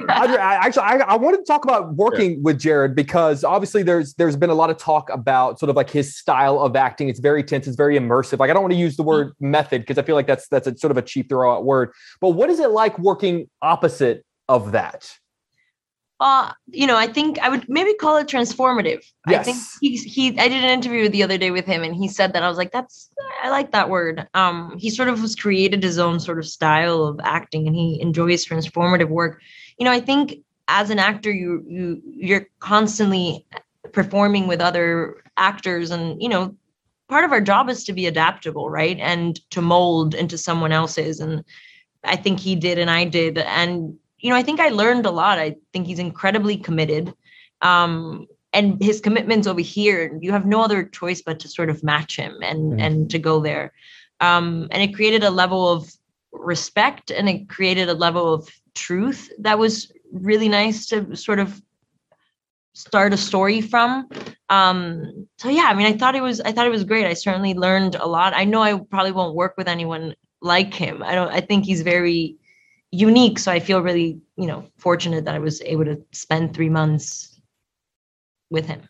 I, actually, I, I wanted to talk about working yeah. with Jared because obviously there's there's been a lot of talk about sort of like his style of acting. It's very tense. It's very immersive. Like I don't want to use the word method because I feel like that's that's a sort of a cheap throw out word. But what is it like working opposite of that? uh you know i think i would maybe call it transformative yes. i think he he i did an interview the other day with him and he said that i was like that's i like that word um he sort of has created his own sort of style of acting and he enjoys transformative work you know i think as an actor you you you're constantly performing with other actors and you know part of our job is to be adaptable right and to mold into someone else's and i think he did and i did and you know, I think I learned a lot. I think he's incredibly committed. Um, and his commitments over here, you have no other choice but to sort of match him and mm. and to go there. Um, and it created a level of respect and it created a level of truth that was really nice to sort of start a story from um so yeah i mean i thought it was i thought it was great i certainly learned a lot i know i probably won't work with anyone like him i don't i think he's very unique. So I feel really, you know, fortunate that I was able to spend three months with him.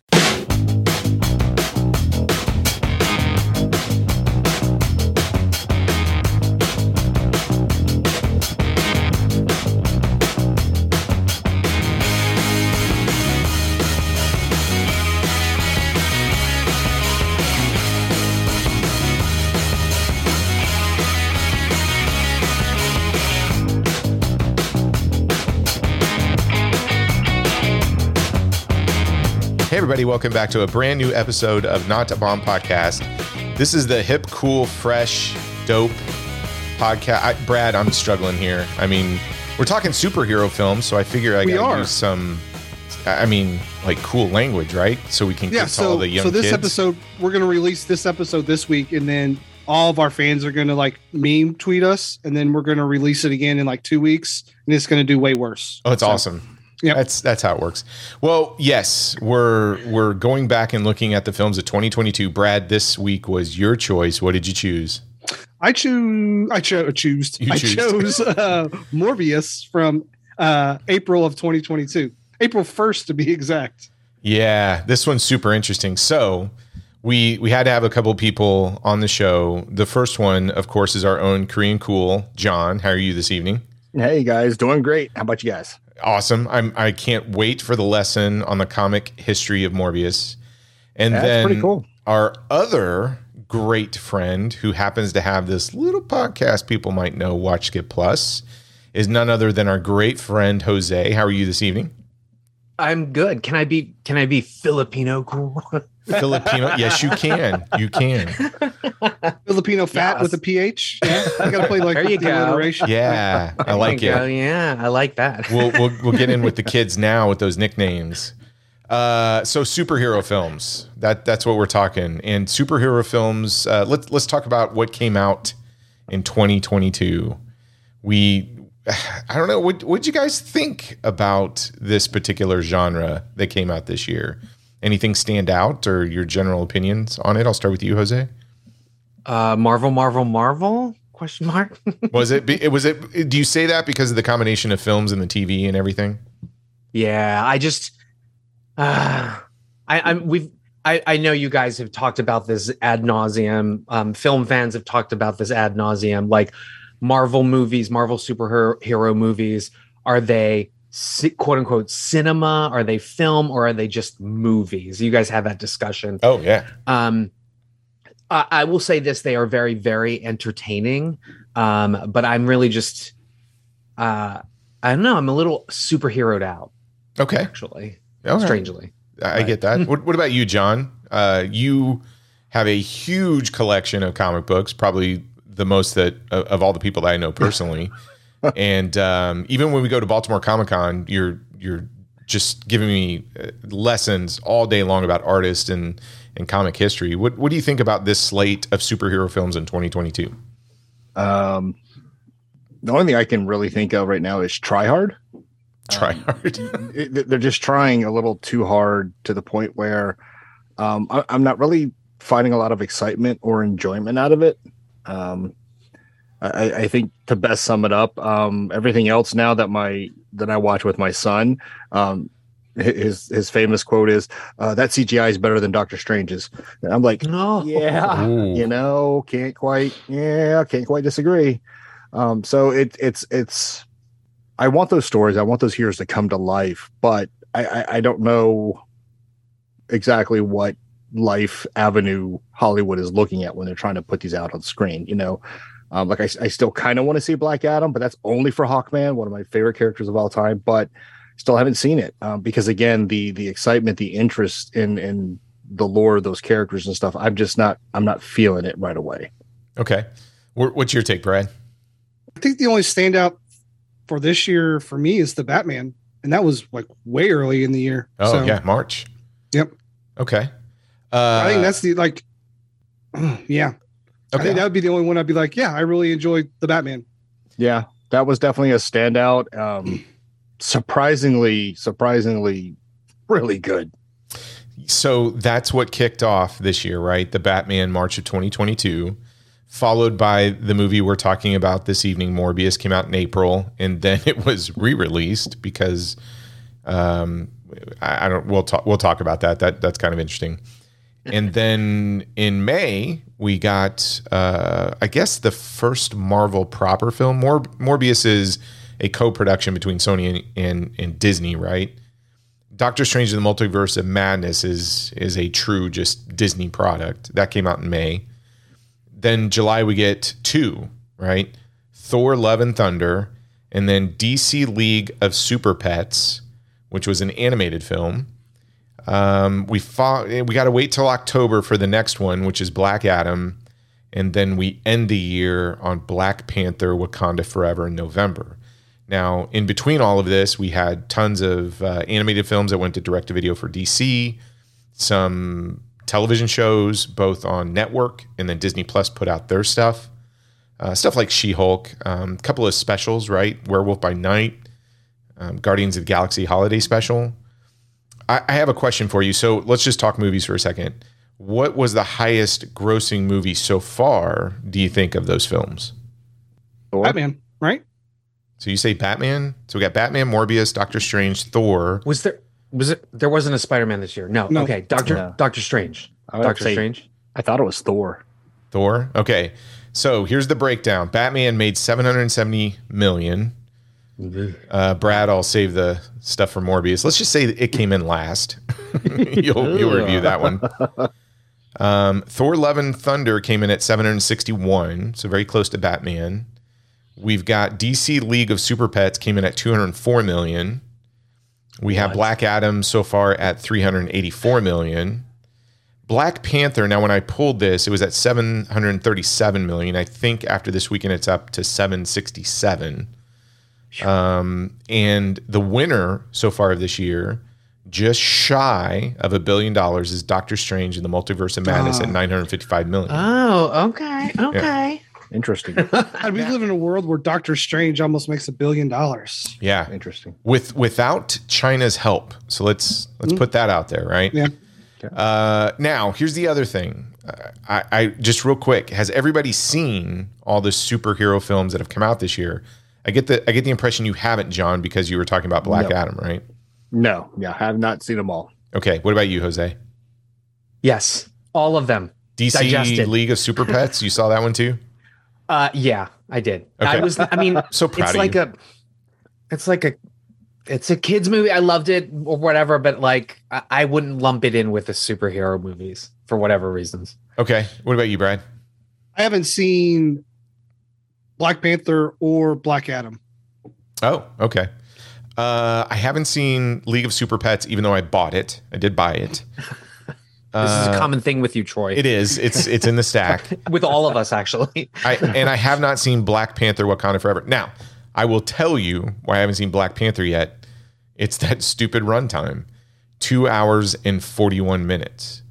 Everybody, welcome back to a brand new episode of Not a Bomb Podcast. This is the hip, cool, fresh, dope podcast. I, Brad, I'm struggling here. I mean, we're talking superhero films, so I figure I gotta use some. I mean, like cool language, right? So we can yeah. So, the young so this kids. episode, we're gonna release this episode this week, and then all of our fans are gonna like meme tweet us, and then we're gonna release it again in like two weeks, and it's gonna do way worse. Oh, it's so, awesome. Yeah, that's that's how it works. Well, yes, we're we're going back and looking at the films of 2022. Brad, this week was your choice. What did you choose? I choose. I cho- choose. I chose uh, Morbius from uh, April of 2022, April 1st to be exact. Yeah, this one's super interesting. So we we had to have a couple people on the show. The first one, of course, is our own Korean cool John. How are you this evening? Hey guys, doing great. How about you guys? Awesome. I'm I can't wait for the lesson on the comic history of Morbius. And That's then pretty cool. our other great friend who happens to have this little podcast people might know, Watch Skip Plus, is none other than our great friend Jose. How are you this evening? I'm good. Can I be can I be Filipino cool? Filipino. Yes, you can. You can. Filipino fat yes. with a PH. Yeah, I gotta play like there you go. Yeah, I like it. Go. Yeah, I like that. we'll, we'll we'll get in with the kids now with those nicknames. Uh, so superhero films. That that's what we're talking. And superhero films. Uh, let's let's talk about what came out in 2022. We I don't know. What what you guys think about this particular genre that came out this year? Anything stand out or your general opinions on it? I'll start with you, Jose. Uh, Marvel, Marvel, Marvel? Question mark. was it? It was it. Do you say that because of the combination of films and the TV and everything? Yeah, I just, uh, I, I'm we've. I, I know you guys have talked about this ad nauseum. Um, film fans have talked about this ad nauseum. Like Marvel movies, Marvel superhero movies, are they quote unquote cinema? Are they film or are they just movies? You guys have that discussion. Oh yeah. Um, I, I will say this: they are very, very entertaining. Um, but I'm really just, uh, I don't know. I'm a little superheroed out. Okay. Actually, okay. strangely, I but. get that. what, what about you, John? Uh, you have a huge collection of comic books, probably the most that of all the people that I know personally. and um, even when we go to Baltimore Comic Con, you're you're just giving me uh, lessons all day long about artists and and comic history. What what do you think about this slate of superhero films in 2022? Um, the only thing I can really think of right now is Try Hard. Try um, Hard. Um, they're just trying a little too hard to the point where um, I, I'm not really finding a lot of excitement or enjoyment out of it. Um, I, I think to best sum it up, um, everything else now that my that I watch with my son, um, his his famous quote is uh, that CGI is better than Doctor Strange's. And I'm like, No. yeah, Ooh. you know, can't quite, yeah, can't quite disagree. Um, so it it's it's, I want those stories, I want those heroes to come to life, but I I, I don't know exactly what life avenue Hollywood is looking at when they're trying to put these out on screen. You know, um, like I, I still kind of want to see Black Adam, but that's only for Hawkman, one of my favorite characters of all time. But still haven't seen it um, because again, the the excitement, the interest in in the lore of those characters and stuff, I'm just not I'm not feeling it right away. Okay. What's your take, Brad? I think the only standout for this year for me is the Batman, and that was like way early in the year. Oh, So, yeah, March. Yep. Okay. Uh, I think that's the like, yeah. I okay. think that would be the only one I'd be like, yeah, I really enjoyed the Batman. Yeah, that was definitely a standout. Um, surprisingly, surprisingly, really good. So that's what kicked off this year, right? The Batman March of 2022, followed by the movie we're talking about this evening, Morbius, came out in April, and then it was re-released because um, I, I don't. We'll talk. We'll talk about that. That that's kind of interesting. And then in May we got, uh, I guess, the first Marvel proper film. Mor- Morbius is a co-production between Sony and, and, and Disney, right? Doctor Strange in the Multiverse of Madness is is a true just Disney product. That came out in May. Then July we get two, right? Thor Love and Thunder, and then DC League of Super Pets, which was an animated film. Um, we fought, we got to wait till October for the next one, which is Black Adam, and then we end the year on Black Panther: Wakanda Forever in November. Now, in between all of this, we had tons of uh, animated films that went to direct to video for DC, some television shows, both on network, and then Disney Plus put out their stuff. Uh, stuff like She Hulk, a um, couple of specials, right? Werewolf by Night, um, Guardians of the Galaxy Holiday Special. I, I have a question for you. So let's just talk movies for a second. What was the highest grossing movie so far, do you think, of those films? Thor? Batman, right? So you say Batman? So we got Batman, Morbius, Doctor Strange, Thor. Was there was it there wasn't a Spider-Man this year? No. No. Okay. Doctor No. Doctor Strange. Doctor say- Strange. I thought it was Thor. Thor. Okay. So here's the breakdown. Batman made 770 million. Uh, Brad, I'll save the stuff for Morbius. Let's just say that it came in last. you'll, you'll review that one. Um, Thor: Love and Thunder came in at 761, so very close to Batman. We've got DC League of Super Pets came in at 204 million. We have? Black Adam so far at 384 million. Black Panther. Now, when I pulled this, it was at 737 million. I think after this weekend, it's up to 767. Um, and the winner so far of this year, just shy of a billion dollars, is Doctor Strange in the Multiverse of Madness at Ah. 955 million. Oh, okay. Okay. Interesting. God, we live in a world where Doctor Strange almost makes a billion dollars. yeah, Interesting. with without China's help. So let's let's Mm. put that out there, right? Yeah. Uh, now, here's the other thing. Uh, I, I just real quick. Has everybody seen all the superhero films that have come out this year? I get the I get the impression you haven't, John, because you were talking about Black No. Adam, right? No, yeah, I have not seen them all. Okay. What about you, Jose? Yes. All of them. DC Digested. League of Super Pets. You saw that one too. Uh yeah, I did. Okay. I was I mean So proud it's of like you. a it's like a it's a kids movie. I loved it or whatever, but like I, I wouldn't lump it in with the superhero movies for whatever reasons. okay. What about you, Brad? I haven't seen Black Panther or Black Adam. Oh, okay. Uh, I haven't seen League of Super Pets, even though I bought it. I did buy it. This is Uh, a common thing with you, Troy. It is. It's it's in the stack. with all of us actually. I and I have not seen Black Panther: Wakanda Forever. Now, I will tell you why I haven't seen Black Panther yet. It's that stupid runtime, two hours and forty-one minutes.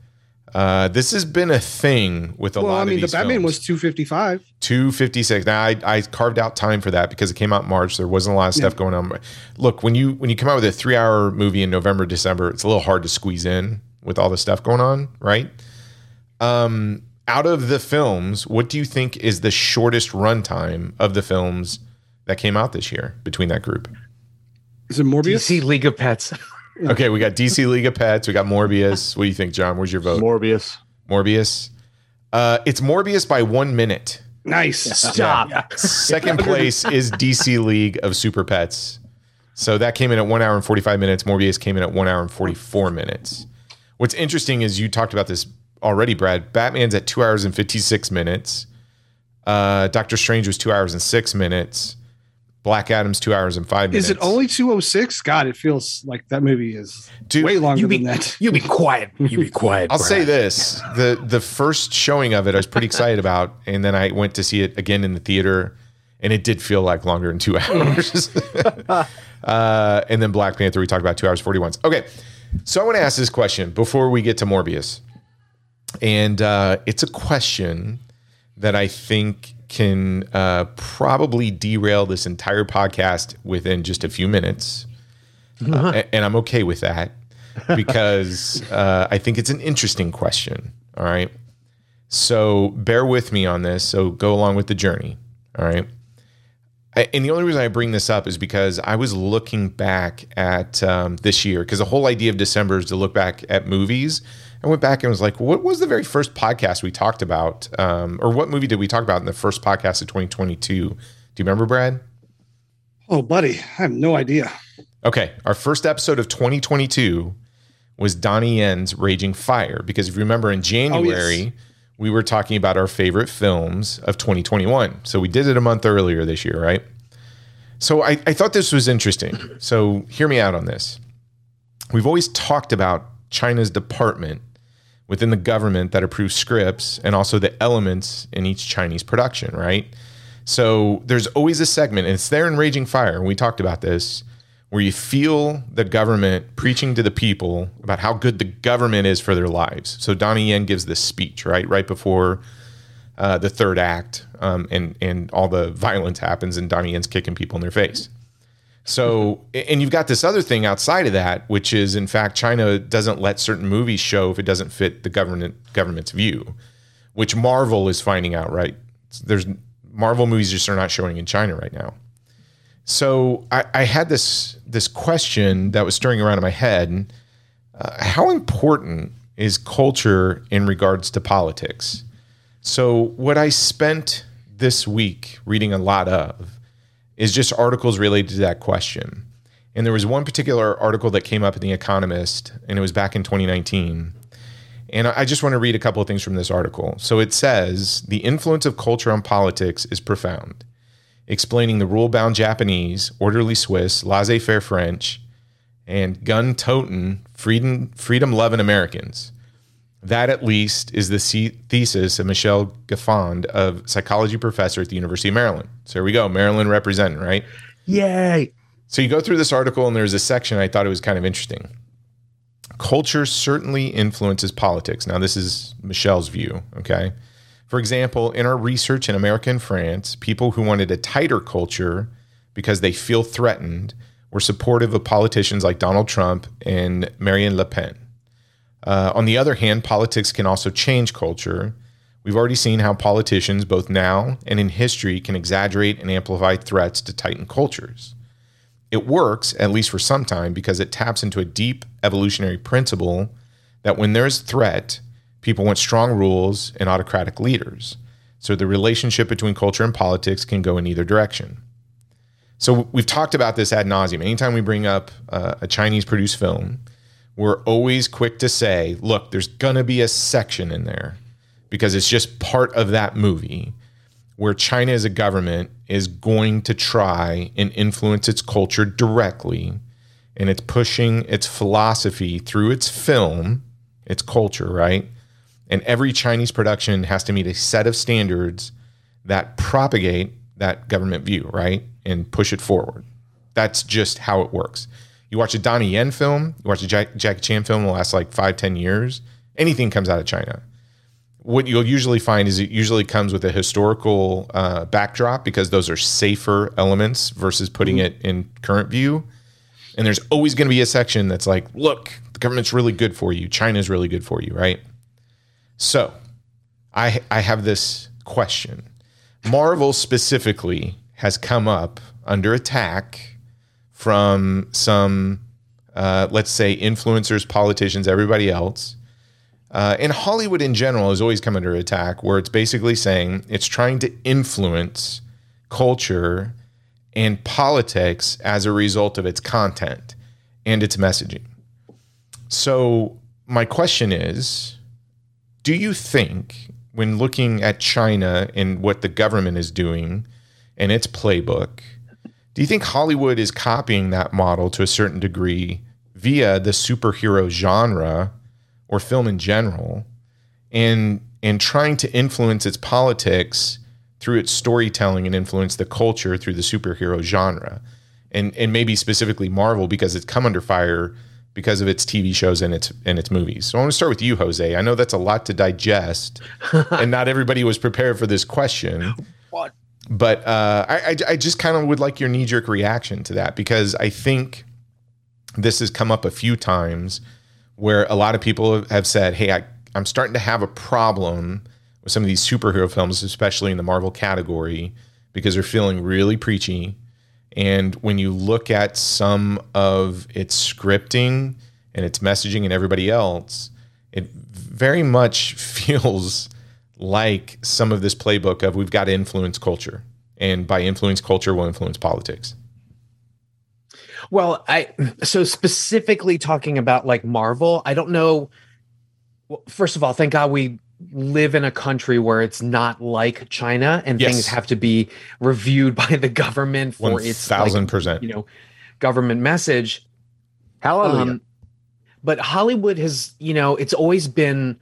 Uh, this has been a thing with a lot of people. well, lot I of mean, the Batman films. was 255. 256 now I, I carved out time for that because it came out in march there wasn't a lot of stuff going on look when you when you come out with a three hour movie in november december it's a little hard to squeeze in with all the stuff going on right um out of the films, what do you think is the shortest runtime of the films that came out this year between that group? Is it Morbius? DC League of Pets. Okay, we got DC League of Pets. We got Morbius. What do you think, John? Where's your vote? Morbius. Morbius. Uh, it's Morbius by one minute. Nice. Stop. Second place is DC League of Super Pets. So that came in at one hour and 45 minutes. Morbius came in at one hour and 44 minutes. What's interesting is you talked about this already, Brad. Batman's at two hours and 56 minutes. Uh, Doctor Strange was two hours and six minutes. Black Adam's two hours and five minutes. Is it only 206? God, it feels like that movie is Dude, way longer You be, than that. you be quiet. You be quiet. I'll Brad. say this: the the first showing of it, I was pretty excited about, and then I went to see it again in the theater, and it did feel like longer than two hours. uh, and then Black Panther, we talked about two hours forty one. Okay, so I want to ask this question before we get to Morbius, and uh, it's a question that I think can uh, probably derail this entire podcast within just a few minutes, Uh, a- and I'm okay with that because uh, I think it's an interesting question. All right. So bear with me on this. So go along with the journey. All right. I, and the only reason I bring this up is because I was looking back at um, this year because the whole idea of December is to look back at movies. I went back and was like, what was the very first podcast we talked about? Um, or what movie did we talk about in the first podcast of 2022? Do you remember, Brad? Oh, buddy, I have no idea. Okay, our first episode of 2022 was Donnie Yen's Raging Fire because if you remember in January, we were talking about our favorite films of 2021. So we did it a month earlier this year, right? So I, I thought this was interesting. So hear me out on this. We've always talked about China's department within the government that approves scripts and also the elements in each Chinese production, right? So there's always a segment, and it's there in Raging Fire, we talked about this, where you feel the government preaching to the people about how good the government is for their lives. So Donnie Yen gives this speech, right, right before uh, the third act, um, and and all the violence happens, and Donnie Yen's kicking people in their face. So, and you've got this other thing outside of that, which is in fact China doesn't let certain movies show if it doesn't fit the government government's view, which Marvel is finding out. Right? There's Marvel movies just are not showing in China right now. So I, I had this this question that was stirring around in my head: uh, How important is culture in regards to politics? So what I spent this week reading a lot of is just articles related to that question. And there was one particular article that came up in The Economist, and it was back in 2019. And I just want to read a couple of things from this article. So it says the influence of culture on politics is profound, explaining the rule bound Japanese, orderly Swiss, laissez faire French, and gun toting, freedom freedom loving Americans. That, at least, is the thesis of Michelle Gelfand, of psychology professor at the University of Maryland. So here we go, Maryland representing, right? Yay. So you go through this article, and there's a section I thought it was kind of interesting. Culture certainly influences politics. Now, this is Michelle's view, okay? For example, in our research in America and France, people who wanted a tighter culture because they feel threatened were supportive of politicians like Donald Trump and Marine Le Pen. Uh, on the other hand, politics can also change culture. We've already seen how politicians, both now and in history, can exaggerate and amplify threats to tighten cultures. It works, at least for some time, because it taps into a deep evolutionary principle that when there's threat, people want strong rules and autocratic leaders. So the relationship between culture and politics can go in either direction. So we've talked about this ad nauseum. Anytime we bring up uh, a Chinese produced film, we're always quick to say, look, there's going to be a section in there because it's just part of that movie where China as a government is going to try and influence its culture directly. And it's pushing its philosophy through its film, its culture, right? And every Chinese production has to meet a set of standards that propagate that government view, right? And push it forward. That's just how it works. You watch a Donnie Yen film, you watch a Jack, Jackie Chan film in the last like five, ten years, anything comes out of China. What you'll usually find is it usually comes with a historical uh, backdrop because those are safer elements versus putting it in current view. And there's always going to be a section that's like, look, the government's really good for you. China's really good for you, right? So I I have this question. Marvel specifically has come up under attack from some, uh, let's say, influencers, politicians, everybody else. Uh, and Hollywood in general has always come under attack, where it's basically saying it's trying to influence culture and politics as a result of its content and its messaging. So, my question is Do you think, when looking at China and what the government is doing and its playbook, do you think Hollywood is copying that model to a certain degree via the superhero genre or film in general and and trying to influence its politics through its storytelling and influence the culture through the superhero genre and and maybe specifically Marvel because it's come under fire because of its TV shows and its and its movies. So I want to start with you, Jose. I know that's a lot to digest, and not everybody was prepared for this question. What? But uh, I, I I just kind of would like your knee jerk reaction to that because I think this has come up a few times where a lot of people have said, "Hey, I, I'm starting to have a problem with some of these superhero films, especially in the Marvel category, because they're feeling really preachy." And when you look at some of its scripting and its messaging and everybody else, it very much feels like some of this playbook of we've got to influence culture. And by influence culture, we'll influence politics. Well, I so specifically talking about like Marvel, I don't know. Well, first of all, thank God we live in a country where it's not like China and Yes. things have to be reviewed by the government for One its thousand like, percent. you know government message. Hallelujah. Um, but Hollywood has, you know, it's always been,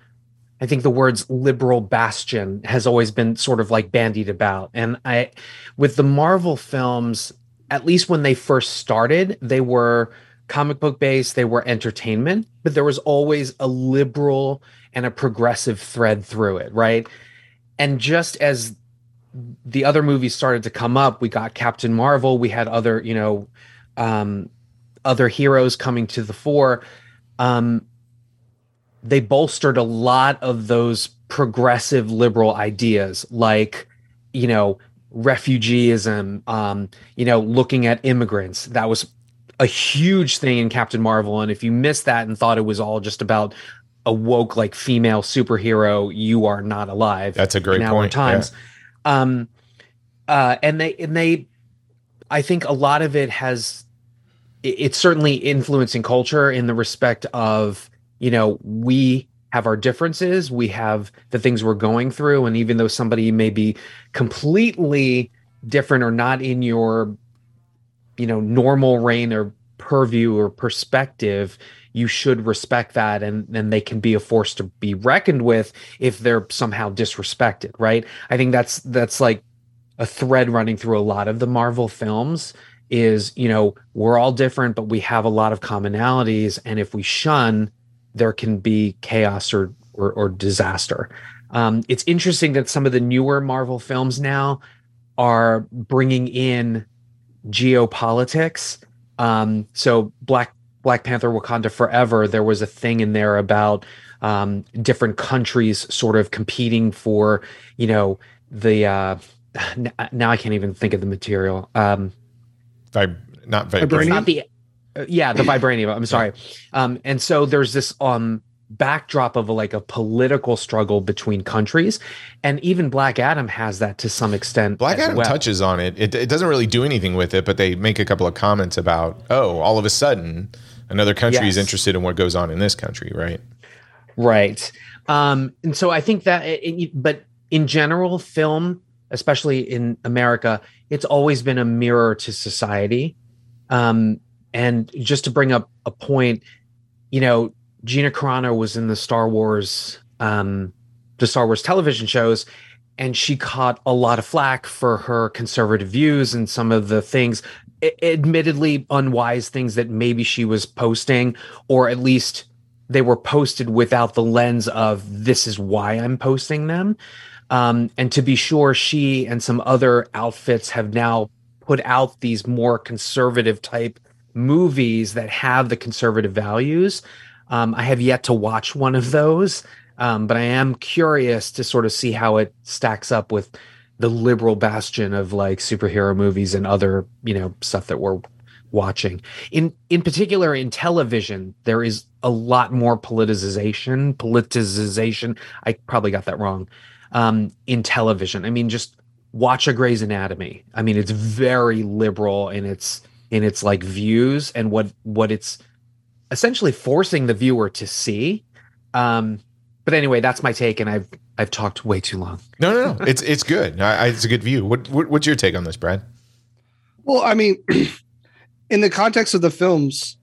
I think the words liberal bastion has always been sort of like bandied about. And I, with the Marvel films, at least when they first started, they were comic book based, they were entertainment, but there was always a liberal and a progressive thread through it, right? And just as the other movies started to come up, we got Captain Marvel, we had other, you know, um, other heroes coming to the fore, um, they bolstered a lot of those progressive liberal ideas, like you know refugeeism, um, you know looking at immigrants. That was a huge thing in Captain Marvel, and if you missed that and thought it was all just about a woke like female superhero, you are not alive That's a great point. times. Um, uh, and they and they, I think a lot of it has, it- it's certainly influencing culture in the respect of you know we have our differences, we have the things we're going through, and even though somebody may be completely different or not in your, you know, normal reign or purview or perspective you should respect that and then they can be a force to be reckoned with if they're somehow disrespected right? I think that's that's like a thread running through a lot of the marvel films is you know we're all different but we have a lot of commonalities and if we shun there can be chaos or or, or disaster um, it's interesting that some of the newer marvel films now are bringing in geopolitics um, so black Black Panther Wakanda Forever, there was a thing in there about um, different countries sort of competing for, you know, the uh, n- now I can't even think of the material. Um, Vib- not Vibranium? vibranium. not the uh, yeah, the vibranium. I'm sorry. Um, and so there's this um backdrop of a, like a political struggle between countries, and even Black Adam has that to some extent. Black Adam well. touches on it. it. It doesn't really do anything with it, but they make a couple of comments about, oh, all of a sudden, another country is interested in what goes on in this country, right? right um and so i think that it, it- but in general film especially in america it's always been a mirror to society um and just to bring up a point you know gina carano was in the star wars um the star wars television shows and she caught a lot of flack for her conservative views and some of the things admittedly unwise things that maybe she was posting or at least they were posted without the lens of this is why I'm posting them. Um, and to be sure, she and some other outfits have now put out these more conservative type movies that have the conservative values. Um, I have yet to watch one of those. Um, but I am curious to sort of see how it stacks up with the liberal bastion of like superhero movies and other, you know, stuff that we're watching. In in particular in television, there is a lot more politicization, politicization. I probably got that wrong. Um, in television. I mean, just watch a Grey's Anatomy. I mean, it's very liberal and its in its like views and what what it's essentially forcing the viewer to see. Um, but anyway, that's my take, and I've I've talked way too long. No, no, no. it's it's good. I, I, it's a good view. What, what what's your take on this, Brad? Well, I mean, in the context of the films,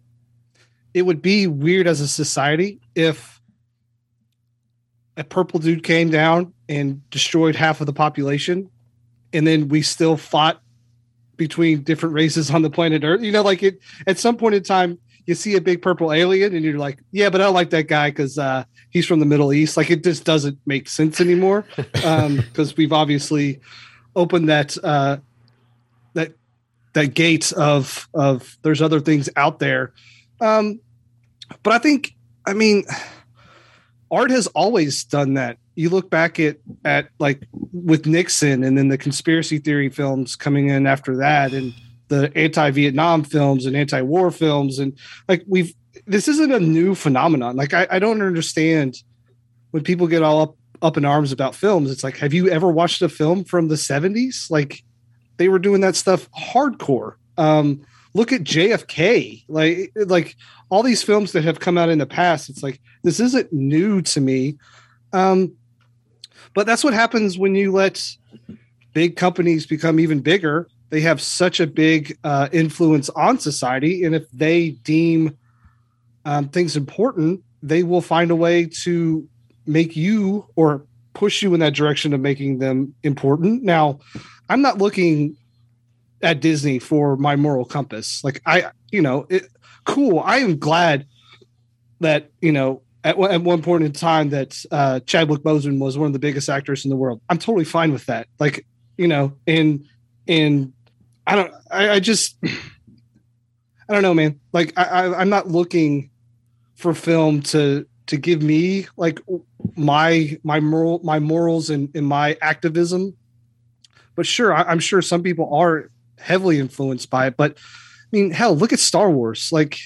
it would be weird as a society if a purple dude came down and destroyed half of the population, and then we still fought between different races on the planet Earth. You know, like it at some point in time, you see a big purple alien, and you're like, yeah, but I don't like that guy because uh, he's from the Middle East. Like it just doesn't make sense anymore because um, we've obviously opened that uh, that that gate of of there's other things out there. Um, but I think, I mean, art has always done that. You look back at at like with Nixon, and then the conspiracy theory films coming in after that, and the anti-Vietnam films and anti-war films, and like we've this isn't a new phenomenon. Like I, I don't understand when people get all up up in arms about films. It's like, have you ever watched a film from the 70s? Like they were doing that stuff hardcore. Um, look at JFK. Like like all these films that have come out in the past, it's like this isn't new to me. Um, but that's what happens when you let big companies become even bigger. They have such a big uh, influence on society, and if they deem um, things important, they will find a way to make you or push you in that direction of making them important. Now, I'm not looking at Disney for my moral compass. Like I, you know, it, cool. I am glad that you know at, at one point in time that uh, Chadwick Boseman was one of the biggest actors in the world. I'm totally fine with that. Like you know, and and I don't. I, I just I don't know, man. Like I, I I'm not looking for film to to give me like my my moral my morals and, and my activism but sure I, i'm sure some people are heavily influenced by it but i mean hell look at star wars like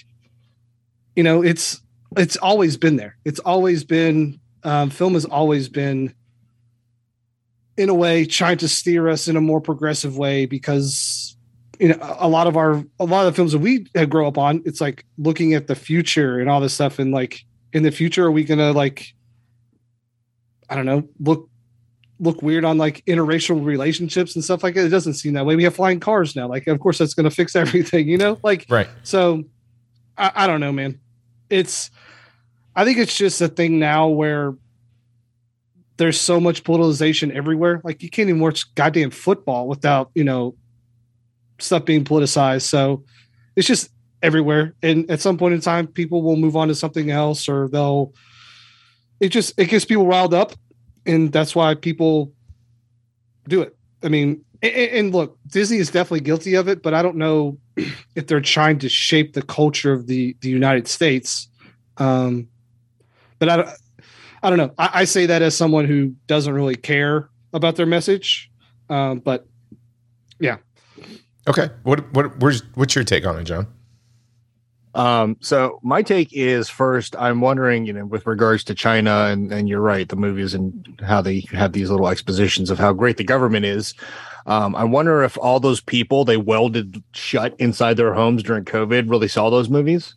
you know it's it's always been there. It's always been um, film has always been in a way trying to steer us in a more progressive way because you know a lot of our a lot of the films that we had grow up on it's like looking at the future and all this stuff and like in the future are we gonna like i don't know look look weird on like interracial relationships and stuff like that? It doesn't seem that way. We have flying cars now. Like of course that's gonna fix everything you know? Like right. so I, I don't know man it's i think it's just a thing now where there's so much politicization everywhere. Like you can't even watch goddamn football without you know stuff being politicized. So it's just everywhere. And at some point in time people will move on to something else or they'll it just it gets people riled up and that's why people do it. I mean and, and look disney is definitely guilty of it but i don't know if they're trying to shape the culture of the the united states. Um but i don't i don't know. I, I say that as someone who doesn't really care about their message. Um but yeah. Okay. What what where's what's your take on it john? Um, so my take is first, I'm wondering, you know, with regards to China, and, and you're right, the movies and how they have these little expositions of how great the government is. Um, I wonder if all those people they welded shut inside their homes during COVID really saw those movies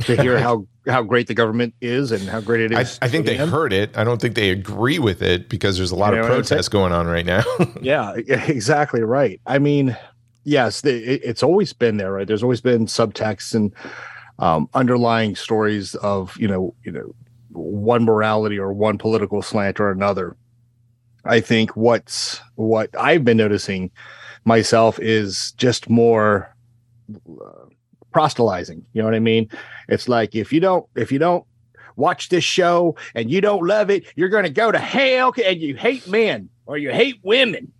to hear how how great the government is and how great it is. I, I think they heard it. I don't think they agree with it because there's a lot you know of protests going on right now. yeah, exactly right. I mean, yes, the, it, it's always been there, right? There's always been subtext and um, underlying stories of you know you know one morality or one political slant or another. I think what's what I've been noticing myself is just more uh, proselytizing. You know what I mean? It's like if you don't if you don't watch this show and you don't love it, you're going to go to hell and you hate men or you hate women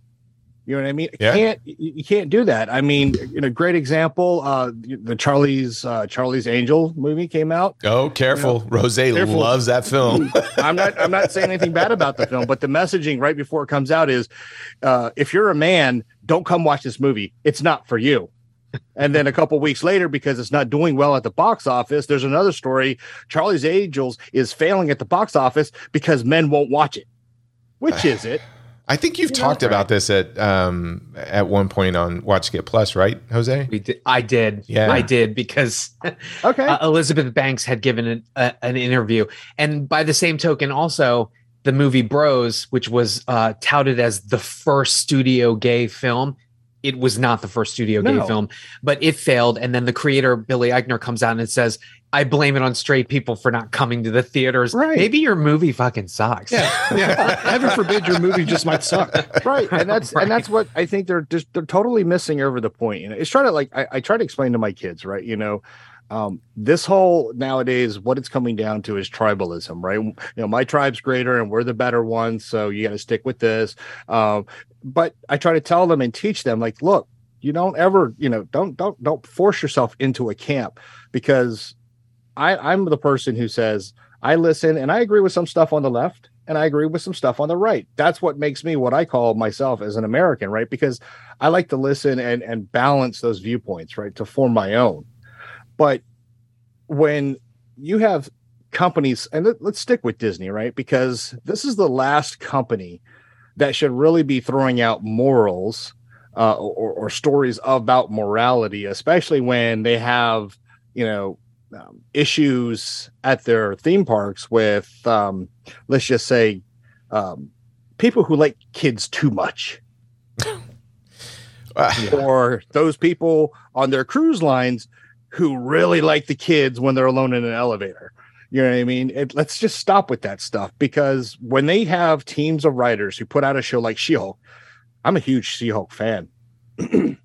You know what I mean? Yeah. Can't you can't do that. I mean, you know, great example. Uh, the Charlie's uh, Charlie's Angel movie came out. Oh, careful. Rose Careful. loves that film. I'm not I'm not saying anything bad about the film, but the messaging right before it comes out is, uh, if you're a man, don't come watch this movie. It's not for you. And then a couple weeks later, because it's not doing well at the box office, there's another story. Charlie's Angels is failing at the box office because men won't watch it. Which is it? I think you've You know, talked about this at um at one point on Watch Get Plus, right, Jose? We did, I did. Yeah. I did because Okay. uh, Elizabeth Banks had given an, a, an interview, and by the same token, also the movie Bros, which was uh, touted as the first studio gay film. It was not the first studio gay film, but it failed. And then the creator Billy Eichner comes out and says, "I blame it on straight people for not coming to the theaters." Right. Maybe your movie fucking sucks. Yeah, yeah. Heaven forbid your movie just might suck. right and that's Right. and that's what i think they're just they're totally missing over the point you know it's trying to like I, I try to explain to my kids right you know um this whole nowadays what it's coming down to is tribalism right you know my tribe's greater and we're the better ones so you got to stick with this um but i try to tell them and teach them like look you don't ever you know don't don't don't force yourself into a camp because i i'm the person who says i listen and i agree with some stuff on the left and I agree with some stuff on the right. That's what makes me what I call myself as an American, right? Because I like to listen and and balance those viewpoints, right, to form my own. But when you have companies, and let, let's stick with Disney, right? Because this is the last company that should really be throwing out morals uh, or, or stories about morality, especially when they have, you know, um, issues at their theme parks with, um, let's just say, um, people who like kids too much, Uh, or those people on their cruise lines who really like the kids when they're alone in an elevator. You know what I mean? It, let's just stop with that stuff because when they have teams of writers who put out a show like She Hulk, I'm a huge She Hulk fan.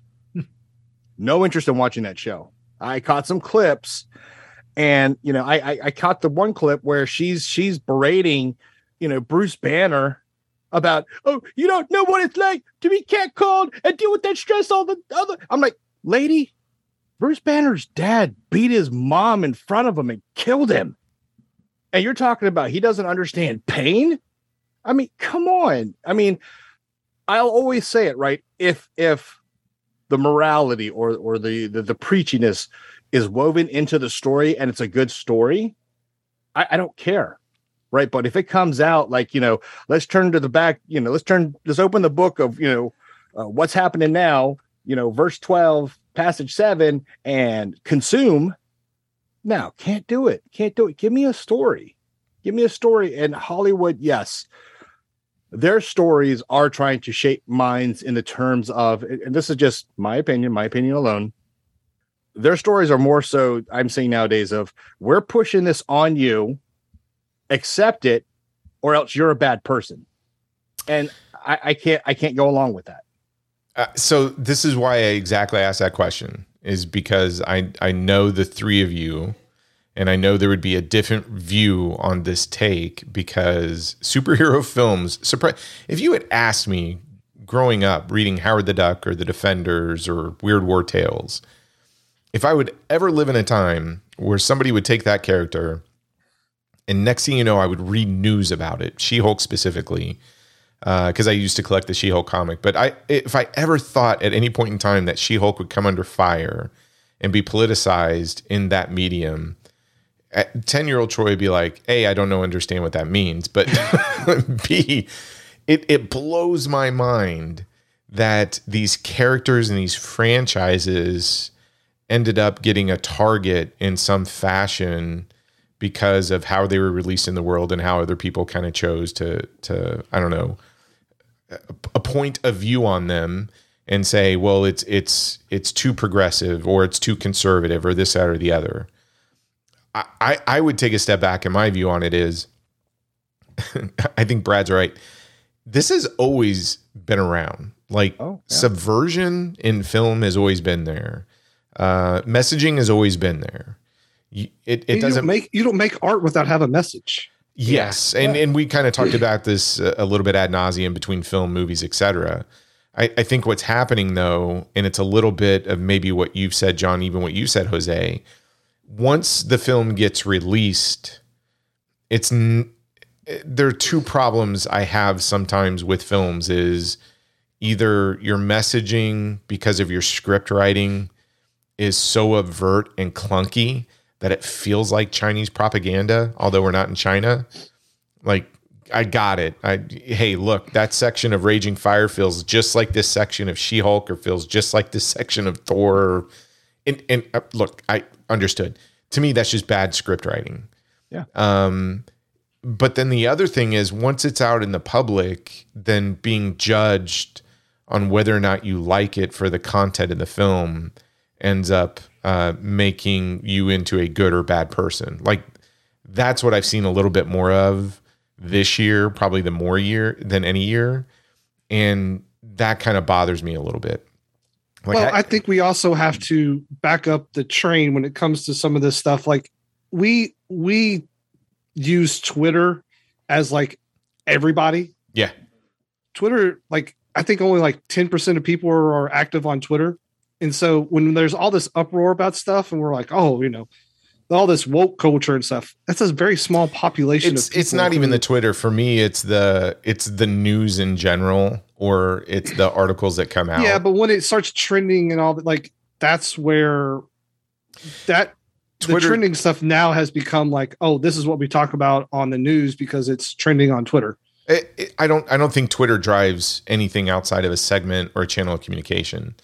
no interest in watching that show. I caught some clips, and you know, I, I I caught the one clip where she's she's berating, you know, Bruce Banner about, oh, you don't know what it's like to be catcalled and deal with that stress all the other. I'm like, lady, Bruce Banner's dad beat his mom in front of him and killed him. And you're talking about he doesn't understand pain? I mean, come on. I mean, I'll always say it, right? If if the morality or or the the, the preachiness is woven into the story and it's a good story, I, I don't care. Right. But if it comes out like, you know, let's turn to the back, you know, let's turn, let's open the book of, you know, uh, what's happening now, you know, verse 12, passage seven, and consume. No, can't do it. Can't do it. Give me a story. Give me a story. And Hollywood, yes, their stories are trying to shape minds in the terms of, and this is just my opinion, my opinion alone. Their stories are more so, I'm saying nowadays, of we're pushing this on you, accept it, or else you're a bad person. And I, I can't, I can't go along with that. Uh, so this is why I exactly asked that question is because I I know the three of you and I know there would be a different view on this take because superhero films surprise if you had asked me growing up reading Howard the Duck or The Defenders or Weird War Tales if I would ever live in a time where somebody would take that character and next thing you know I would read news about it She-Hulk specifically uh, because I used to collect the She-Hulk comic. But I, if I ever thought at any point in time that She-Hulk would come under fire and be politicized in that medium, eh, ten-year-old Troy would be like, "A, I don't know, understand what that means," but B, it it blows my mind that these characters and these franchises ended up getting a target in some fashion because of how they were released in the world and how other people kind of chose to to I don't know a point of view on them and say, well, it's it's it's too progressive or it's too conservative or this, that, or the other. I, I, I would take a step back and my view on it is I think Brad's right. This has always been around. Like Oh, yeah. subversion in film has always been there. Uh, messaging has always been there. You- It, it you doesn't don't make you don't make art without having a message. Yes, and and we kind of talked about this a little bit ad nauseum between film, movies, etc. I, I think what's happening though, and it's a little bit of maybe what you've said, John, even what you said, Jose. Once the film gets released, it's n- there are two problems I have sometimes with films is either your messaging because of your script writing is so overt and clunky that it feels like Chinese propaganda, although we're not in China. Like I got it. I hey, look, that section of Raging Fire feels just like this section of She-Hulk, or feels just like this section of Thor. And, and uh, look, I understood. To me, that's just bad script writing. Yeah. Um, but then the other thing is, once it's out in the public, then being judged on whether or not you like it for the content of the film ends up uh, making you into a good or bad person. Like that's what I've seen a little bit more of this year, probably the more year than any year, and that kind of bothers me a little bit. Like well, I, I think we also have to back up the train when it comes to some of this stuff. Like we we use Twitter as like everybody. Yeah. Twitter, like I think only like 10% of people are, are active on Twitter. And so when there's all this uproar about stuff and we're like, oh, you know, all this woke culture and stuff. That's a very small population. It's it's not even the Twitter for me. It's the it's the news in general, or it's the articles that come out. Yeah, but when it starts trending and all that, like that's where that Twitter, the trending stuff now has become like, oh, this is what we talk about on the news because it's trending on Twitter. It, it, I don't I don't think Twitter drives anything outside of a segment or a channel of communication.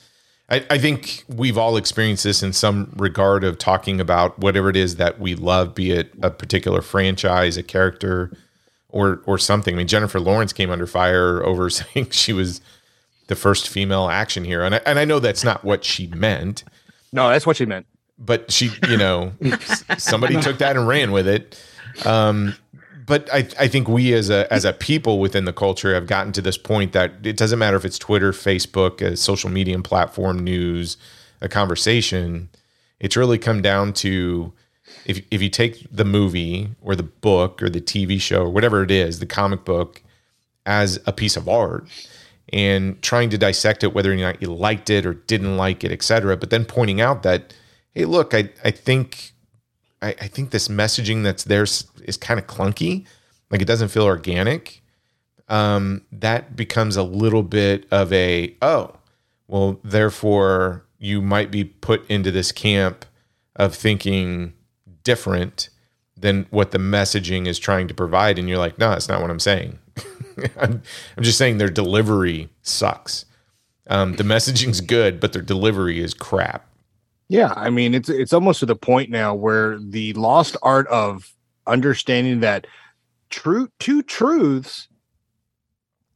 I, I, think we've all experienced this in some regard of talking about whatever it is that we love, be it a particular franchise, a character, or or something. I mean, Jennifer Lawrence came under fire over saying she was the first female action hero, and I, and I know that's not what she meant. No, that's what she meant. But she, you know, somebody took that and ran with it. Um, but I, I think we as a as a people within the culture have gotten to this point that it doesn't matter if it's Twitter, Facebook, a social media platform, news, a conversation. It's really come down to if if you take the movie or the book or the TV show or whatever it is, the comic book as a piece of art and trying to dissect it whether or not you liked it or didn't like it, etc. But then pointing out that, hey, look, I I think I, I think this messaging that's there is, kind of clunky. Like it doesn't feel organic. Um, that becomes a little bit of a, oh, well, therefore you might be put into this camp of thinking different than what the messaging is trying to provide. And you're like, no, that's not what I'm saying. I'm, I'm, just saying their delivery sucks. Um, the messaging's good, but their delivery is crap. Yeah, I mean it's it's almost to the point now where the lost art of understanding that true two truths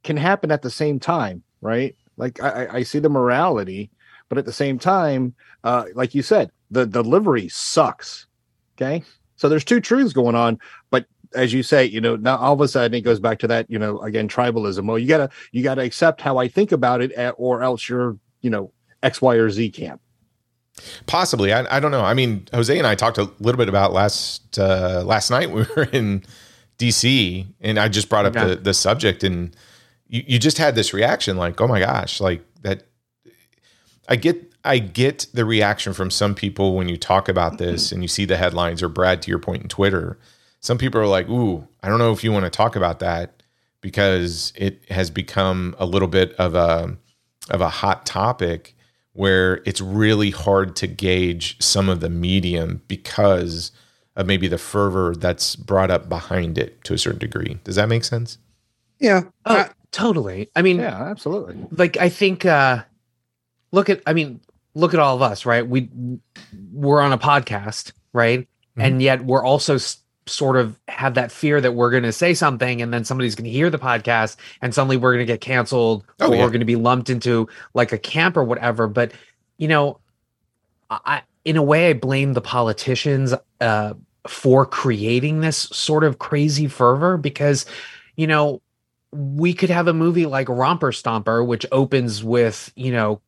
can happen at the same time, right? Like I, I see the morality, but at the same time, uh, like you said, the delivery sucks. Okay, so there's two truths going on, but as you say, you know, now all of a sudden it goes back to that, you know, again, tribalism. Well, you gotta you gotta accept how I think about it, at, or else you're, you know, X, Y, or Z camp. Possibly, I, I don't know. I mean, Jose and I talked a little bit about last uh, last night. We were in DC, and I just brought up the the subject, and you, you just had this reaction, like, "Oh my gosh!" Like that. I get I get the reaction from some people when you talk about this and you see the headlines, or Brad, to your point in Twitter. Some people are like, "Ooh, I don't know if you want to talk about that because it has become a little bit of a of a hot topic." Where it's really hard to gauge some of the medium because of maybe the fervor that's brought up behind it to a certain degree. Does that make sense? Yeah. Oh, I, totally. I mean, yeah, absolutely. Like I think uh look at I mean, look at all of us, right? We we're on a podcast, right? Mm-hmm. And yet we're also sort of have that fear that we're going to say something and then somebody's going to hear the podcast and suddenly we're going to get canceled oh, or yeah. we're going to be lumped into like a camp or whatever but you know i in a way i blame the politicians uh, for creating this sort of crazy fervor because you know we could have a movie like romper stomper which opens with you know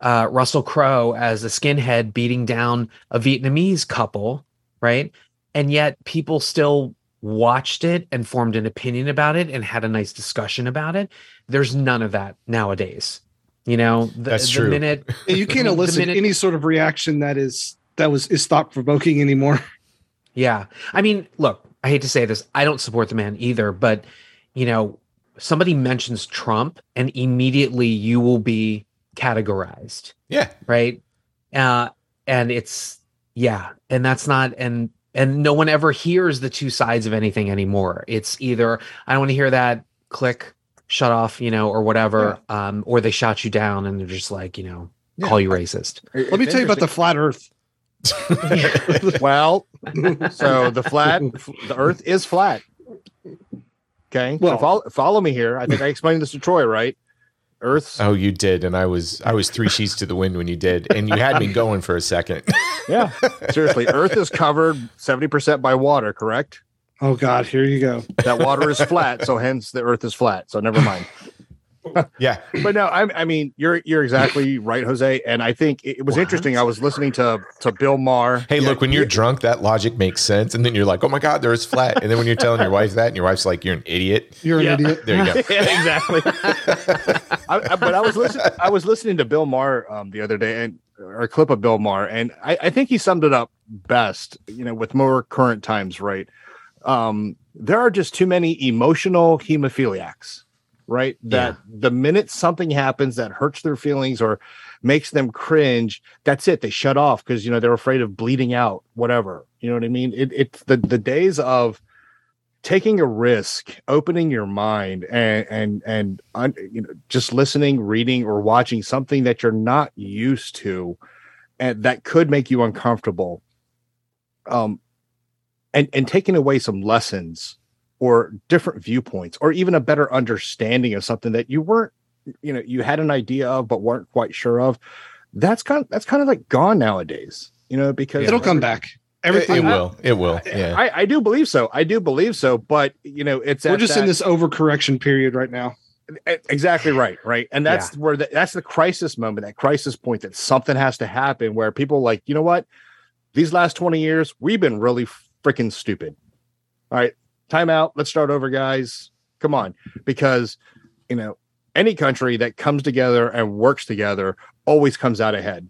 uh, russell crowe as a skinhead beating down a vietnamese couple right and yet people still watched it and formed an opinion about it and had a nice discussion about it. There's none of that nowadays. You know, the, That's the true. minute And you can't elicit minute- any sort of reaction that is that was is thought provoking anymore. Yeah. I mean, look, I hate to say this. I don't support the man either, but you know, somebody mentions Trump and immediately you will be categorized, Yeah. right? Uh and it's yeah, and that's not and and no one ever hears the two sides of anything anymore. It's either I don't want to hear that, click, shut off, you know, or whatever, um or they shot you down and they're just like, you know, Yeah. call you racist. Let me tell you about the flat Earth. well. So the flat, the Earth is flat. Okay, Well- so follow, follow me here. I think I explained this to Troy, right? Earth's Oh, you did, and I was I was three sheets to the wind when you did, and you had me going for a second. yeah, seriously, Earth is covered seventy percent by water. Correct. Oh God, here you go. That water is flat, so hence the Earth is flat. So never mind. yeah, But no, I, I mean you're you're exactly right, Jose. And I think it, it was What? interesting. I was listening to to Bill Maher. Hey, Yeah, look, when you're yeah. drunk, that logic makes sense, and then you're like, "Oh my God, there is flat," and then when you're telling your wife that, and your wife's like, "You're an idiot." You're an idiot. There you go. Yeah, exactly. I, I- but I was listening. I was listening to Bill Maher um, the other day, and or a clip of Bill Maher, and I, I think he summed it up best. You know, with more current times, right? Um, there are just too many emotional hemophiliacs, right? That the minute something happens that hurts their feelings or makes them cringe, that's it. They shut off because you know they're afraid of bleeding out, whatever. You know what I mean? It, it's the the days of taking a risk opening your mind and and and un, you know just listening reading or watching something that you're not used to and that could make you uncomfortable um and and taking away some lessons or different viewpoints or even a better understanding of something that you weren't you know you had an idea of but weren't quite sure of that's kind that's kind of like gone nowadays you know because It'll come back. Everything. it will. It will. Yeah. I, I do believe so. I do believe so. But you know, it's We're at just in that- this overcorrection period right now. Exactly right right and that's where the, that's the crisis moment that crisis point that something has to happen where people are like you know what these last 20 years we've been really freaking stupid all right time out let's start over guys come on because you know any country that comes together and works together always comes out ahead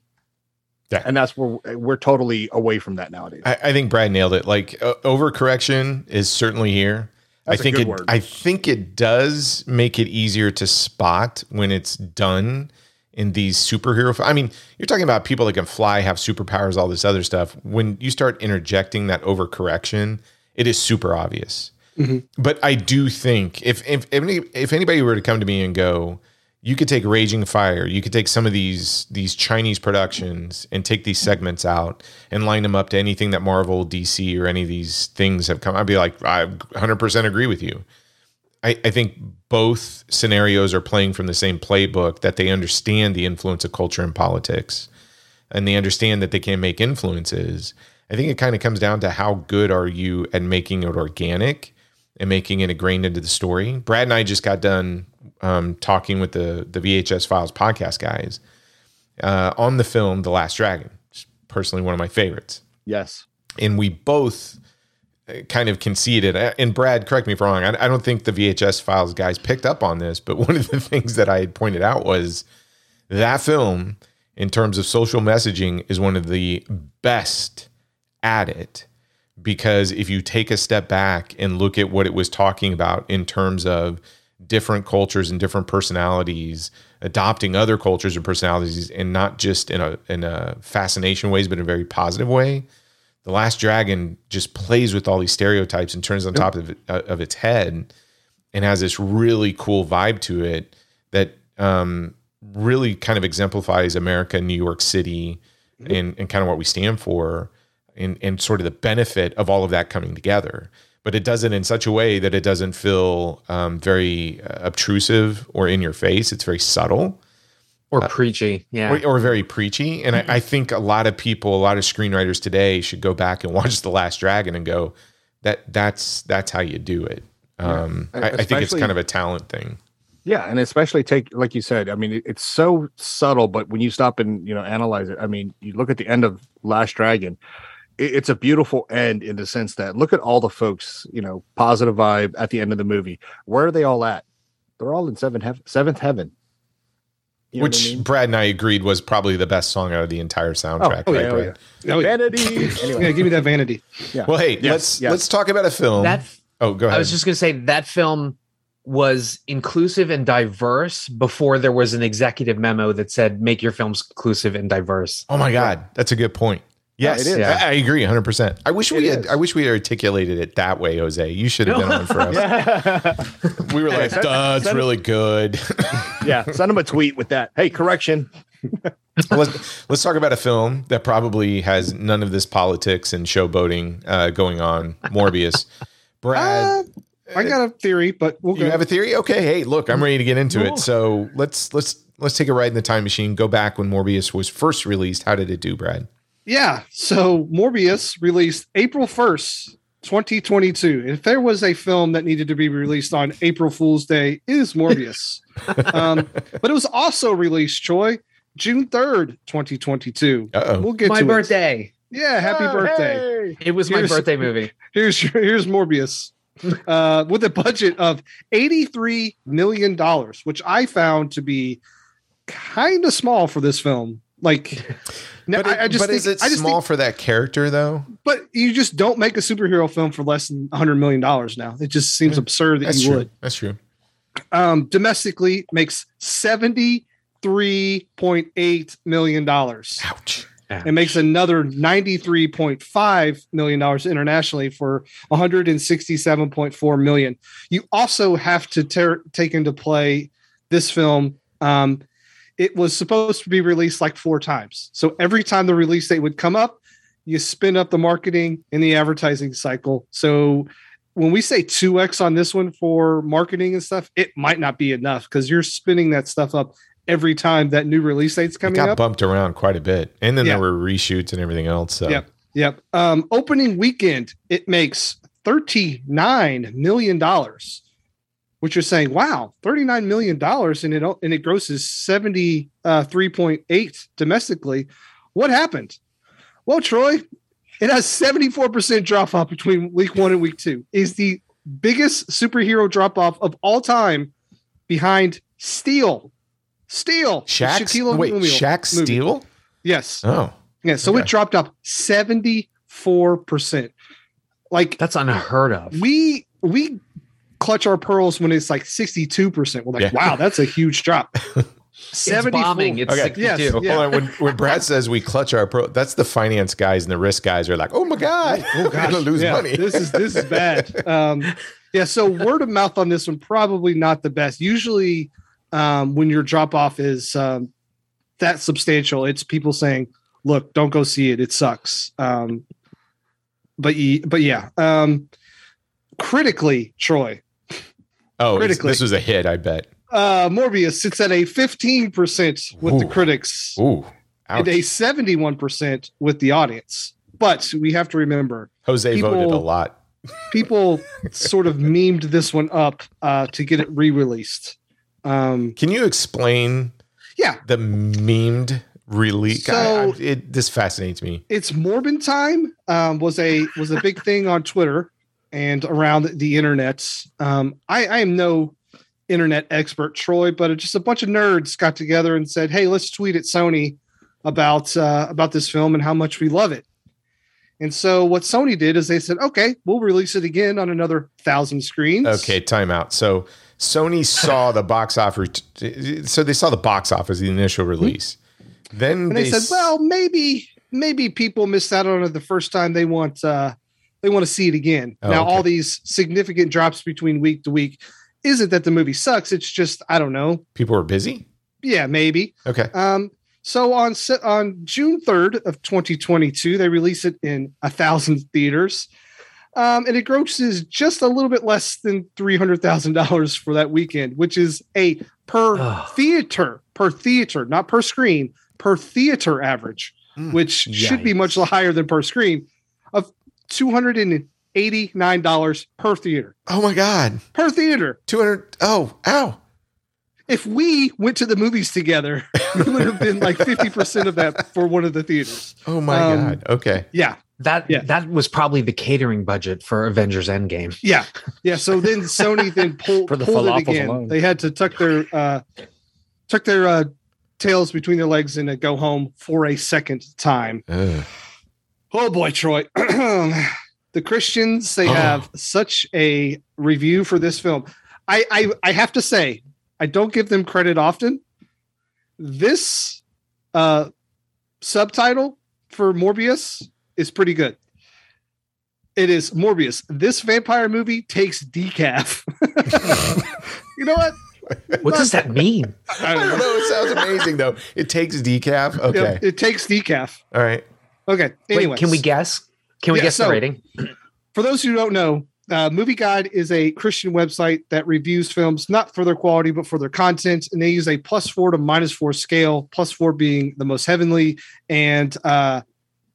Yeah. and that's where we're totally away from that nowadays I, I think Brad nailed it. Like uh, overcorrection is certainly here. That's I think it. word. I think it does make it easier to spot when it's done in these superhero. I mean, you're talking about people that can fly, have superpowers, all this other stuff. When you start interjecting that overcorrection, it is super obvious. Mhm. But I do think if if if, any, if anybody were to come to me and go, you could take Raging Fire, you could take some of these these Chinese productions and take these segments out and line them up to anything that Marvel, DC, or any of these things have come. I'd be like, I 100% agree with you. I, I think both scenarios are playing from the same playbook that they understand the influence of culture and politics and they understand that they can make influences. I think it kind of comes down to how good are you at making it organic and making it ingrained into the story. Brad and I just got done um, talking with the the VHS Files podcast guys uh, on the film The Last Dragon. Personally one of my favorites yes and we both uh, kind of conceded. uh, And Brad, correct me if I'm wrong. I, I don't think the VHS files guys picked up on this, but one of the things that I had pointed out was that film, in terms of social messaging, is one of the best at it. Because if you take a step back and look at what it was talking about in terms of different cultures and different personalities adopting other cultures and personalities and not just in a in a fascination ways but in a very positive way the last dragon just plays with all these stereotypes and turns on top of, uh, of its head and has this really cool vibe to it that um, really kind of exemplifies america new york city and, and kind of what we stand for and, and sort of the benefit of all of that coming together but it does it in such a way that it doesn't feel um, very uh, obtrusive or in your face it's very subtle or preachy. Yeah. or, or very preachy. And I, I think a lot of people, a lot of screenwriters today should go back and watch The Last Dragon and go, that that's that's how you do it. Um, I, I think it's kind of a talent thing. Yeah, and especially take like you said. I mean, it, it's so subtle, but when you stop and you know analyze it, I mean, you look at the end of Last Dragon. It, it's a beautiful end in the sense that look at all the folks, you know, positive vibe at the end of the movie. Where are they all at? They're all in seventh heaven. Seventh heaven. You know Which I mean? Brad and I agreed was probably the best song out of the entire soundtrack. oh, oh right, yeah, oh, Brad? Oh, yeah. Vanity. yeah, give me that vanity. yeah. Well, hey, Yes, let's yes. let's talk about a film. That oh, go ahead. I was just going to say that film was inclusive and diverse before there was an executive memo that said make your films inclusive and diverse. oh my God, that's a good point. Yeah, Yes, it is. I, I agree 100. percent I wish we It had. is. I wish we had articulated it that way, Jose. You should have been on for us. We were like, send- "Duh, it's send- really good." yeah, send him a tweet with that. Hey, correction. let's let's talk about a film that probably has none of this politics and showboating uh, going on. Morbius. Brad, Uh, I got a theory, but we'll you go. have a theory? Okay, hey, look, I'm ready to get into Cool. it. So let's let's let's take a ride in the time machine. Go back when Morbius was first released. How did it do, Brad? Yeah. So Morbius released April 1st, 2022. If there was a film that needed to be released on April Fool's Day, it is Morbius. um, but it was also released, Troy, June 3rd, 2022. Uh oh. We'll get my to birthday. it. Yeah, happy Oh, birthday. hey. It was my birthday movie. Here's your, here's Morbius. Uh, with a budget of $83 million, which I found to be kind of small for this film. Like, no, But, it- I, I just but think, is it I just small think for that character though? but you just don't make a superhero film for less than 100 million dollars now it just seems Yeah, absurd that That's you true. would That's true. um domestically makes 73.8 million dollars Ouch. it makes another 93.5 million dollars internationally for 167.4 million you also have to ter- take into play this film um it was supposed to be released like four times so every time the release date would come up you spin up the marketing and the advertising cycle so when we say 2x on this one for marketing and stuff it might not be enough because you're spinning that stuff up every time that new release date's It coming got up bumped around quite a bit, and then Yeah. there were reshoots and everything else. So Yep. Yep. Um, opening weekend, it makes $39 million, which you're saying, wow, $39 million and it and it grosses 73.8 uh, domestically. What happened? Well, Troy, it has 74% drop off between week one and week two. Is the biggest superhero drop off of all time behind Steel. Steel. the Shaq. Shaquille Wait, O'Neal Shaq movie. Steel? Yes. Oh, Yeah, so Okay. it dropped off 74%. Like That's unheard of. we we clutch our pearls when it's like 62%. We're like, Yeah. wow, that's a huge drop. It's bombing. It's Okay. 62. Yes, yeah. Hold on. When, when Brad says we clutch our pro, that's the finance guys and the risk guys are like, oh my god, Oh we're gonna lose yeah, money. This is this is bad. Um, yeah, so word of mouth on this one probably not the best. Usually, um, when your drop off is um, that substantial, it's people saying, "Look, don't go see it; it sucks." Um, but but yeah, um, critically, Troy, oh, critically. this was a hit. I bet. uh, Morbius sits at a fifteen percent with the critics Ooh, and a seventy-one percent with the audience. But we have to remember Jose voted a lot. people sort of memed this one up uh, to get it re-released. Um, Can you explain yeah, the memed release? So- I- I- it, this fascinates me. it's Morbin time um, was a was a big thing on Twitter and around the internet. Um, I, I am no internet expert, Troy, but just a bunch of nerds got together and said, "Hey, let's tweet at Sony about uh, about this film and how much we love it." And so what Sony did is they said, "Okay, we'll release it again on another thousand screens." Okay, timeout. So Sony saw the box offer. So they saw the box office, the initial release. Then and they, said, "Well, maybe maybe people missed out on it the first time. They want uh, they want to see it again." Oh, now, okay. all these significant drops between week to week isn't that the movie sucks. It's just I don't know. people are busy. Yeah, maybe. Okay. Um, so on on June third of 2022, they release it in a thousand theaters. Um, and it grosses just a little bit less than three hundred thousand dollars for that weekend, which is a per theater per theater, not per screen, per theater average, Mm. which should be much higher than per screen, of two hundred and eighty nine dollars per theater. Oh my God. Per theater. 200. Oh, ow. If we went to the movies together, we would have been like fifty percent of that for one of the theaters. Oh my Um, God. Okay. Yeah, That Yeah. that was probably the catering budget for Avengers Endgame. Yeah, yeah. So then Sony then pulled For the pulled it again. alone. They had to tuck their uh, tuck their uh, tails between their legs and go home for a second time. Ugh. Oh boy, Troy. the Christians, they Oh. have such a review for this film. I, I I have to say, I don't give them credit often. This uh subtitle for Morbius is pretty good. It is Morbius. This vampire movie takes decaf. you know what? What does that mean? I don't know. It sounds amazing though. It takes decaf. Okay. Yep, it takes decaf. All right. Okay. Anyway, can we guess? Can we Yeah, guess so- the rating? for those who don't know, uh, Movie Guide is a Christian website that reviews films not for their quality but for their content, and they use a plus four to minus four scale. Plus four being the most heavenly, and uh,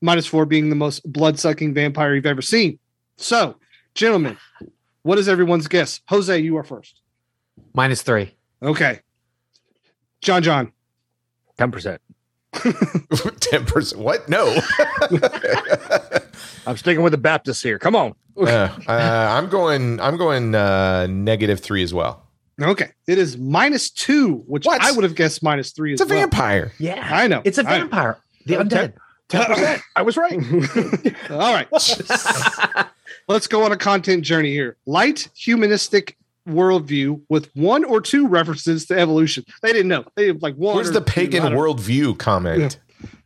minus four being the most blood sucking vampire you've ever seen. So, gentlemen, what is everyone's guess? Jose, you are first. Minus three. Okay, John, John, Ten percent. Ten percent. What? No. I'm sticking with the Baptists here. Come on. uh, uh, I'm going. I'm going uh, negative three as well. Okay, it is minus two, which What? I would have guessed minus three It's as a well. vampire. Yeah. I know. It's a vampire. The Okay. undead. Ten. I was right. All right. Let's go on a content journey here. Light humanistic worldview with one or two references to evolution. They didn't know. They have like one. Where's the pagan I don't know. worldview comment?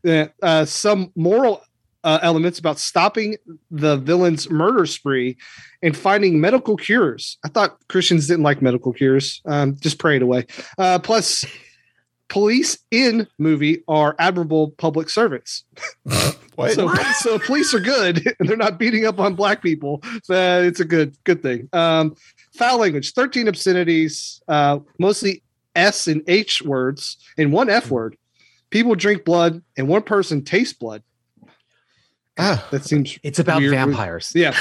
Yeah, uh, some moral uh, elements about stopping the villain's murder spree and finding medical cures. I thought Christians didn't like medical cures. Um, just pray it away. Uh, plus, police in movie are admirable public servants. What? So, so police are good and they're not beating up on black people. So it's a good good thing. Um, foul language, 13 obscenities, uh, mostly S and H words, and one F word. People drink blood and one person tastes blood. Ah, That seems It's about Weird- vampires. yeah.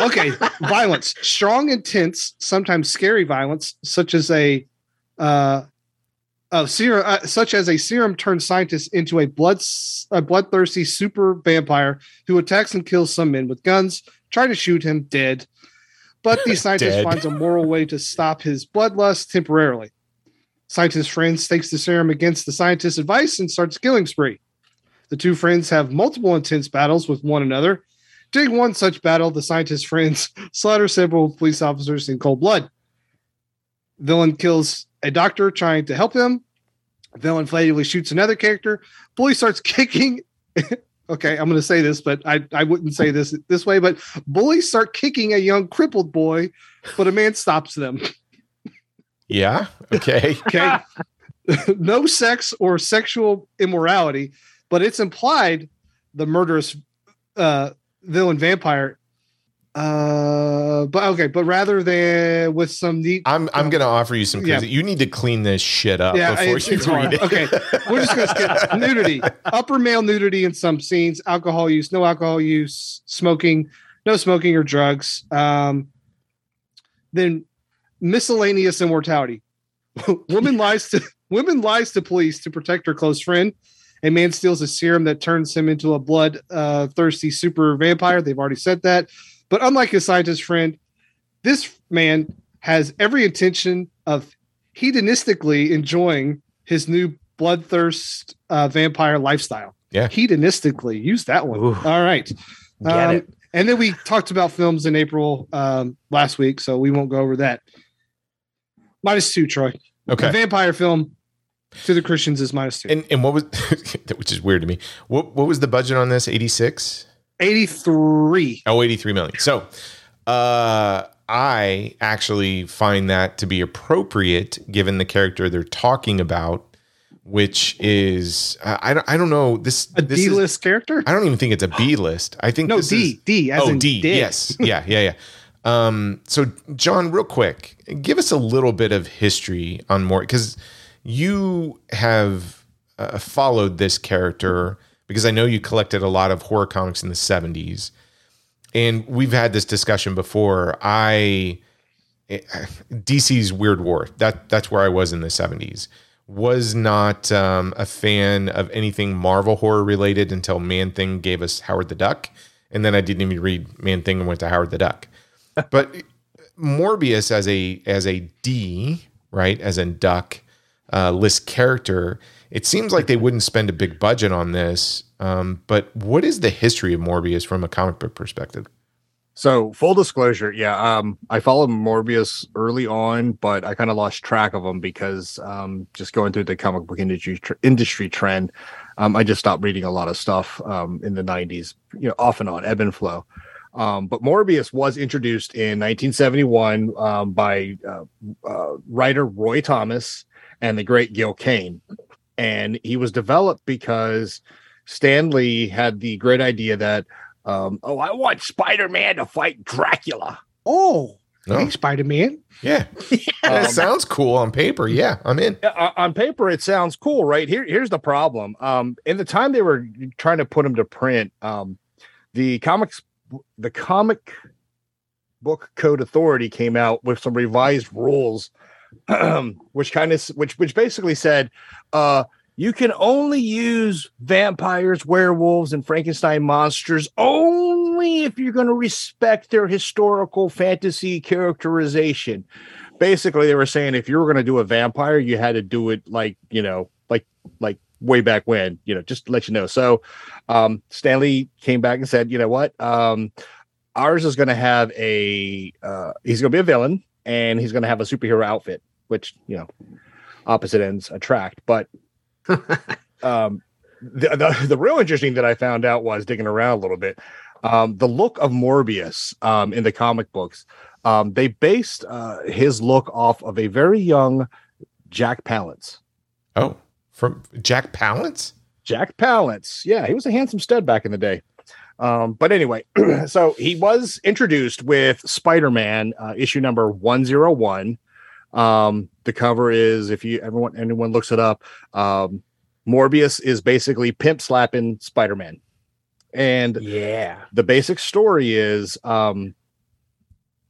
Okay. violence. Strong, intense, sometimes scary violence, such as a uh uh, serum, uh, such as a serum turns scientist into a blood a bloodthirsty super vampire who attacks and kills some men with guns, try to shoot him dead. But the scientist Dead. finds a moral way to stop his bloodlust temporarily. Scientist friend stakes the serum against the scientist's advice and starts killing spree. The two friends have multiple intense battles with one another. During one such battle, the scientist's friends slaughter several police officers in cold blood. Villain kills a doctor trying to help him. Villain fatally shoots another character. Bully starts kicking. Okay, I'm going to say this, but I, I wouldn't say this this way. But bullies start kicking a young crippled boy, but a man stops them. yeah. Okay. Okay. no sex or sexual immorality, but it's implied the murderous uh, villain vampire. Uh, but okay, but rather than with some neat. I'm I'm gonna offer you some. Yeah. Yeah. You need to clean this shit up Yeah, before it's- you it's read hard. it. Okay, we're just gonna skip nudity, upper male nudity in some scenes, alcohol use, no alcohol use, smoking, no smoking or drugs. Um, then miscellaneous immortality. woman lies to woman lies to police to protect her close friend. A man steals a serum that turns him into a blood uh, thirsty super vampire. They've already said that. But unlike his scientist friend, this man has every intention of hedonistically enjoying his new bloodthirst uh, vampire lifestyle. Yeah. Hedonistically, use that one. Ooh. All right. Get Um, it. And then we talked about films in April um, last week, so we won't go over that. Minus two, Troy. A Okay. vampire film to the Christians is minus two. And and what was which is weird to me. What what was the budget on this? 86? 83. Oh, 83 million. So uh I actually find that to be appropriate given the character they're talking about, which is uh, I don't I don't know this A this D is- list character? I don't even think it's a B list. I think No, D. is- D, as oh, in D. Yes. Yeah. Yeah. Yeah. Um, so, John, real quick, give us a little bit of history on more because you have uh, followed this character because I know you collected a lot of horror comics in the 70s. And we've had this discussion before. I eh, DC's Weird War. That that's where I was in the 70s. Was not um, a fan of anything Marvel horror related until Man Thing gave us Howard the Duck, and then I didn't even read Man Thing and went to Howard the Duck. but Morbius as a as a D, right, as a duck uh, list character it seems like they wouldn't spend a big budget on this. Um, but what is the history of Morbius from a comic book perspective? So full disclosure, yeah, um, I followed Morbius early on, but I kind of lost track of him because um, just going through the comic book industry tr- industry trend, um, I just stopped reading a lot of stuff um, in the '90s, you know, off and on, ebb and flow. Um, but Morbius was introduced in 1971 um, by uh, uh, writer Roy Thomas and the great Gil Kane, and he was developed because Stan Lee had the great idea that um, oh, I want Spider Man to fight Dracula. Oh, No. hey, Spider Man. Yeah, that Um, sounds cool on paper. Yeah, I'm in. on paper, it sounds cool, right? Here, here's the problem. Um, in the time they were trying to put him to print, um, the comics, the comic book code authority came out with some revised rules, which kind of, which, which basically said, uh, you can only use vampires, werewolves, and Frankenstein monsters only if you're going to respect their historical fantasy characterization. Basically, they were saying if you were going to do a vampire, you had to do it like you know, like like way back when, you know, just to let you know. So, um, Stan Lee came back and said, you know what, um, ours is going to have a uh, he's going to be a villain and he's going to have a superhero outfit, which you know, opposite ends attract, but um, the, the the real interesting that I found out was digging around a little bit. Um, the look of Morbius um, in the comic books, um, they based uh, his look off of a very young Jack Palance. Oh, from Jack Palance. Jack Palance, yeah, he was a handsome stud back in the day. Um, but anyway, so he was introduced with Spider-Man uh, issue number one zero one. Um, the cover is, if you everyone anyone looks it up, um, Morbius is basically pimp slapping Spider-Man, and Yeah. the basic story is um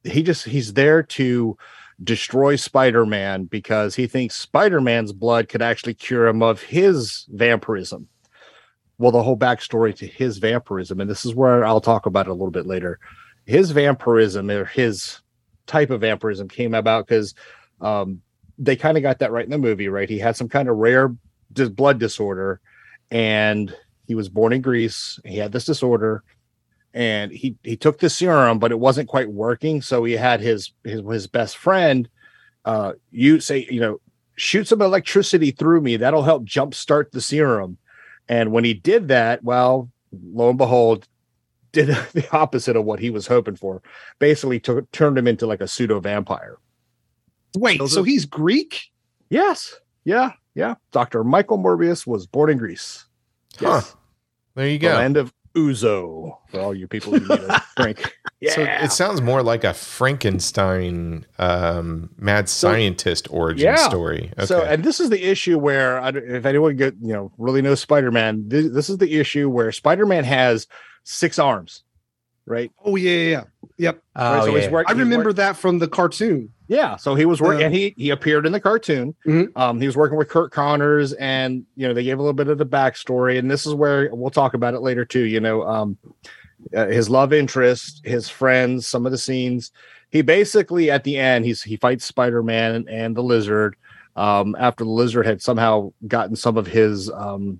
he just he's there to destroy spider-man because he thinks spider-man's blood could actually cure him of his vampirism well the whole backstory to his vampirism and this is where i'll talk about it a little bit later his vampirism or his type of vampirism came about because um they kind of got that right in the movie right he had some kind of rare dis- blood disorder and he was born in Greece. He had this disorder, and he he took the serum, but it wasn't quite working. So he had his his his best friend, uh, you say you know, shoot some electricity through me. That'll help jumpstart the serum. And when he did that, well, lo and behold, did the opposite of what he was hoping for. Basically, took turned him into like a pseudo vampire. Wait, Those so he's Greek? Yes, yeah, yeah. Doctor Michael Morbius was born in Greece. Huh. There you the go. land of Ouzo for all you people who need a drink. So it sounds more like a Frankenstein um, mad So- scientist origin Yeah. story. Okay. So, and this is the issue where, if anyone get you know really knows Spider Man, this, this is the issue where Spider Man has six arms, right? Oh yeah, yeah, yeah. Yep. Right, Oh, so he's yeah. work- I he remember work- that from the cartoon. yeah, so he was working, Yeah. and he he appeared in the cartoon. Mhm. Um, he was working with Curt Connors, and you know they gave a little bit of the backstory, and this is where we'll talk about it later too. You know, um, uh, his love interest, his friends, some of the scenes. He basically at the end he's he fights Spider Man and, the Lizard. Um, after the Lizard had somehow gotten some of his um,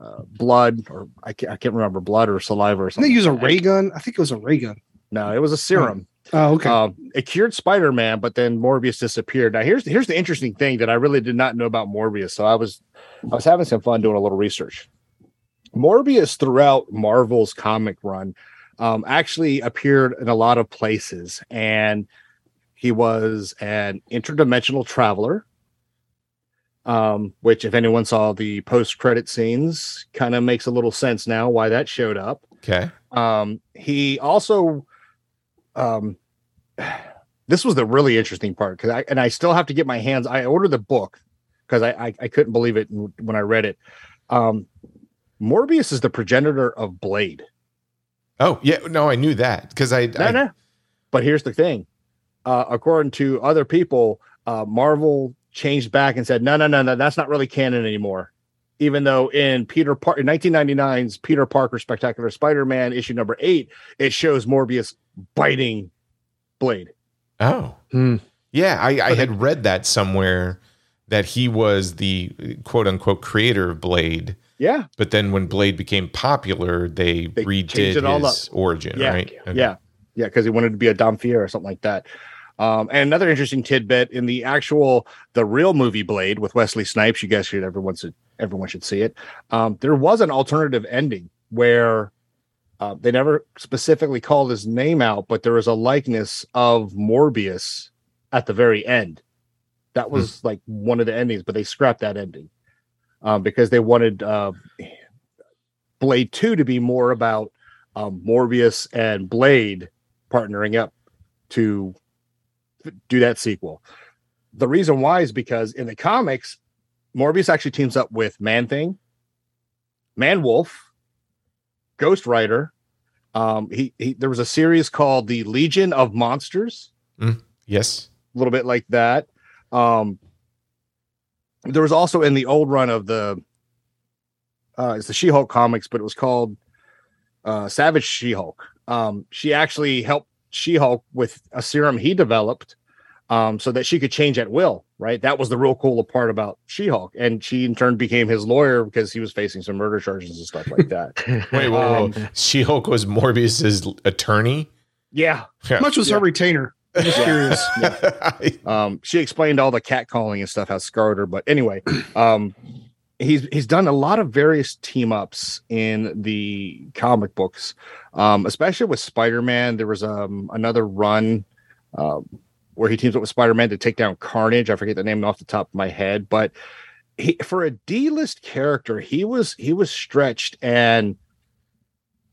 uh, blood, or I can't, I can't remember blood or saliva or Didn't they use a ray gun? I think it was a ray gun. No, it was a serum. Oh, okay. Um, it cured Spider Man, but then Morbius disappeared. Now here's here's the interesting thing that I really did not know about Morbius. So I was I was having some fun doing a little research. Morbius throughout Marvel's comic run um, actually appeared in a lot of places, and he was an interdimensional traveler. Um, which, if anyone saw the post credit scenes, kind of makes a little sense now why that showed up. okay. Um, he also, um, this was the really interesting part because I and I still have to get my hands. I ordered the book because I, I I couldn't believe it when I read it. Um, Morbius is the progenitor of Blade. Oh yeah. No, I knew that because I, No, I no. But here's the thing. Uh, according to other people, uh, Marvel changed back and said, no, no, no, no, that's not really canon anymore. Even though in Peter Par- in 1999's Peter Parker Spectacular Spider-Man issue number eight, it shows Morbius biting Blade. Oh. Hmm. Yeah, I, I had read that somewhere that he was the quote unquote creator of Blade. Yeah. But then when Blade became popular, they, They redid it all his origin, Yeah. right? Okay. Yeah. Yeah. Because he wanted to be a Dhampir or something like that. Um, and another interesting tidbit in the actual, the real movie Blade with Wesley Snipes, you guys should, everyone should, everyone should see it. Um, there was an alternative ending where uh, they never specifically called his name out, but there was a likeness of Morbius at the very end. That was like one of the endings, but they scrapped that ending um, because they wanted uh, Blade 2 to be more about um, Morbius and Blade partnering up to do that sequel. The reason why is because in the comics, Morbius actually teams up with Man Thing, Man Wolf, Ghost Rider. Um, he, he there was a series called the Legion of Monsters, Yes. a little bit like that. Um, there was also in the old run of the uh, it's the She-Hulk comics, but it was called uh, Savage She-Hulk. Um, she actually helped She-Hulk with a serum he developed um, so that she could change at will. Right, that was the real cool part about She-Hulk, and she in turn became his lawyer because he was facing some murder charges and stuff like that. Wait, wait, Um, wait. She Hulk was Morbius's attorney. yeah, Yeah. Much was Yeah. her retainer. I'm just curious. um she explained all the cat calling and stuff how scarred her but anyway um he's he's done a lot of various team ups in the comic books. Um especially with spider-man there was um another run um where he teams up with spider-man to take down carnage. I forget the name off the top of my head but he for a d-list character he was he was stretched and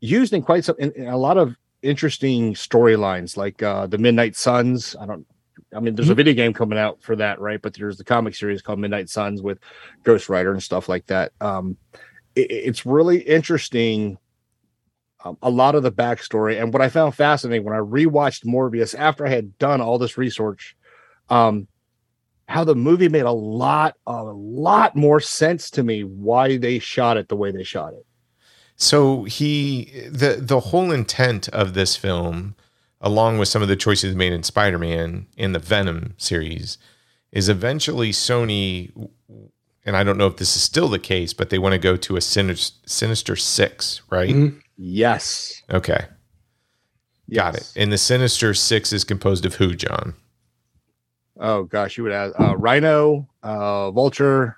used in quite some in, in a lot of interesting storylines like uh the midnight suns i don't I mean, there's a video game coming out for that, right? But there's the comic series called Midnight Suns with Ghost Rider and stuff like that. Um, it- it's really interesting. Um, a lot of the backstory and what I found fascinating when I rewatched Morbius after I had done all this research, um, how the movie made a lot, a lot more sense to me why they shot it the way they shot it. So he the the whole intent of this film, along with some of the choices made in Spider-Man in the Venom series, is eventually Sony and I don't know if this is still the case, but they want to go to a sinister, sinister six, right? Mhm. Yes, Okay. Got it. Yes. And the Sinister Six is composed of who, John? Oh gosh, you would ask uh, Rhino, uh, Vulture,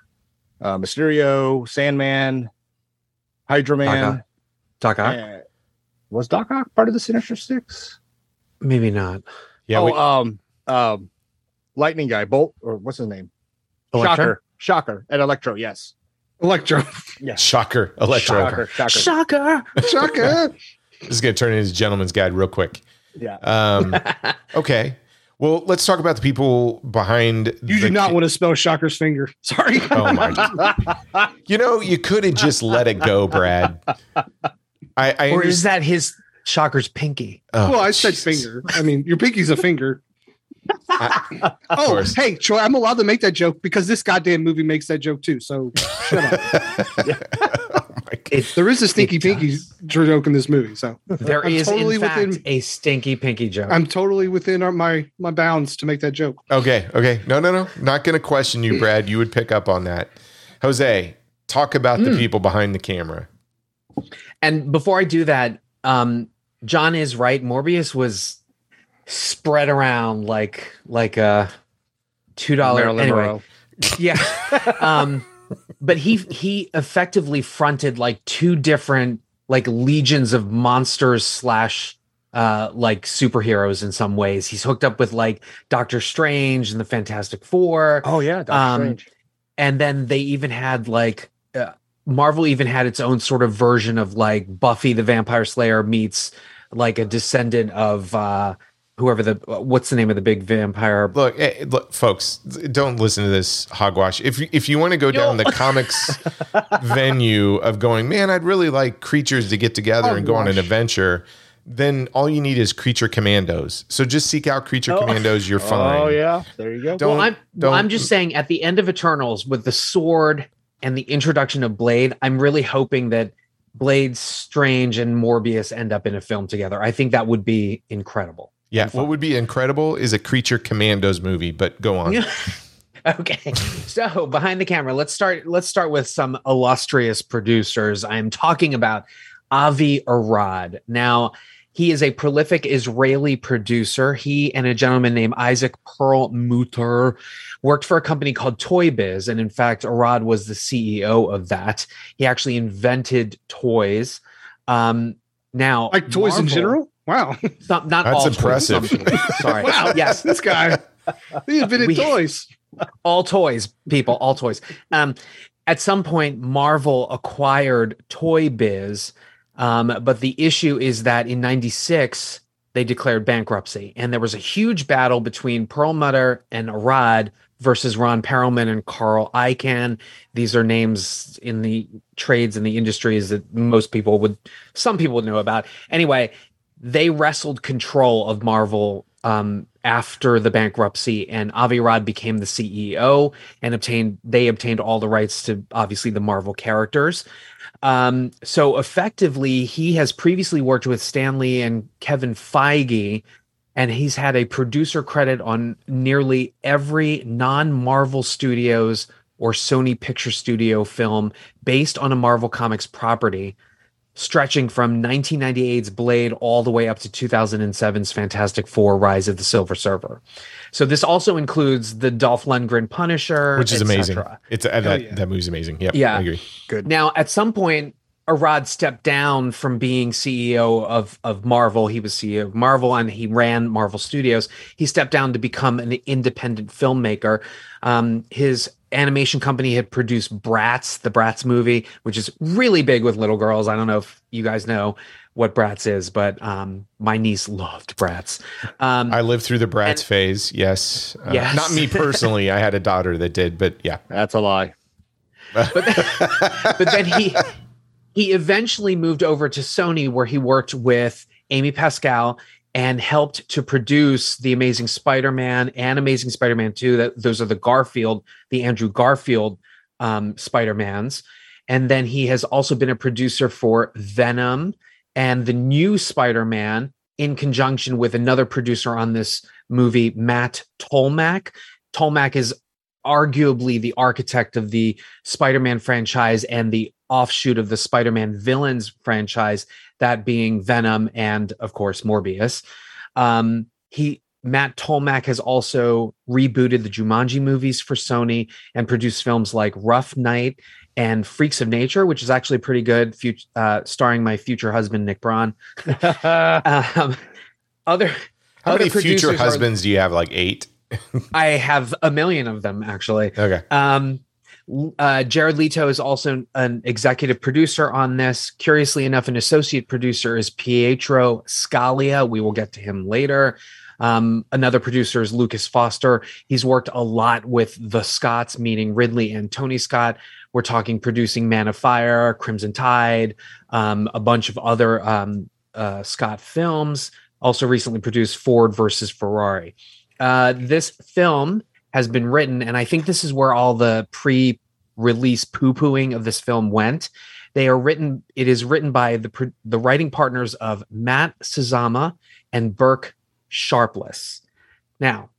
uh, Mysterio, Sandman, Hydro Man. Doc Ock? Uh, was Doc Ock part of the Sinister Six? Maybe not. Yeah, oh, we- um, um, Lightning guy, Bolt, or what's his name? Electro? Shocker, Shocker, and Electro. Yes, Electro. Shocker, Electro. Shocker, Shocker. Shocker. Shocker. This is going to turn into his gentleman's guide real quick. yeah, Um, okay. Well, let's talk about the people behind. You the do not ca- want to spell Shocker's finger. Sorry. Oh my! You know, you could have just let it go, Brad. I, I or is that his Shocker's pinky? oh, well, I said Jesus. finger. I mean, your pinky's a finger. I- Oh, course. hey, Troy, I'm allowed to make that joke because this goddamn movie makes that joke too. So shut up. My God. It, There is a stinky pinky joke in this movie, so there I'm is totally in fact within- a stinky pinky joke. I'm totally within our, my my bounds to make that joke. Okay, okay. No, no, no. Not going to question you, Brad. You would pick up on that. Jose, talk about the Hmm. people behind the camera. and before I do that, um, John is right. Morbius was spread around like like a two dollar Marilyn anyway. Monroe. Yeah. um, but he he effectively fronted like two different like legions of monsters slash uh like superheroes in some ways. He's hooked up with like Doctor Strange and the Fantastic Four. Oh yeah, Doctor Um, Strange. and then they even had like uh, Marvel even had its own sort of version of like Buffy the Vampire Slayer meets like a descendant of uh whoever the what's the name of the big vampire Look, eh, look, folks, don't listen to this hogwash. If you, if you want to go down the comics venue of going, man, I'd really like creatures to get together and go on an adventure, then all you need is creature commandos. So just seek out creature commandos. You're fine. Oh yeah, there you go. Don't- well, I'm don't- I'm just saying at the end of Eternals with the sword and the introduction of Blade, I'm really hoping that Blade, Strange, and Morbius end up in a film together. I think that would be incredible. Yeah, what would be incredible is a creature commandos movie. But go on. Okay. So behind the camera, let's start. Let's start with some illustrious producers. I am talking about Avi Arad. Now, he is a prolific Israeli producer. He and a gentleman named Isaac Perlmutter worked for a company called Toy Biz. And in fact, Arad was the CEO of that. He actually invented toys. Um, now, like toys Marvel, in general? Wow. Not, not That's impressive. Toys, Sorry. wow. Yes. This guy. He invented we, toys. All toys, people, all toys. Um, at some point, Marvel acquired Toy Biz um, but the issue is that in 96, they declared bankruptcy. And there was a huge battle between Perlmutter and Arad versus Ron Perelman and Carl Icahn. These are names in the trades and the industries that most people would, some people would know about. Anyway, they wrestled control of Marvel um, after the bankruptcy, and Avi Arad became the CEO and obtained they obtained all the rights to obviously the Marvel characters. Um, so effectively, he has previously worked with Stan Lee and Kevin Feige, and he's had a producer credit on nearly every non-Marvel Studios or Sony Picture Studio film based on a Marvel Comics property stretching from 1998's Blade all the way up to 2007's Fantastic Four: Rise of the Silver Surfer. So this also includes the Dolph Lundgren Punisher, which is amazing. It's uh, that yeah. that movie's amazing. Yep, yeah, I agree. Good. Now, at some point, Arad stepped down from being CEO of of Marvel. He was CEO of Marvel and he ran Marvel Studios. He stepped down to become an independent filmmaker. Um, his animation company had produced Bratz, the Bratz movie, which is really big with little girls. I don't know if you guys know what Bratz is, but um, my niece loved Bratz. Um, I lived through the Bratz and, phase. Yes. Uh, yes. Not me personally. I had a daughter that did, but yeah. That's a lie. but, but then he he eventually moved over to Sony where he worked with Amy Pascal and helped to produce the Amazing Spider-Man and Amazing Spider-Man 2. That those are the Garfield, the Andrew Garfield um, Spider-Mans. And then he has also been a producer for Venom and the new Spider-Man in conjunction with another producer on this movie, Matt Tolmach. Tolmach is arguably the architect of the Spider-Man franchise and the offshoot of the Spider-Man villains franchise, that being Venom and of course Morbius. Um, he Matt Tolmach has also rebooted the Jumanji movies for Sony and produced films like Rough Night and Freaks of Nature, which is actually pretty good, uh, starring my future husband Nick Braun. um, other how other many future husbands are, do you have? Like eight. I have a million of them actually. Okay. Um, uh, Jared Leto is also an executive producer on this. Curiously enough, an associate producer is Pietro Scalia. We will get to him later. Um, another producer is Lucas Foster. He's worked a lot with the Scotts, meaning Ridley and Tony Scott. We're talking producing Man on Fire, Crimson Tide, um, a bunch of other um, uh, Scott films. Also recently produced Ford versus Ferrari. Uh, this film has been written, and I think this is where all the pre release poo pooing of this film went. They are written, it is written by the, the writing partners of Matt Sazama and Burke Sharpless. Now,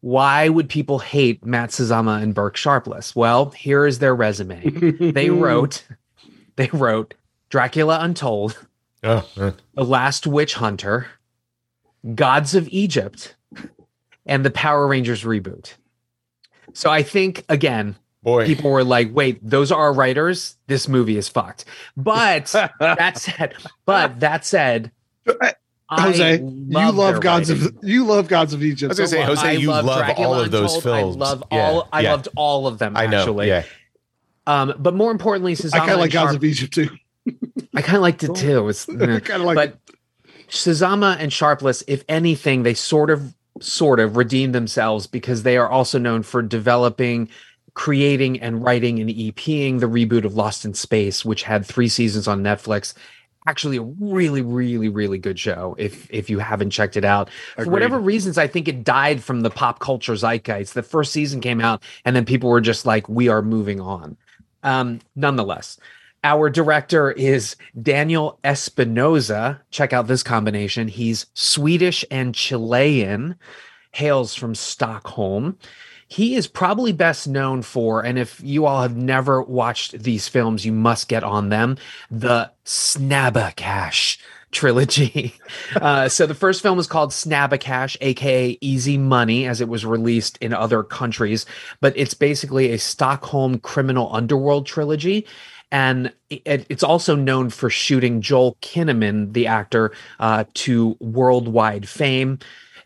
why would people hate Matt Sazama and Burke Sharpless? Well, here is their resume. they wrote, they wrote Dracula Untold, oh, The Last Witch Hunter, Gods of Egypt, and the Power Rangers reboot. So I think again, boy, people were like, "Wait, those are our writers. This movie is fucked." But that said, but that said, Jose, love you love gods writing. of you love gods of Egypt. I was gonna say, Jose, I you love, love all of those Untold. films. I love yeah, all. I yeah. loved all of them. I know. Actually. Yeah. Um, but more importantly, Sazama I kind of like Sharp, gods of Egypt too. I kind of liked it too. It's kind of like, but it. Sazama and Sharpless, if anything, they sort of sort of redeem themselves because they are also known for developing creating and writing and EPing the reboot of Lost in Space, which had three seasons on Netflix. Actually, a really, really, really good show. If if you haven't checked it out, Agreed. for whatever reasons, I think it died from the pop culture zeitgeist. The first season came out, and then people were just like, "We are moving on." Um, nonetheless, our director is Daniel Espinosa. Check out this combination. He's Swedish and Chilean, hails from Stockholm. he is probably best known for, and if you all have never watched these films, you must get on them. The Snabba trilogy. Uh, so the first film is called Snabba aka Easy Money, as it was released in other countries, but it's basically a Stockholm criminal underworld trilogy. And it, it's also known for shooting Joel Kinnaman, the actor, uh, to worldwide fame.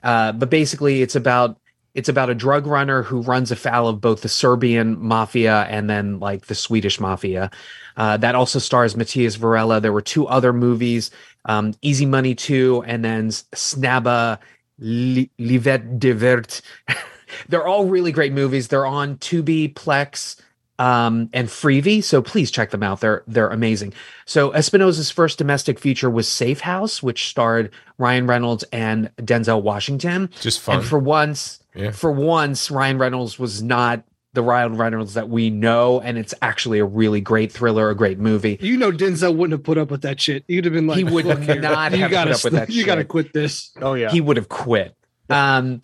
Uh, but basically, it's about it's about a drug runner who runs afoul of both the Serbian mafia and then like the Swedish mafia. Uh, that also stars Matias Varela. There were two other movies, um, Easy Money 2 and then Snabba Livet de Vert. They're all really great movies. They're on Tubi, Plex, um, and Freevee. So please check them out. They're they're amazing. So Espinosa's first domestic feature was Safe House, which starred Ryan Reynolds and Denzel Washington. Just fun. And for once, yeah. For once, Ryan Reynolds was not the Ryan Reynolds that we know, and it's actually a really great thriller, a great movie. You know, Denzel wouldn't have put up with that shit. He'd have been like, he would not have gotta, put up with that. You got to quit this. Oh yeah, he would have quit. Um,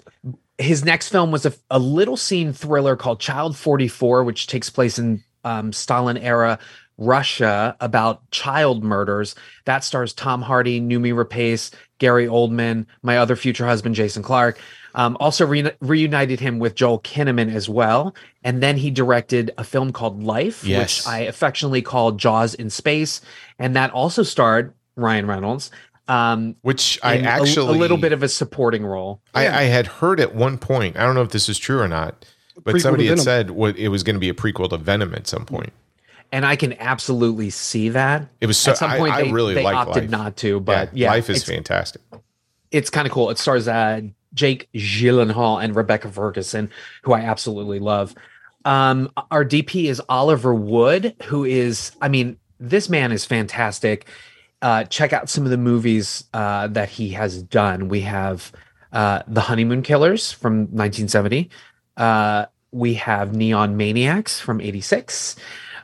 his next film was a, a little scene thriller called Child Forty Four, which takes place in um, Stalin era Russia about child murders. That stars Tom Hardy, Noomi Rapace, Gary Oldman, my other future husband Jason Clarke. Um, also re- reunited him with Joel Kinnaman as well, and then he directed a film called Life, yes. which I affectionately call Jaws in Space, and that also starred Ryan Reynolds. Um, which I actually a, a, little bit of a supporting role. I, I, had heard at one point. I don't know if this is true or not, but somebody had said what it was going to be a prequel to Venom at some point. point and I can absolutely see that. It was so. At some point, I, they, I really they opted life. not to, but yeah, yeah life is fantastic. It's kind of cool. It stars uh, Jake Gyllenhaal and Rebecca Ferguson, who I absolutely love. Um, our DP is Oliver Wood, who is, I mean, this man is fantastic. Uh, check out some of the movies uh, that he has done. We have uh, The Honeymoon Killers from 1970. Uh, we have Neon Maniacs from 86.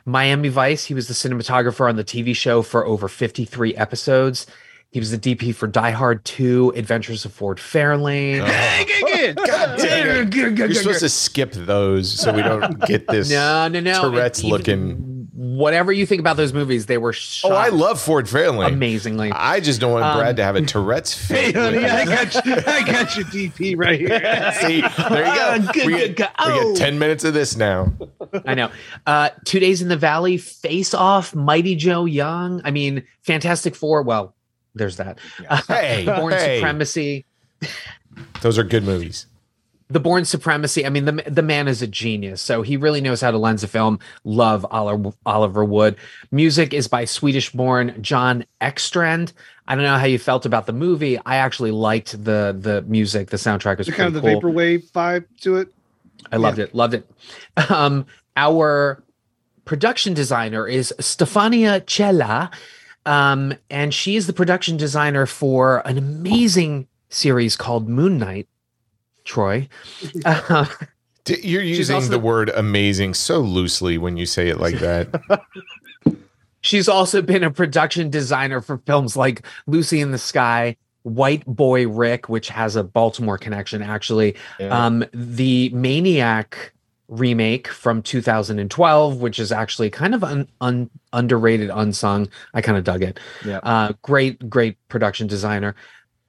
Miami Vice, he was the cinematographer on the TV show for over 53 episodes. He was the DP for Die Hard 2, Adventures of Ford Fairlane. Oh. God damn You're supposed to skip those so we don't get this no, no, no. Tourette's it, looking. Whatever you think about those movies, they were Oh, I love Ford Fairlane. Amazingly. I just don't want um, Brad to have a Tourette's Hey, honey, I got, you, I got your DP right here. See, there you go. good, we, get, oh. we get 10 minutes of this now. I know. Uh, Two Days in the Valley, Face Off, Mighty Joe Young. I mean, Fantastic Four. Well, there's that. Hey, Bourne hey. Supremacy. Those are good movies. The Bourne Supremacy. I mean, the the man is a genius, so he really knows how to lens a film. Love Oliver, Oliver Wood. Music is by Swedish-born Jon Ekstrand. I don't know how you felt about the movie. I actually liked the the music. The soundtrack was kind of the cool. vaporwave vibe to it. I loved yeah. it. Loved it. Um, our production designer is Stefania Cella. Um, and she is the production designer for an amazing series called Moon Knight. Troy. Uh, You're using also, the word amazing so loosely when you say it like that. she's also been a production designer for films like Lucy in the Sky, White Boy Rick, which has a Baltimore connection, actually. Yeah. Um, the Maniac remake from 2012, which is actually kind of un, un, underrated, unsung. I kind of dug it. Yeah. Uh, great, great production designer.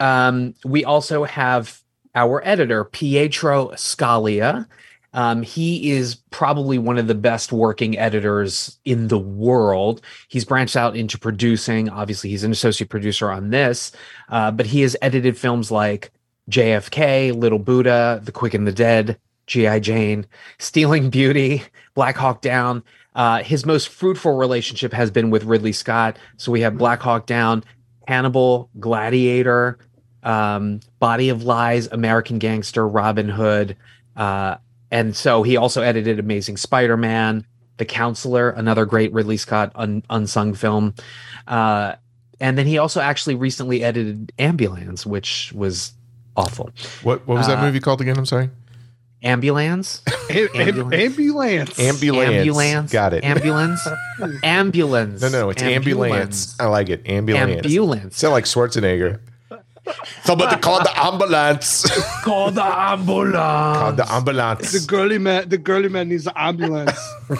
Um, we also have our editor, Pietro Scalia. Um, he is probably one of the best working editors in the world. He's branched out into producing. Obviously, he's an associate producer on this, uh, but he has edited films like JFK, Little Buddha, The Quick and the Dead, G.I. Jane, Stealing Beauty, Black Hawk Down. Uh, his most fruitful relationship has been with Ridley Scott. So we have Black Hawk Down, Hannibal, Gladiator, um, Body of Lies, American Gangster, Robin Hood. Uh, and so he also edited Amazing Spider Man, The Counselor, another great Ridley Scott un- unsung film. Uh, and then he also actually recently edited Ambulance, which was awful. What what was that uh, movie called again? I'm sorry ambulance ambulance ambulance ambulance ambulance got it ambulance ambulance no no it's ambulance. ambulance. i like it ambulance ambulance sound like schwarzenegger Somebody call the ambulance. Call the ambulance. call the ambulance. The girly man, the girly man needs an ambulance.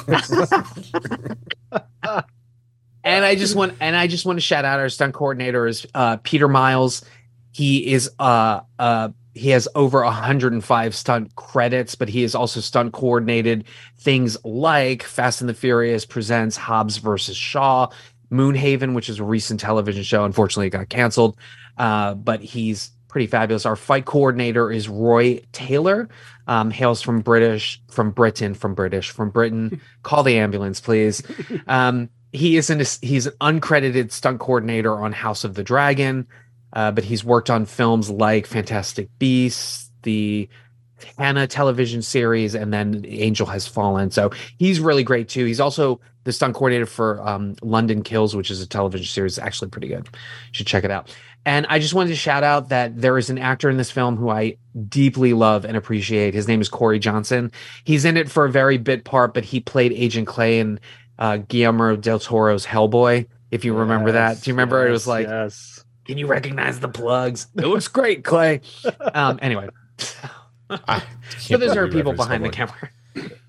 and I just want and I just want to shout out our stunt coordinator is uh, Peter Miles. He is uh uh he has over 105 stunt credits, but he has also stunt coordinated things like Fast and the Furious presents Hobbs versus Shaw, Moonhaven, which is a recent television show. Unfortunately, it got canceled, uh, but he's pretty fabulous. Our fight coordinator is Roy Taylor. Um, hails from British, from Britain, from British, from Britain. Call the ambulance, please. Um, he is an he's an uncredited stunt coordinator on House of the Dragon, uh, but he's worked on films like Fantastic Beasts, the Hanna television series, and then Angel Has Fallen. So he's really great too. He's also the stunt coordinator for um, London Kills, which is a television series. Actually, pretty good. You should check it out. And I just wanted to shout out that there is an actor in this film who I deeply love and appreciate. His name is Corey Johnson. He's in it for a very bit part, but he played Agent Clay in uh, Guillermo del Toro's Hellboy. If you remember that, do you remember yes, it was like, yes. "Can you recognize the plugs? It looks great, Clay." um, anyway, I so those are people referenced behind the camera.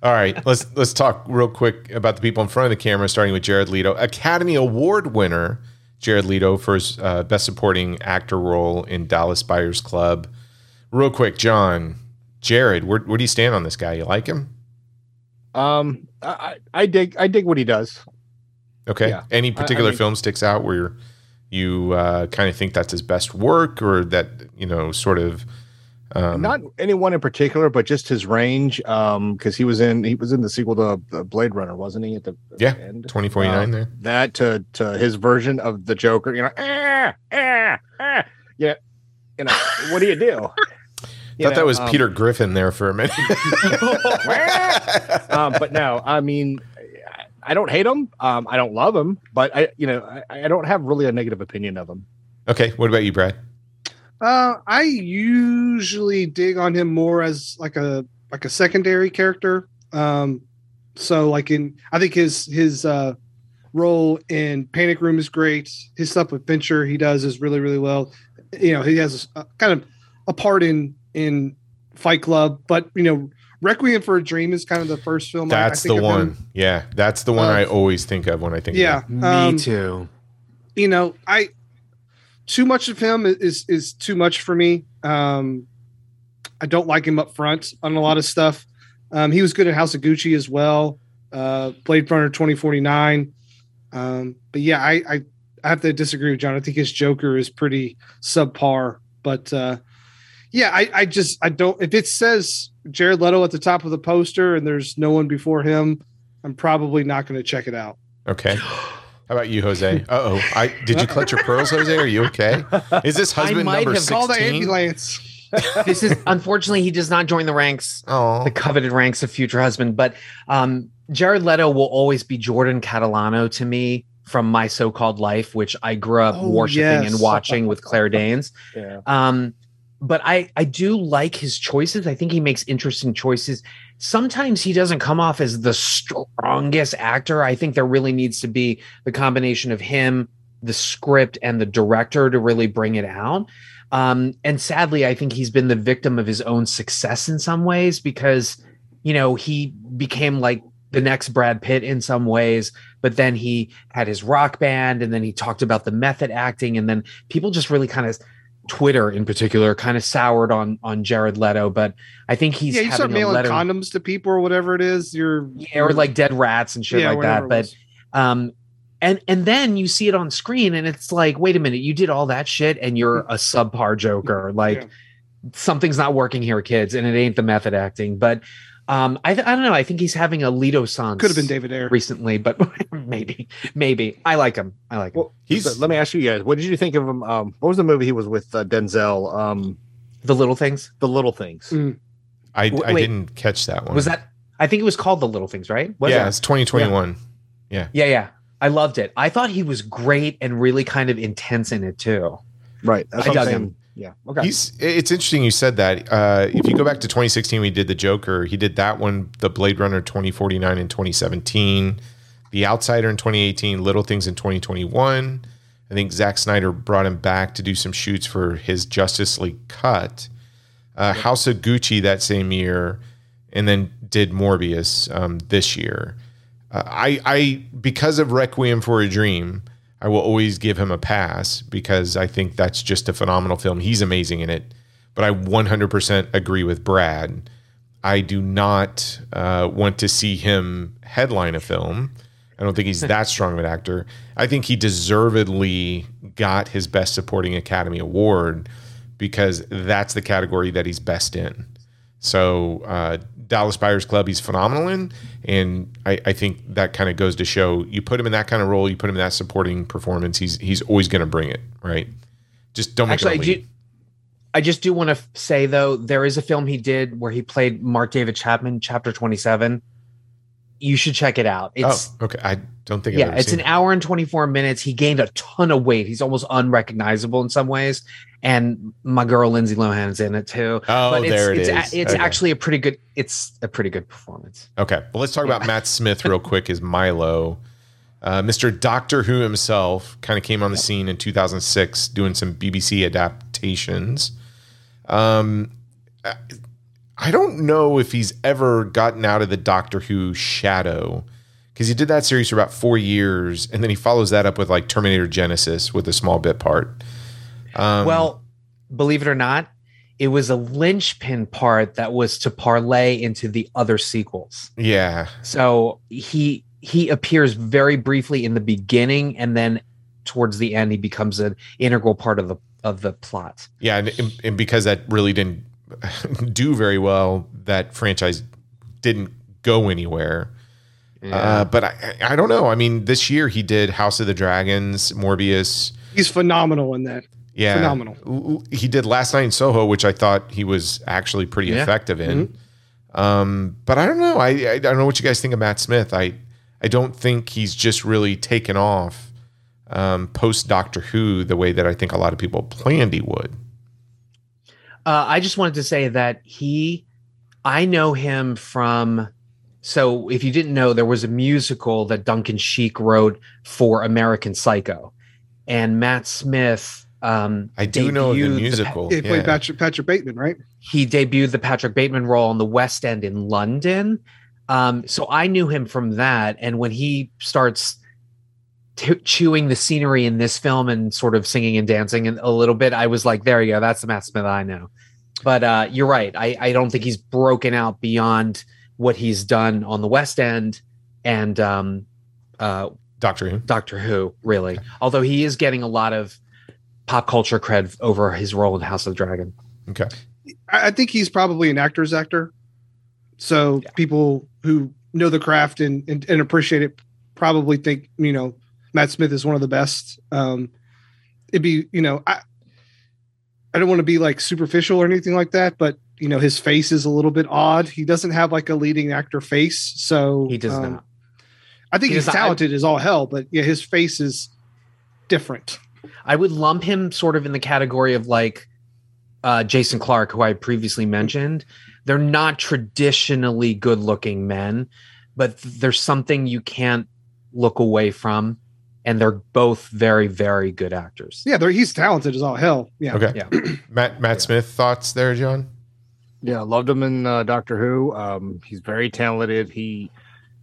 All right, let's let's talk real quick about the people in front of the camera, starting with Jared Leto, Academy Award winner Jared Leto for his uh, best supporting actor role in Dallas Buyers Club. Real quick, John, Jared, where, where do you stand on this guy? You like him? Um, I, I I dig I dig what he does. Okay. Yeah. Any I- I particular mean- film sticks out where you uh, kind of think that's his best work, or that you know, sort of. Um, Not anyone in particular, but just his range. Um, because he was in he was in the sequel to uh, Blade Runner, wasn't he? At the, Yeah, end, 2049 Uh, there. that to to his version of the Joker. You know, ah, ah, ah. yeah. You know, what do you do? You Thought that was um, Peter Griffin there for a minute. um, but no, I mean, I don't hate him. Um, I don't love him, but I, you know, I, I don't have really a negative opinion of him. okay, what about you, Brad? Uh, I usually dig on him more as like a like a secondary character. Um, so like in I think his his uh role in Panic Room is great. His stuff with Fincher he does is really really well. You know he has a, kind of a part in in Fight Club, but you know Requiem for a Dream is kind of the first film. I- I That's think the of one. him. Yeah, that's the one Uh, I always think of when I think. Yeah, Of Me um, too. you know, I too much of him is is too much for me. Um, I don't like him up front on a lot of stuff. Um, he was good at House of Gucci as well. Uh, Blade Runner twenty forty nine. Um, but yeah, I, I I have to disagree with John. I think his Joker is pretty subpar. But uh, yeah, I, I just I don't. If it says Jared Leto at the top of the poster and there's no one before him, I'm probably not going to check it out. Okay. How about you, Jose? Uh oh. I did you clutch your pearls, Jose? Are you okay? Is this husband might number have called the sixteen? ambulance. this is unfortunately he does not join the ranks Oh, the coveted ranks of future husband. But um, Jared Leto will always be Jordan Catalano to me from my so-called life, which I grew up Oh, worshiping yes. and watching with Claire Danes. Yeah. Um, but I I do like his choices. I think he makes interesting choices. Sometimes he doesn't come off as the strongest actor. I think there really needs to be the combination of him, the script, and the director to really bring it out. Um, and sadly, I think he's been the victim of his own success in some ways because, you know, he became like the next Brad Pitt in some ways, but then he had his rock band and then he talked about the method acting. And then people just really kind of, Twitter in particular, kind of soured on on Jared Leto. But I think he's yeah, you start mailing letter, condoms to people or whatever it is. You're yeah, or like dead rats and shit Yeah, like that. But um and and then you see it on screen and it's like wait a minute you did all that shit and you're a subpar joker like Yeah. something's not working here kids and it ain't the method acting but um i, th- I don't know i think he's having a lido sans could have been David Ayer. recently but maybe maybe i like him i like him Well, He's- so let me ask you guys, what did you think of him? Um, what was the movie he was with uh, Denzel? Um, the little things The Little Things. Mm. I, w- I didn't catch that one. was that i think it was called the little things right was yeah, it? it's 2021. yeah yeah yeah. i loved it i thought he was great and really kind of intense in it too Right. That's I what I'm dug saying. him. Yeah. Okay. He's. It's interesting you said that. Uh, if you go back to 2016, we did the Joker. He did that one, the Blade Runner 2049 in 2017, The Outsider in 2018, Little Things in 2021, I think Zack Snyder brought him back to do some shoots for his Justice League cut. Uh, House of Gucci that same year, and then did Morbius um, this year. Uh, I, I because of Requiem for a Dream, I will always give him a pass because I think that's just a phenomenal film. He's amazing in it. But I 100% agree with Brad. I do not uh, want to see him headline a film. I don't think he's that strong of an actor. I think he deservedly got his Best Supporting Academy Award because that's the category that he's best in. So uh, Dallas Buyers Club, he's phenomenal in, and I, I think that kind of goes to show you put him in that kind of role, you put him in that supporting performance, he's he's always going to bring it, right? Just don't make Actually, I, do. I just do want to say though, there is a film he did where he played Mark David Chapman, Chapter Twenty Seven. You should check it out. It's oh, okay. I don't think. Yeah, it's an it. hour and 24 minutes. He gained a ton of weight. He's almost unrecognizable in some ways. And my girl Lindsay Lohan's in it too. Oh, but it's, there it it's, is. a- it's Okay. actually a pretty good. It's a pretty good performance. Okay, well, let's talk about Matt Smith real quick. Is Milo, uh, Mr. Doctor Who himself, kind of came on the scene in 2006, doing some BBC adaptations. Um, I- don't know if he's ever gotten out of the Doctor Who shadow because he did that series for about four years, and then he follows that up with like Terminator Genisys with a small bit part. Um, well, believe it or not, it was a linchpin part that was to parlay into the other sequels. yeah, So he he appears very briefly in the beginning, and then towards the end, he becomes an integral part of the of the plot. Yeah, and- and because that really didn't do very well, that franchise didn't go anywhere. Uh, but I, I don't know. I mean, this year he did House of the Dragons, Morbius. He's phenomenal in that. Yeah, Phenomenal. He did Last Night in Soho, which I thought he was actually pretty Yeah. effective in. Um, but I don't know. I, I I don't know what you guys think of Matt Smith. I I don't think he's just really taken off um, post Doctor Who the way that I think a lot of people planned he would. Uh, I just wanted to say that he, I know him from. So, if you didn't know, there was a musical that Duncan Sheik wrote for American Psycho, and Matt Smith. Um, I do know the debuted Pa- musical. He played yeah. Patrick, Patrick Bateman, right? he debuted the Patrick Bateman role on the West End in London. Um, so I knew him from that, and when he starts t- chewing the scenery in this film and sort of singing and dancing and a little bit, I was like, "There you go, that's the Matt Smith I know." But uh, you're right. I, I don't think he's broken out beyond what he's done on the West End and um, uh, Doctor Who. Doctor Who, really. Although he is getting a lot of pop culture cred over his role in House of the Dragon. Okay. I, I think he's probably an actor's actor. So Yeah. people who know the craft and, and, and appreciate it probably think, you know, Matt Smith is one of the best. Um, it'd be, you know, I, I don't want to be like superficial or anything like that, but you know, his face is a little bit odd. He doesn't have like a leading actor face. So He does um, not. I think He he's not. talented as all hell, but yeah, his face is different. I would lump him sort of in the category of like uh, Jason Clarke, who I previously mentioned. They're not traditionally good looking men, but there's something you can't look away from. And they're both very, very good actors. Yeah, they're, he's talented as all hell. Yeah. Okay. Yeah. Matt Matt Yeah. Smith thoughts there, John? Yeah, loved him in uh, Doctor Who. Um, he's very talented. He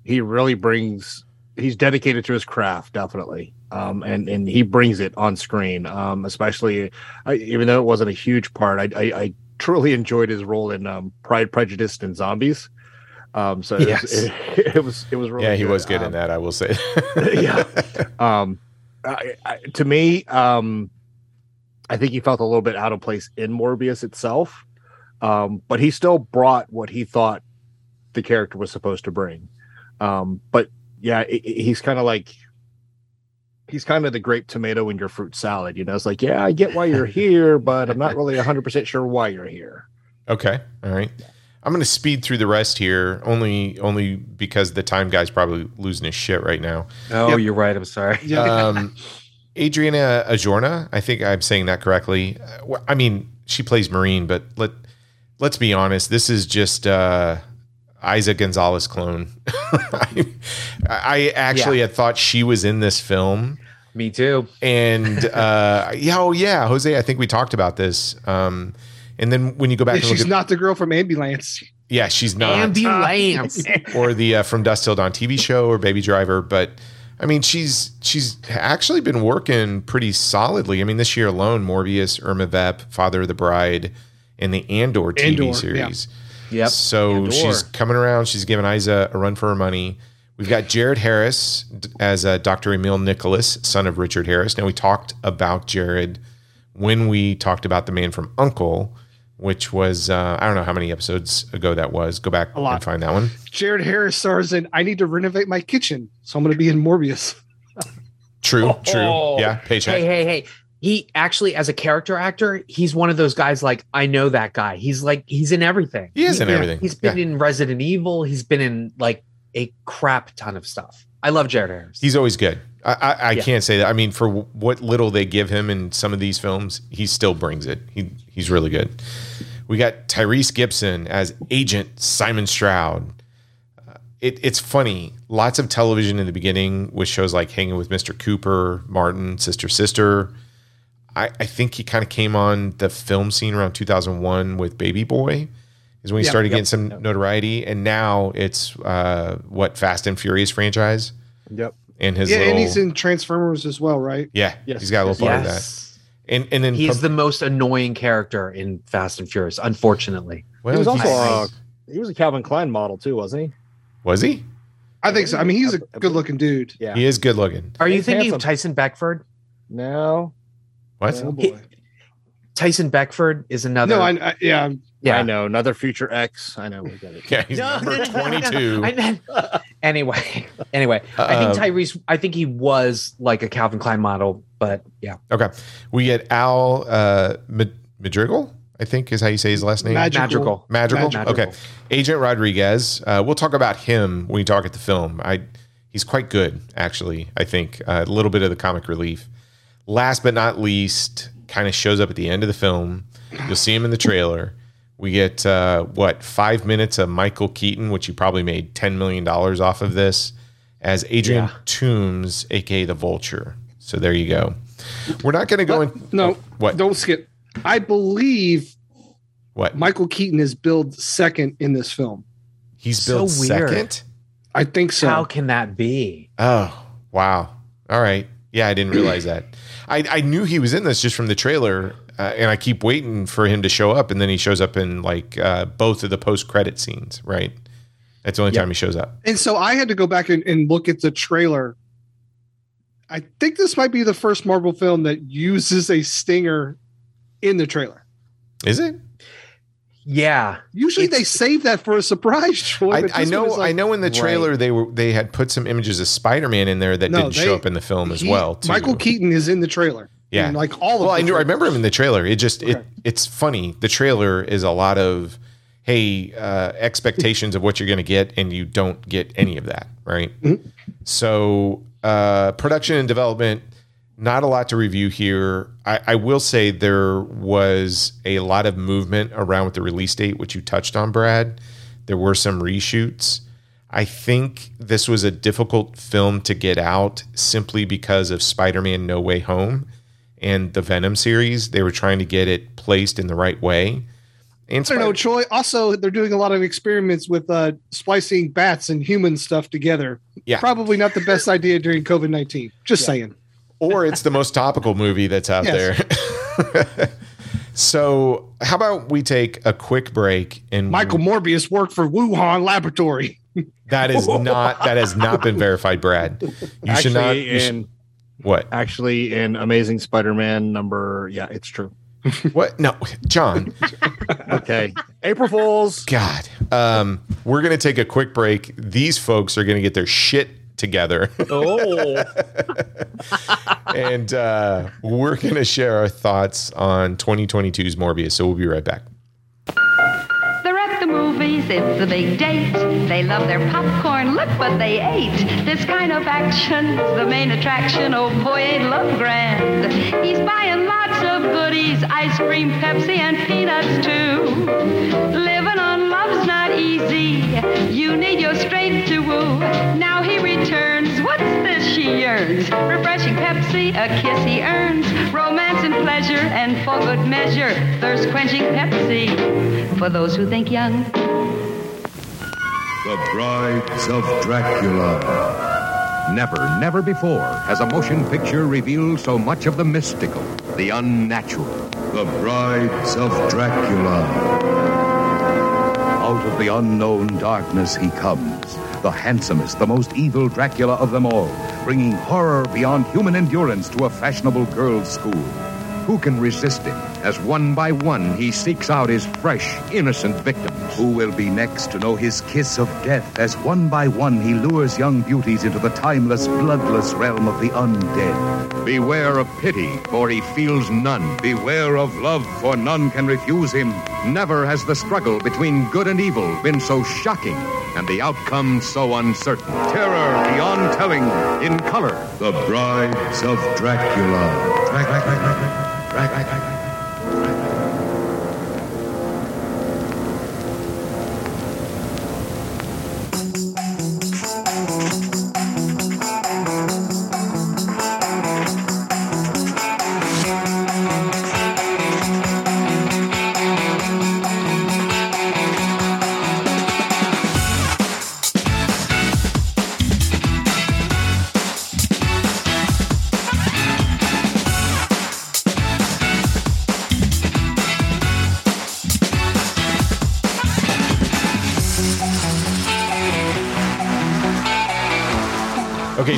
he really brings. He's dedicated to his craft, definitely, um, and and he brings it on screen. Um, especially, I, even though it wasn't a huge part, I, I, I truly enjoyed his role in um, Pride, Prejudice, and Zombies. Um, so it, Yes. was, it, it was it was really yeah, he was good Um, in that. I will say. yeah. um I, I, to me um i think he felt a little bit out of place in morbius itself um but he still brought what he thought the character was supposed to bring um but yeah i i- he's kind of like he's kind of the grape tomato in your fruit salad you know it's like yeah i get why you're here but i'm not really 100% sure why you're here Okay. All right. I'm going to speed through the rest here, only only because the time guy's probably losing his shit right now. Oh, Yep. you're right. I'm sorry. Yeah. Um, Adriana Ajorna, I think I'm saying that correctly. Uh, I mean, she plays Martine, but let let's be honest. This is just uh, Eiza Gonzalez clone. I, I actually had thought she was in this film. Me too. And uh, yeah, oh yeah, Jose. I think we talked about this. Um, and then when you go back, Yeah, and look she's at, not the girl from Ambulance. yeah, she's not Ambulance. or the uh, From Dusk Till Dawn TV show or Baby Driver, but I mean, she's she's actually been working pretty solidly. I mean, this year alone, Morbius, Irma Vep, Father of the Bride, and the Andor TV Andor, yeah. series. yep. So Andor. she's coming around. She's giving Eiza a run for her money. We've got Jared Harris as uh, Dr. Emil Nicholas, son of Richard Harris. Now, we talked about Jared when we talked about The Man from Uncle, which was, uh, I don't know how many episodes ago that was. Go back A lot. and find that one. Jared Harris stars in I need to renovate my kitchen, so I'm going to be in Morbius. True, true. Oh. Yeah, paycheck. Hey, hey, hey. He actually, as a character actor, he's one of those guys like, I know that guy. He's like, he's in everything. He is in Yeah, everything. He's been Yeah. in Resident Evil. He's been in like a crap ton of stuff. I love Jared Harris. He's always good. I, I, I Yeah. can't say that. I mean, for w- what little they give him in some of these films, he still brings it. He he's really good. We got Tyrese Gibson as Agent Simon Stroud. Uh, it, it's funny. Lots of television in the beginning with shows like Hanging with Mr. Cooper, Martin, Sister Sister. I, I think he kind of came on the film scene around 2001 with Baby Boy, is when he Yep, started yep, getting some yep. notoriety. And now it's uh, what Fast and Furious franchise Yep. and his yeah, little and he's in Transformers as well, right? yeah, Yes, he's got a little yes, part of that. Yes. And and then He's pub- the most annoying character in Fast and Furious, unfortunately. well, he was also uh, he was a Calvin Klein model too, wasn't he? was he? I think so. I mean, he's a good looking dude. Yeah. He is good looking. Are you He's thinking handsome. of Tyson Beckford? No. What? Oh He- boy. Tyson Beckford is another. No, I, I yeah. Yeah. I know. Another future X. I know. We get it. Yeah, he's No, number no, no, no, no, no. 22. I meant- anyway, anyway, I Uh, think Tyrese. I think he was like a Calvin Klein model, but yeah, Okay. We get Al uh, Madrigal, I think is how you say his last name. Magical. Madrigal. Madrigal? Madrigal. Okay. Agent Rodriguez. Uh, we'll talk about him when we talk at the film. I he's quite good, actually. I think uh, a little bit of the comic relief. Last but not least, kind of shows up at the end of the film. You'll see him in the trailer. We get uh, what five minutes of Michael Keaton, which he probably made ten million dollars off of this, as Adrian Yeah. Toomes, aka the Vulture. So there you go. We're not going to go in. No, oh, what? don't skip. I believe What? Michael Keaton is billed second in this film. He's So built second. I think so. how can that be? Oh, wow. All right. Yeah, I didn't realize that. I, I knew he was in this just from the trailer, uh, and I keep waiting for him to show up, and then he shows up in like uh, both of the post credit scenes. Right. That's the only Yep. time he shows up. And so I had to go back and, and look at the trailer. I think this might be the first Marvel film that uses a stinger in the trailer. Is it? Yeah, Usually It's- they save that for a surprise. Troy, I, I know. like- I know. In the Right. trailer, they were they had put some images of Spider Man in there that No, didn't they- show up in the film as he- well. Too. Michael Keaton is in the trailer. Yeah. In, like all of Well, I the knew. I remember him in the trailer. It just Okay. it it's funny. The trailer is a lot of hey uh, expectations of what you're going to get, and you don't get any of that, right? Mhm. So uh, production and development, not a lot to review here. I, I will say there was a lot of movement around with the release date, which you touched on, Brad. There were some reshoots. I think this was a difficult film to get out simply because of Spider-Man No Way Home and the Venom series. They were trying to get it placed in the right way. And I don't know, Spider- Troy. Also, they're doing a lot of experiments with uh, splicing bats and human stuff together. Yeah. Probably not the best idea during COVID 19. Just saying. or it's the most topical movie that's out Yes. there. so, how about we take a quick break and Michael Morbius worked for Wuhan Laboratory. that is not that has not been verified, Brad. You actually, should not. you should- in what? actually in Amazing Spider-Man number. Yeah, it's true. What? No, John. Okay, April Fools. God. Um, we're gonna take a quick break. These folks are gonna get their shit together. Oh, and uh, we're going to share our thoughts on 2022's Morbius. So we'll be right back. The movies, it's a big date. They love their popcorn, look what they ate. This kind of action's the main attraction. Oh boy, ain't love grand. He's buying lots of goodies, ice cream, Pepsi, and peanuts too. Living on love's not easy. You need your strength to woo. Now he returns. She yearns? Refreshing Pepsi Pepsi, a kiss he earns. Romance and pleasure, and for good measure, thirst quenching Pepsi. For those who think young. The Brides of Dracula. Never, never before has a motion picture revealed so much of the mystical, the unnatural. The Brides of Dracula. Out of the unknown darkness he comes, the handsomest, the most evil Dracula of them all, bringing horror beyond human endurance to a fashionable girls' school. Who can resist him as one by one he seeks out his fresh, innocent victims? Who will be next to know his kiss of death as one by one he lures young beauties into the timeless, bloodless realm of the undead? Beware of pity, for he feels none. Beware of love, for none can refuse him. Never has the struggle between good and evil been so shocking and the outcome so uncertain. Terror beyond telling in color. The Brides of Dracula. Drac- Drac- Drac-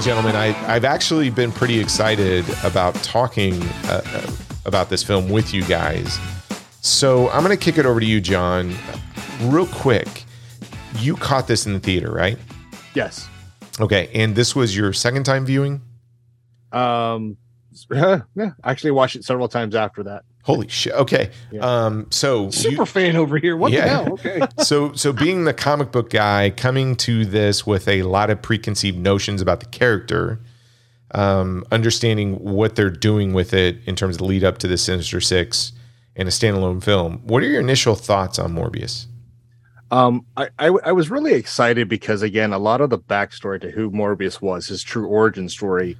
gentlemen, I, I've actually been pretty excited about talking uh, uh, about this film with you guys. So I'm going to kick it over to you, John, real quick. You caught this in the theater, right? Yes. Okay, and this was your second time viewing? Um, yeah, actually watched it several times after that. Holy shit. Okay. Yeah. Um, so Super you- fan over here. What Yeah. the hell? Okay. so so being the comic book guy coming to this with a lot of preconceived notions about the character um, understanding what they're doing with it in terms of the lead up to the sinister six and a standalone film what are your initial thoughts on morbius Um, I, I I was really excited because again, a lot of the backstory to who Morbius was, his true origin story,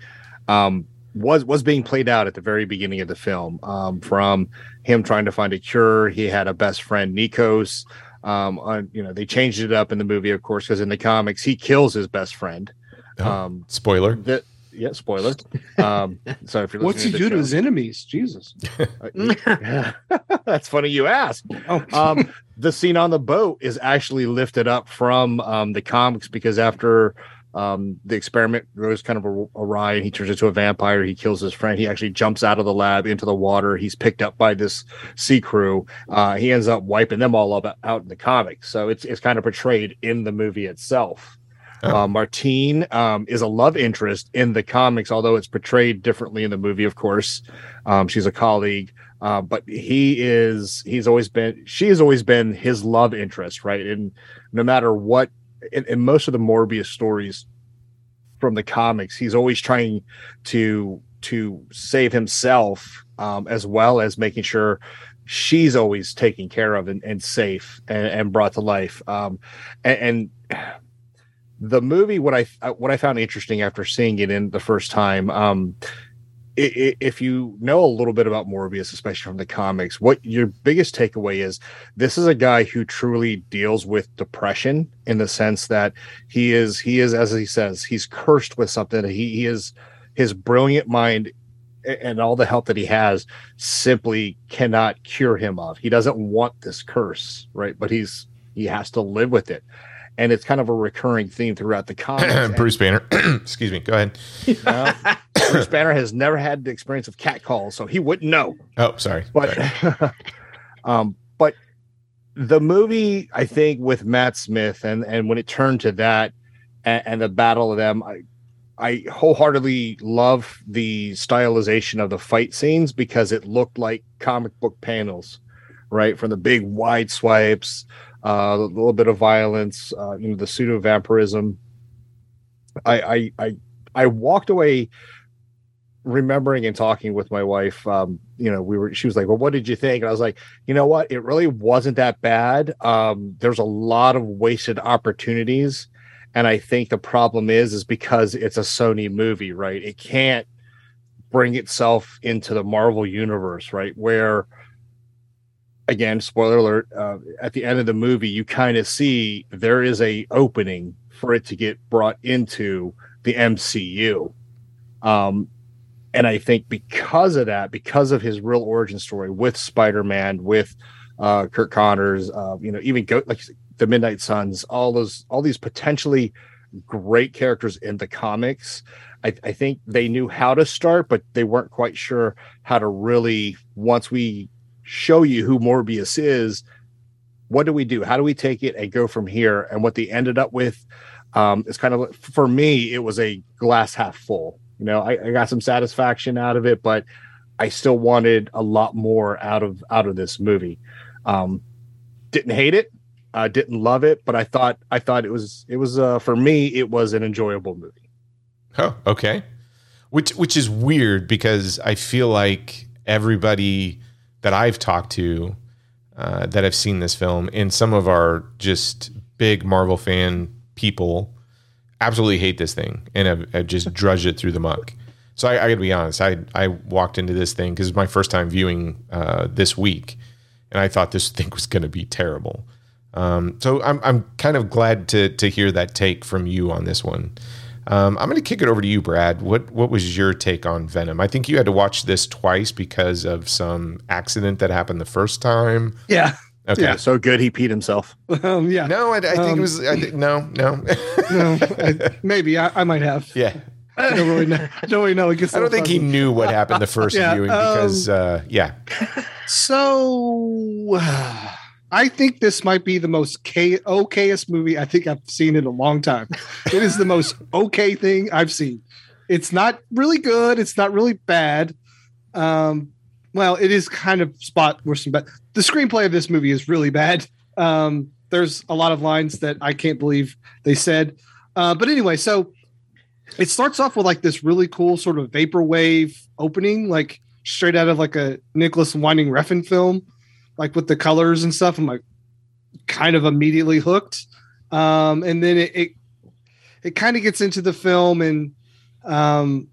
um, was was being played out at the very beginning of the film. Um, from him trying to find a cure, he had a best friend, Nikos. Um, on, you know, they changed it up in the movie, of course, because in the comics he kills his best friend. Oh. Um, spoiler that yeah, spoiler. Um, so if you're What's he listening do to his enemies? Jesus. Uh, That's funny you ask. Oh, Um, the scene on the boat is actually lifted up from um, the comics because after um, the experiment goes kind of awry and he turns into a vampire, he kills his friend. He actually jumps out of the lab into the water. He's picked up by this sea crew. Uh, he ends up wiping them all up out in the comics. So it's it's kind of portrayed in the movie itself. Oh. Uh, Martine um, is a love interest in the comics, although it's portrayed differently in the movie. Of course, um, she's a colleague, uh, but he is. He's always been. She has always been his love interest, right? And no matter what, in, in most of the Morbius stories from the comics, he's always trying to to save himself um, as well as making sure she's always taken care of and, and safe and, and brought to life. Um, and, and the movie, what I what I found interesting after seeing it in the first time, um, if you know a little bit about Morbius, especially from the comics, what your biggest takeaway is this is a guy who truly deals with depression in the sense that he is he is as he says he's cursed with something. He, he is his brilliant mind and all the help that he has simply cannot cure him of. He doesn't want this curse, right? But he's he has to live with it. And it's kind of a recurring theme throughout the comics. bruce banner excuse me go ahead Well, Bruce Banner has never had the experience of cat calls, so he wouldn't know. oh sorry But Sorry. um, but the movie, I think, with Matt Smith and and when it turned to that and, and the battle of them, I I wholeheartedly love the stylization of the fight scenes because it looked like comic book panels, right? From the big wide swipes, uh, a little bit of violence, uh, you know, the pseudo vampirism. I I I I walked away remembering and talking with my wife um you know we were she was like well what did you think? And i was like you know what? It really wasn't that bad. Um there's a lot of wasted opportunities. And i think the problem is is because it's a sony movie right? It can't bring itself into the Marvel universe, right? Where again, spoiler alert, uh, at the end of the movie, you kind of see there is a opening for it to get brought into the MCU. Um, and I think because of that, because of his real origin story with Spider-Man, with uh, Curt Connors, uh, you know, even go like the Midnight Suns, all those, all these potentially great characters in the comics. I, I think they knew how to start, but they weren't quite sure how to really. Once we show you who Morbius is, what do we do? How do we take it and go from here? And what they ended up with um, is kind of for me, it was a glass half full. You know, I, I got some satisfaction out of it, but I still wanted a lot more out of out of this movie. Um, didn't hate it, uh, didn't love it, but I thought I thought it was it was uh, for me it was an enjoyable movie. Oh, okay. Which which is weird because I feel like everybody that I've talked to uh, that have seen this film and some of our just big Marvel fan people absolutely hate this thing and have, have just drudged it through the muck. So I, I got to be honest. I I walked into this thing because it's my first time viewing uh, this week, and I thought this thing was going to be terrible. Um, so I'm I'm kind of glad to to hear that take from you on this one. Um, I'm going to kick it over to you, Brad. What what was your take on Venom? I think you had to watch this twice because of some accident that happened the first time. Yeah. Okay. Yeah, so good he peed himself. Um, yeah. No, I, I think Um, it was. I think, no, no. No, I, maybe I, I might have. yeah. I don't really know. I don't really know. It gets I don't think he knew what happened the first Yeah, viewing because, um, uh, yeah. So I think this might be the most K- okayest movie I think I've seen in a long time. It is the most okay thing I've seen. It's not really good. It's not really bad. Um, well, it is kind of spot some bad. The screenplay of this movie is really bad. Um, there's a lot of lines that I can't believe they said. Uh, but anyway, so it starts off with like this really cool sort of vaporwave opening, like straight out of like a Nicolas Winding Refn film, like with the colors and stuff. I'm like kind of immediately hooked. Um, and then it it, it kind of gets into the film and um,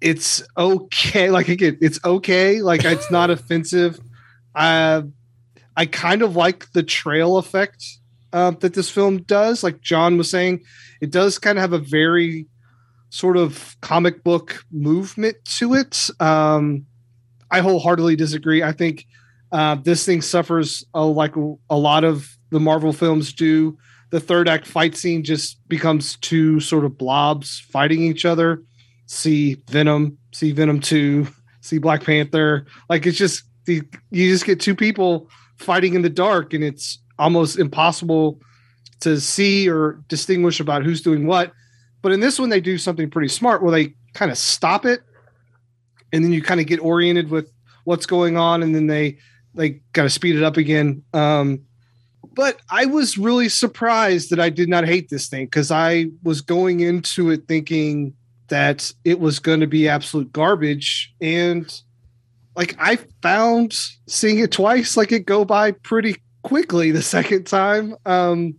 it's okay. Like again, it's okay. Like it's not offensive. I I kind of like the trail effect uh, that this film does. Like John was saying, it does kind of have a very sort of comic book movement to it. Um, I wholeheartedly disagree. I think uh, this thing suffers like a lot of the Marvel films do. The third act fight scene just becomes two sort of blobs fighting each other. See Venom, see Venom 2, see Black Panther. Like it's just, the, you just get two people fighting in the dark and it's almost impossible to see or distinguish about who's doing what. But in this one, they do something pretty smart where they kind of stop it and then you kind of get oriented with what's going on and then they they kind of speed it up again um but i was really surprised that i did not hate this thing because i was going into it thinking that it was going to be absolute garbage and like i found seeing it twice like it go by pretty quickly the second time um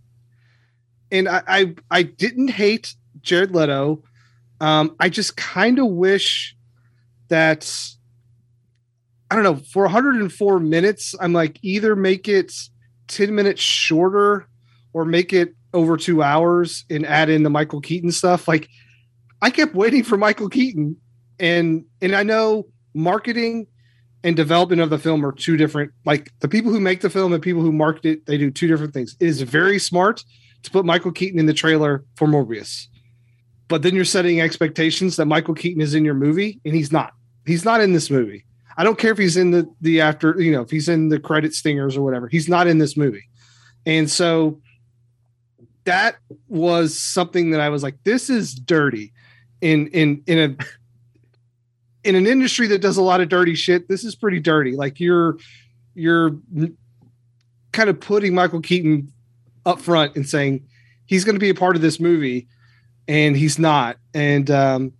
and i i, I didn't hate jared leto um i just kind of wish that I don't know for 104 minutes. I'm like either make it 10 minutes shorter or make it over two hours and add in the Michael Keaton stuff. Like I kept waiting for Michael Keaton, and and I know marketing and development of the film are two different. Like the people who make the film and people who market it, they do two different things. It is very smart to put Michael Keaton in the trailer for Morbius, but then you're setting expectations that Michael Keaton is in your movie, and he's not. He's not in this movie. I don't care if he's in the the after, you know, if he's in the credit stingers or whatever. He's not in this movie. And so that was something that I was like, this is dirty in in in a in an industry that does a lot of dirty shit. This is pretty dirty. Like you're you're kind of putting Michael Keaton up front and saying he's going to be a part of this movie and he's not. And um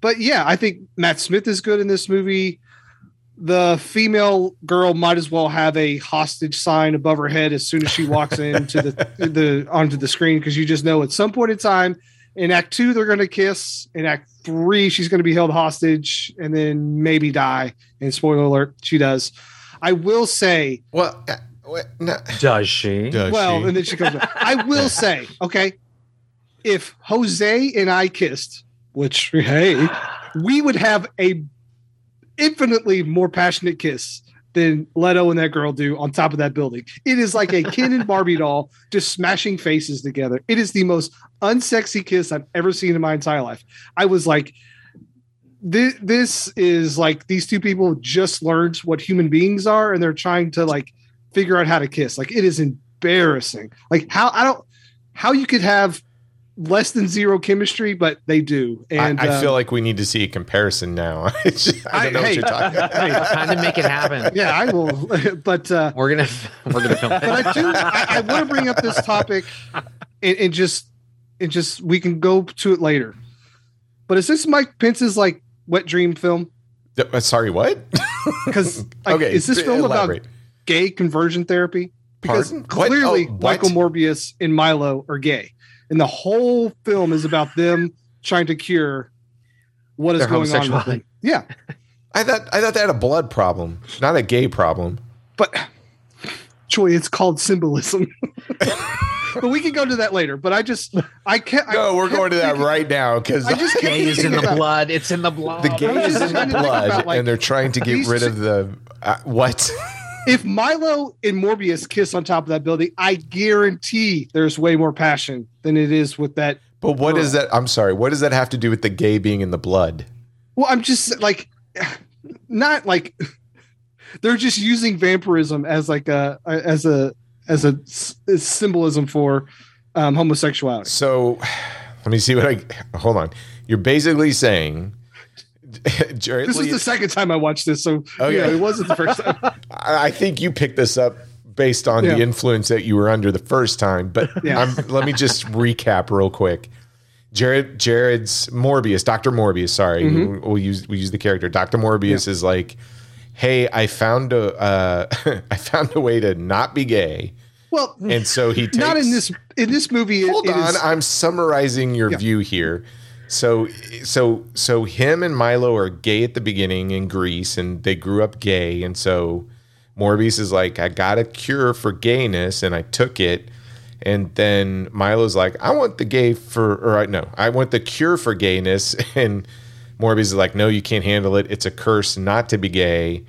but yeah, I think Matt Smith is good in this movie. The female girl might as well have a hostage sign above her head as soon as she walks into the the onto the screen because you just know at some point in time in Act Two they're going to kiss. In Act Three, she's going to be held hostage and then maybe die. And spoiler alert, she does. I will say, well, uh, what, no. does she? Does well, she? and then she comes. back. I will say, okay, if Jose and I kissed, which hey, we would have a infinitely more passionate kiss than Leto and that girl do on top of that building. It is like a Ken and Barbie doll just smashing faces together. It is the most unsexy kiss I've ever seen in my entire life. I was like, this, this is like these two people just learned what human beings are and they're trying to like figure out how to kiss. Like it is embarrassing. Like how I don't how you could have less than zero chemistry, but they do. And I, I uh, feel like we need to see a comparison now. I don't know I- what you're talking about. Time to make it happen. yeah, I will. but uh, We're gonna we're gonna film. but I do. I, I want to bring up this topic, and, and just and just we can go to it later. But is this Mike Pence's like wet dream film? Uh, Sorry, what? Because like, Okay, is this film elaborate. about gay conversion therapy? Because Pardon? What? clearly Oh, what? Michael Morbius and Milo are gay, and the whole film is about them trying to cure what is Their going on with them. Yeah, I thought I thought they had a blood problem, not a gay problem. but Troy, it's called symbolism. but we can go to that later. But I just, I can't. I No, we're kept going to that thinking- right now because I just Gay is in the blood. It's in the blood. the gay is in the trying to think blood, about, like, and they're trying to get rid two- of the uh, what? If Milo and Morbius kiss on top of that building, I guarantee there's way more passion than it is with that. But what is that? I'm sorry. What does that have to do with the gay being in the blood? Well, I'm just like, not like they're just using vampirism as like a as a as a s- symbolism for um, homosexuality. So, let me see what I. Hold on. You're basically saying. Jared This is the second time I watched this, so Okay. yeah, it wasn't the first time. I think you picked this up based on the influence that you were under the first time. But Yeah. I'm, let me just recap real quick. Jared, Jared's Morbius, Doctor Morbius. Sorry, Mm-hmm. we'll use we use the character. Doctor Morbius is like, hey, I found a uh, I found a way to not be gay, Well, and so he takes, not in this in this movie. it- Hold it on, is- I'm summarizing your Yeah. view here. So, so, so him and Milo are gay at the beginning in Greece, and they grew up gay, and so Morbius is like, I got a cure for gayness, and I took it, and then Milo's like, I want the gay for, or I no, I want the cure for gayness, and Morbius is like, No, you can't handle it. It's a curse not to be gay,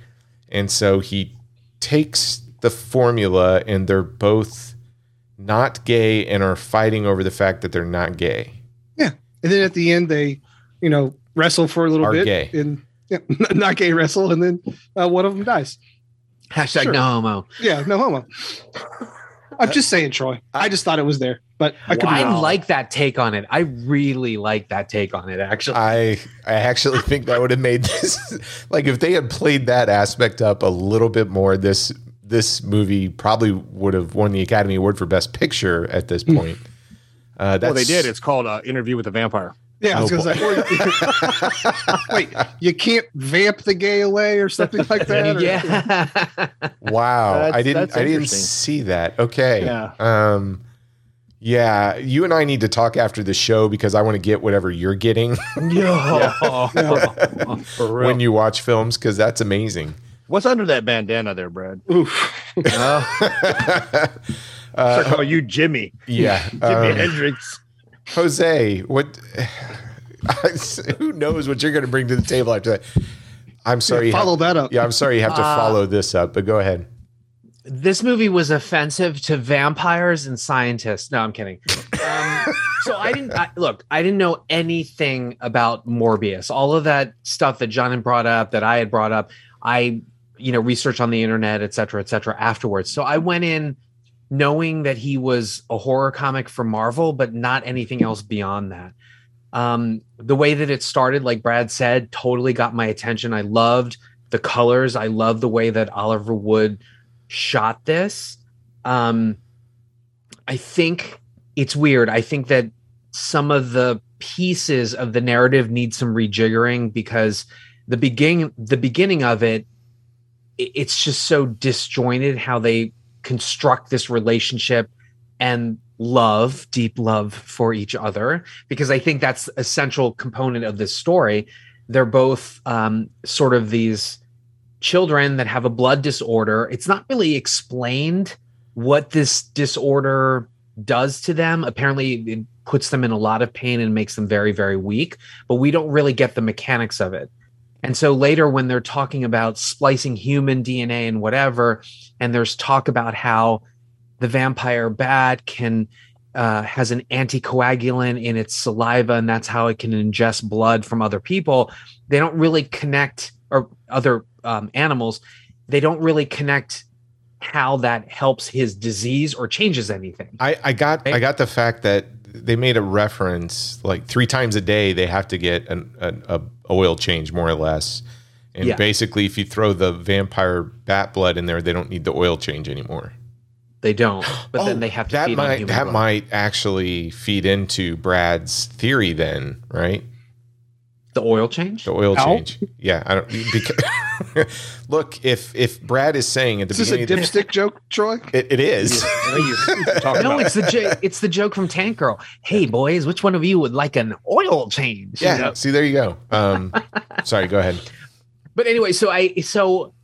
and so he takes the formula, and they're both not gay and are fighting over the fact that they're not gay. yeah, and then at the end they, you know, wrestle for a little Are bit gay. and yeah, not gay wrestle, and then uh, one of them dies. Hashtag Sure. no homo. Yeah, no homo. I'm just saying, Troy. I just thought it was there, but I could be I like that take on it. I really like that take on it. Actually, I I actually think that would have made this like if they had played that aspect up a little bit more, this this movie probably would have won the Academy Award for Best Picture at this point. Uh, that's, Well, they did. It's called uh, Interview with the Vampire. Yeah, I was Oh, gonna say. Wait, you can't vamp the gay away or something like that? or- yeah. Wow, That's- I didn't I didn't see that. Okay. Yeah. Um yeah, you and I need to talk after the show because I want to get whatever you're getting For real. when you watch films because that's amazing. What's under that bandana there, Brad? Oof. Uh, Start calling you Jimmy. yeah. Jimi um, Hendrix. Jose, what? who knows what you're going to bring to the table after that? I'm sorry. you have- Follow that up. yeah, I'm sorry you have to Uh, follow this up, but go ahead. this movie was offensive to vampires and scientists. No, I'm kidding. Um, so I didn't I, look. I didn't know anything about Morbius. All of that stuff that John had brought up, that I had brought up, I you know research on the internet, et cetera, et cetera. Afterwards, so I went in knowing that he was a horror comic for Marvel, but not anything else beyond that. Um, the way that it started, like Brad said, totally got my attention. I loved the colors. I loved the way that Oliver Wood shot this. Um, I think it's weird. I think that some of the pieces of the narrative need some rejiggering because the beginning the beginning of it it's just so disjointed how they construct this relationship and love, deep love for each other, because I think that's a central component of this story. They're both um, sort of these children that have a blood disorder. It's not really explained what this disorder does to them. Apparently, it puts them in a lot of pain and makes them very, very weak, but we don't really get the mechanics of it. And so later, when they're talking about splicing human DNA and whatever, and there's talk about how the vampire bat can uh, has an anticoagulant in its saliva, and that's how it can ingest blood from other people. They don't really connect, or other um, animals, they don't really connect how that helps his disease or changes anything. I, I got right? I got the fact that they made a reference like three times a day they have to get an, an a oil change more or less. And yeah. basically, if you throw the vampire bat blood in there, they don't need the oil change anymore. They don't, but oh, then they have to. That might that blood. might actually feed into Brad's theory, then, right? The oil change. The oil Ow. change. Yeah, I don't. Because, look, if if Brad is saying at the is beginning, this a dipstick joke, Troy? It, it is. no, it's the jo- it's the joke from Tank Girl. Hey boys, which one of you would like an oil change? Yeah. You know? See, there you go. Um, sorry, go ahead. But anyway, so I so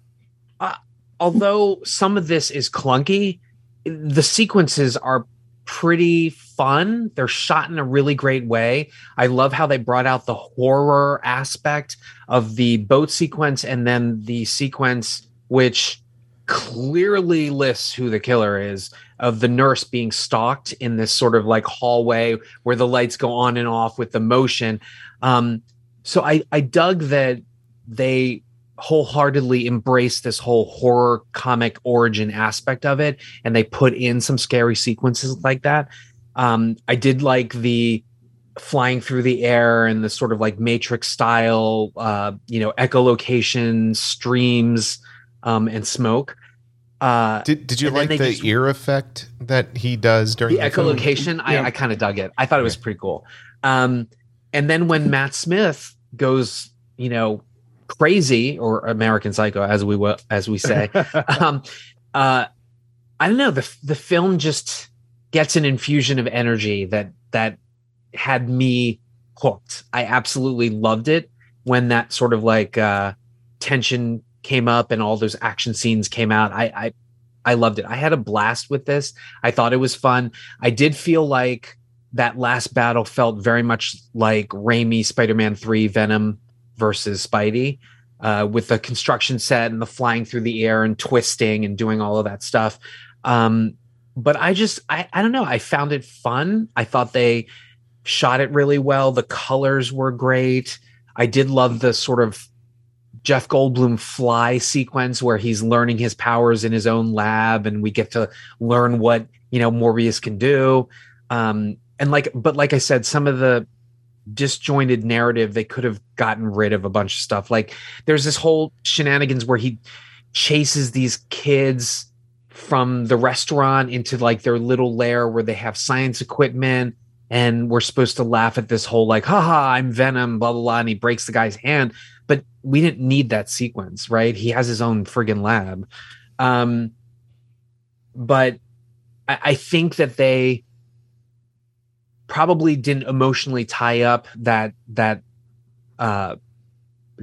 uh, although some of this is clunky, the sequences are pretty fun. They're shot in a really great way. I love how they brought out the horror aspect of the boat sequence and then the sequence which clearly lists who the killer is of the nurse being stalked in this sort of like hallway where the lights go on and off with the motion. Um, so I I dug that they wholeheartedly embrace this whole horror comic origin aspect of it and they put in some scary sequences like that. Um, i did like the flying through the air and the sort of like matrix style uh, you know echolocation streams um, and smoke. Uh, did, did you like the just, ear effect that he does during the, the echolocation? I, I kind of dug it. I thought it was pretty cool. Um, and then when matt smith goes you know crazy or American Psycho, as we will, as we say. um, uh, I don't know. The the film just gets an infusion of energy that that had me hooked. I absolutely loved it when that sort of like uh, tension came up and all those action scenes came out. I, I I loved it. I had a blast with this. I thought it was fun. I did feel like that last battle felt very much like Raimi Spider-Man 3 Venom versus Spidey, uh, with the construction set and the flying through the air and twisting and doing all of that stuff. Um, but I just, I, I don't know. I found it fun. I thought they shot it really well. The colors were great. I did love the sort of Jeff Goldblum fly sequence where he's learning his powers in his own lab and we get to learn what, you know, Morbius can do. Um, and like, but like I said, some of the disjointed narrative they could have gotten rid of a bunch of stuff. Like there's this whole shenanigans where he chases these kids from the restaurant into like their little lair where they have science equipment and we're supposed to laugh at this whole like haha i'm venom blah blah blah and he breaks the guy's hand. But we didn't need that sequence right? He has his own friggin lab. Um but I, I think that they probably didn't emotionally tie up that that uh,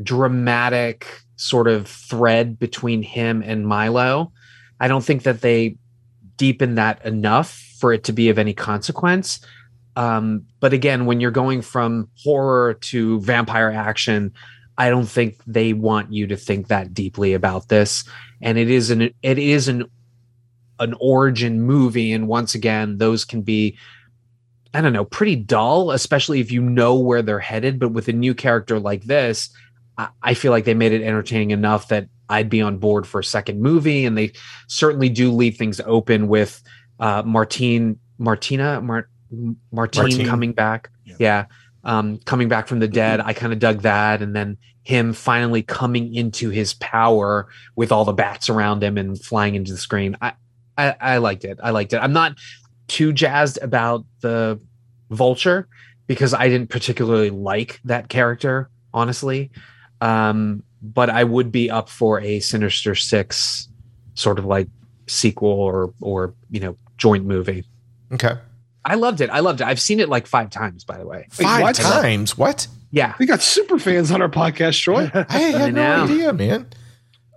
dramatic sort of thread between him and Milo. I don't think that they deepened that enough for it to be of any consequence. Um, but again, when you're going from horror to vampire action, I don't think they want you to think that deeply about this. And it is an it is an an origin movie, and once again, those can be I don't know, pretty dull, especially if you know where they're headed. But with a new character like this, I, I feel like they made it entertaining enough that I'd be on board for a second movie. And they certainly do leave things open with uh, Martine, Martina, Mar- Martine, Martine, coming back. Yeah. yeah. Um, coming back from the dead. I kind of dug that. And then him finally coming into his power with all the bats around him and flying into the screen. I, I, I liked it. I liked it. I'm not too jazzed about the Vulture because I didn't particularly like that character, honestly. Um, but I would be up for a Sinister Six sort of like sequel or or you know joint movie. Okay. I loved it. I loved it. I've seen it like five times, by the way. Five what? times? What? Yeah, We got super fans on our podcast, Troy. I had no idea, man.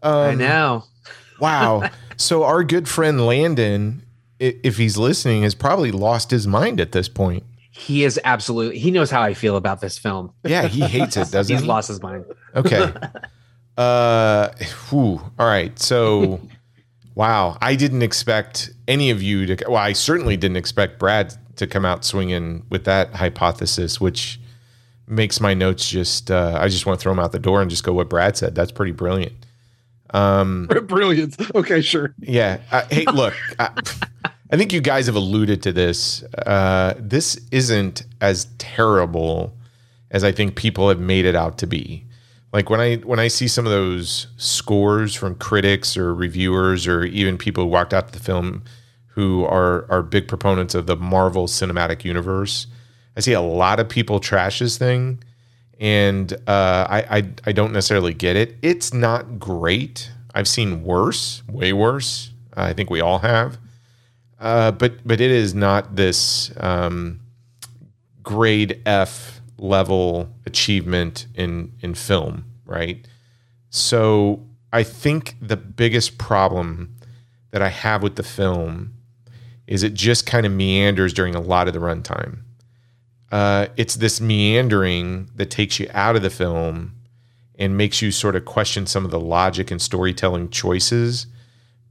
Um, I know. Wow. so our good friend Landon, i- if he's listening, has probably lost his mind at this point. He is absolutely. He knows how I feel about this film. Yeah, he hates it, doesn't He's he? lost his mind. Okay. Uh, whew. All right. So, wow. I didn't expect any of you to. Well, I certainly didn't expect Brad to come out swinging with that hypothesis, which makes my notes just. Uh, I just want to throw them out the door and just go what Brad said. That's pretty brilliant. Um, Brilliant. Okay, sure. yeah. Uh, hey, look. I, I think you guys have alluded to this. Uh, this isn't as terrible as I think people have made it out to be. Like when I when I see some of those scores from critics or reviewers or even people who walked out to the film who are are big proponents of the Marvel Cinematic Universe, I see a lot of people trash this thing, and uh, I, I I don't necessarily get it. It's not great. I've seen worse, way worse. I think we all have, uh, but but it is not this um, grade F level achievement in in film, right? So I think the biggest problem that I have with the film is it just kind of meanders during a lot of the runtime. Uh, it's this meandering that takes you out of the film and makes you sort of question some of the logic and storytelling choices,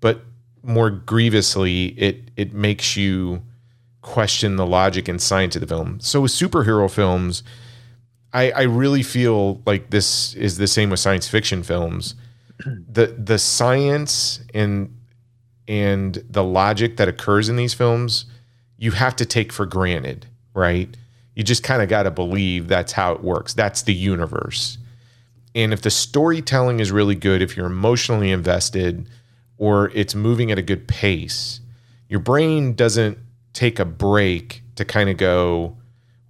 but more grievously, it it makes you question the logic and science of the film. So with superhero films, I, I really feel like this is the same with science fiction films. The the science and and the logic that occurs in these films, you have to take for granted, right? You just kind of got to believe that's how it works. That's the universe. And if the storytelling is really good, if you're emotionally invested or it's moving at a good pace, your brain doesn't take a break to kind of go,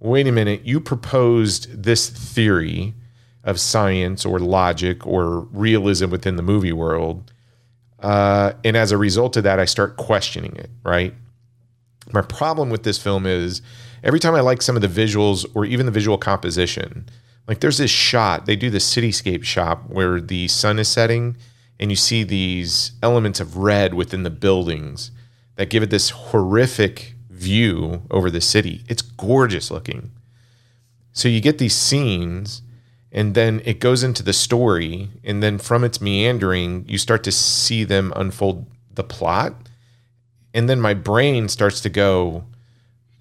wait a minute, you proposed this theory of science or logic or realism within the movie world. Uh, and as a result of that, I start questioning it, right? My problem with this film is every time I like some of the visuals or even the visual composition, like there's this shot, they do the cityscape shot where the sun is setting and you see these elements of red within the buildings that give it this horrific view over the city. It's gorgeous looking. So you get these scenes and then it goes into the story and then from its meandering you start to see them unfold the plot and then my brain starts to go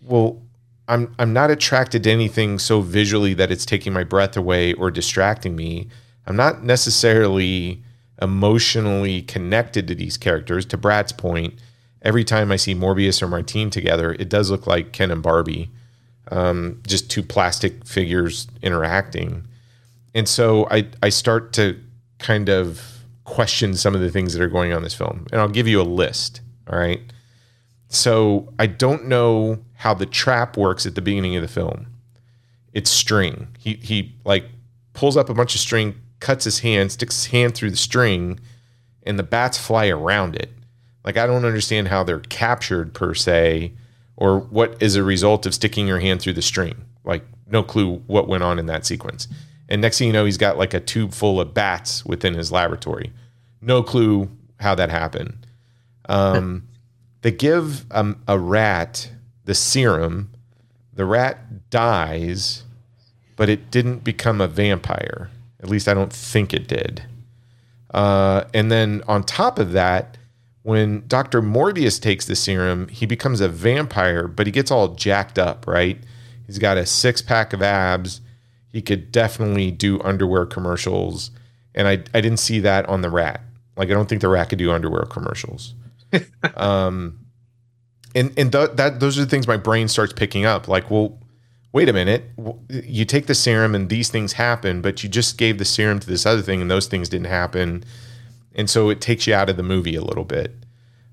well I'm I'm not attracted to anything so visually that it's taking my breath away or distracting me. I'm not necessarily emotionally connected to these characters. To Brad's point, every time I see Morbius or Martine together, it does look like Ken and Barbie, um, just two plastic figures interacting. And so I I start to kind of question some of the things that are going on in this film, and I'll give you a list. All right. So I don't know how the trap works at the beginning of the film. It's string. He he like pulls up a bunch of string, cuts his hand, sticks his hand through the string, and the bats fly around it. Like I don't understand how they're captured per se, or what is a result of sticking your hand through the string. Like no clue what went on in that sequence. And next thing you know, he's got like a tube full of bats within his laboratory. No clue how that happened. Um, they give um, a rat the serum. The rat dies, but it didn't become a vampire. At least I don't think it did. Uh, and then on top of that, when Dr. Morbius takes the serum, he becomes a vampire, but he gets all jacked up, right? He's got a six pack of abs. He could definitely do underwear commercials. And I, I didn't see that on the rat. Like, I don't think the rat could do underwear commercials. um, and and th- that those are the things my brain starts picking up. Like, well, wait a minute, you take the serum and these things happen, but you just gave the serum to this other thing and those things didn't happen, and so it takes you out of the movie a little bit.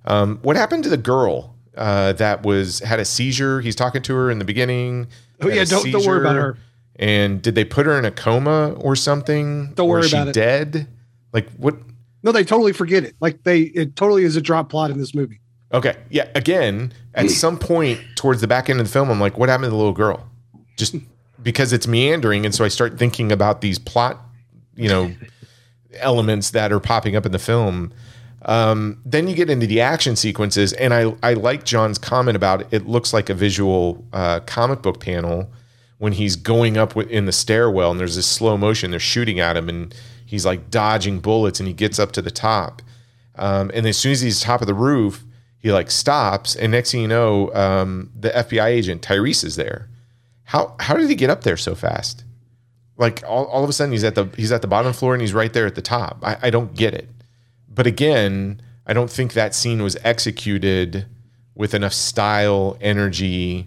Um, what happened to the girl uh, that was had a seizure? He's talking to her in the beginning. Oh yeah, don't don't worry about her. And did they put her in a coma or something? Don't Or worry about it. Dead? Like what? No, they totally forget it. Like they, it totally is a drop plot in this movie. Okay. Yeah. Again, at some point towards the back end of the film, I'm like, what happened to the little girl? Just because it's meandering. And so I start thinking about these plot, you know, elements that are popping up in the film. Um, then you get into the action sequences, and I, I like John's comment about it. it looks like a visual uh, comic book panel when he's going up in the stairwell, and there's this slow motion. They're shooting at him, and he's like dodging bullets, and he gets up to the top. Um, and as soon as he's top of the roof, he like stops, and next thing you know, um, the FBI agent Tyrese is there. How how did he get up there so fast? Like all, all of a sudden he's at the he's at the bottom floor and he's right there at the top. I, I don't get it. But again, I don't think that scene was executed with enough style, energy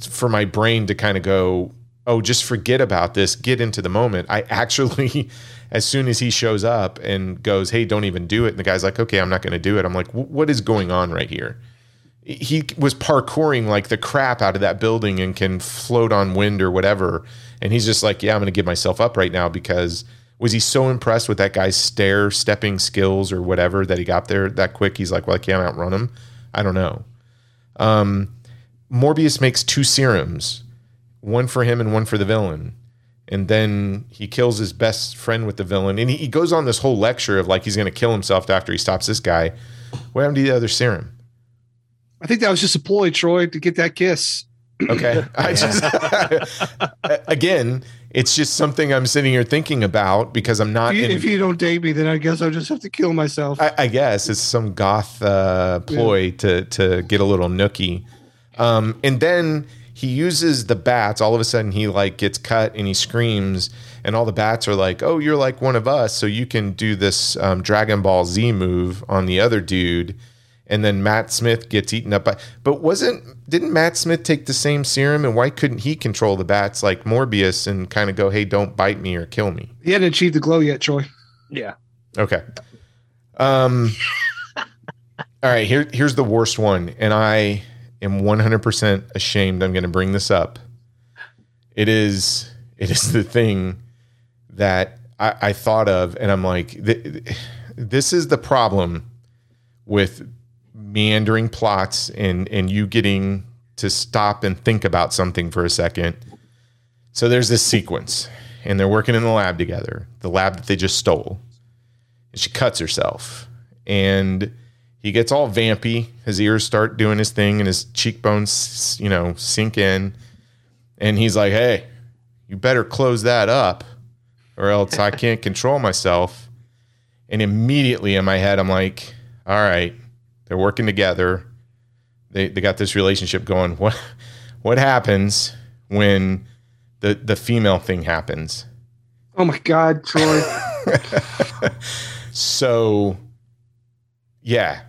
for my brain to kind of go, oh, just forget about this, get into the moment. I actually, as soon as he shows up and goes, hey, don't even do it, and the guy's like, okay, I'm not going to do it. I'm like, what is going on right here? He was parkouring like the crap out of that building and can float on wind or whatever. And he's just like, yeah, I'm going to give myself up right now because was he so impressed with that guy's stair stepping skills or whatever that he got there that quick? He's like, well, I can't outrun him. I don't know. Um, Morbius makes two serums, one for him and one for the villain. And then he kills his best friend with the villain. And he, he goes on this whole lecture of like he's going to kill himself after he stops this guy. What happened to the other serum? I think that was just a ploy, Troy, to get that kiss. Okay. I just again, it's just something I'm sitting here thinking about because I'm not. If you, in, if you don't date me, then I guess I'll just have to kill myself. I, I guess it's some goth uh, ploy yeah. to to get a little nookie. Um, and then he uses the bats. All of a sudden, he like gets cut and he screams, and all the bats are like, "Oh, you're like one of us, so you can do this um, Dragon Ball Z move on the other dude." And then Matt Smith gets eaten up by. But wasn't didn't Matt Smith take the same serum, and why couldn't he control the bats like Morbius and kind of go, "Hey, don't bite me or kill me"? He hadn't achieved the glow yet, Troy. Yeah. Okay. Um. all right. Here, here's the worst one, and I am 100% ashamed I'm going to bring this up. It is it is the thing that I, I thought of, and I'm like, th- this is the problem with meandering plots and and you getting to stop and think about something for a second. So there's this sequence, and they're working in the lab together, the lab that they just stole. And she cuts herself, and he gets all vampy. His ears start doing his thing, and his cheekbones, you know, sink in. And he's like, "Hey, you better close that up, or else I can't control myself." And immediately in my head, I'm like, "All right, they're working together. They they got this relationship going. What what happens when the the female thing happens?" Oh my God, Troy. so, yeah,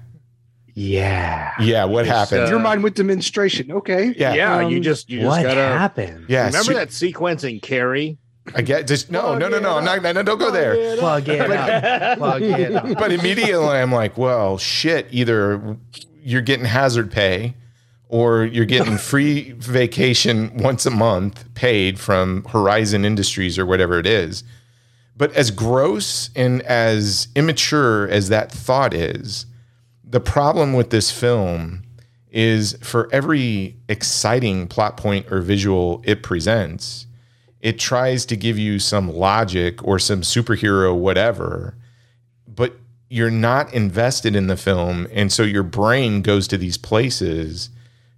yeah. Yeah. What happened? Uh, Your mind went to menstruation. Okay. Yeah. Yeah. Um, you just you just what gotta happened? Yeah. remember su- that sequence in Carrie. I get just no, no, no, no. I'm not. No, don't go there. Plug it up. Plug it up. But immediately I'm like, well, shit. Either you're getting hazard pay, or you're getting free vacation once a month paid from Horizon Industries or whatever it is. But as gross and as immature as that thought is, the problem with this film is for every exciting plot point or visual it presents, it tries to give you some logic or some superhero whatever, but you're not invested in the film. And so your brain goes to these places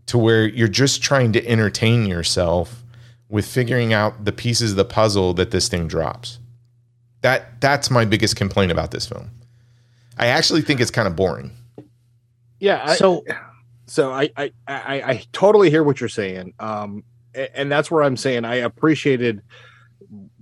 to where you're just trying to entertain yourself with figuring out the pieces of the puzzle that this thing drops. That that's my biggest complaint about this film. I actually think it's kind of boring. Yeah. I, So so I, I I I totally hear what you're saying. Um, a- and that's where I'm saying I appreciated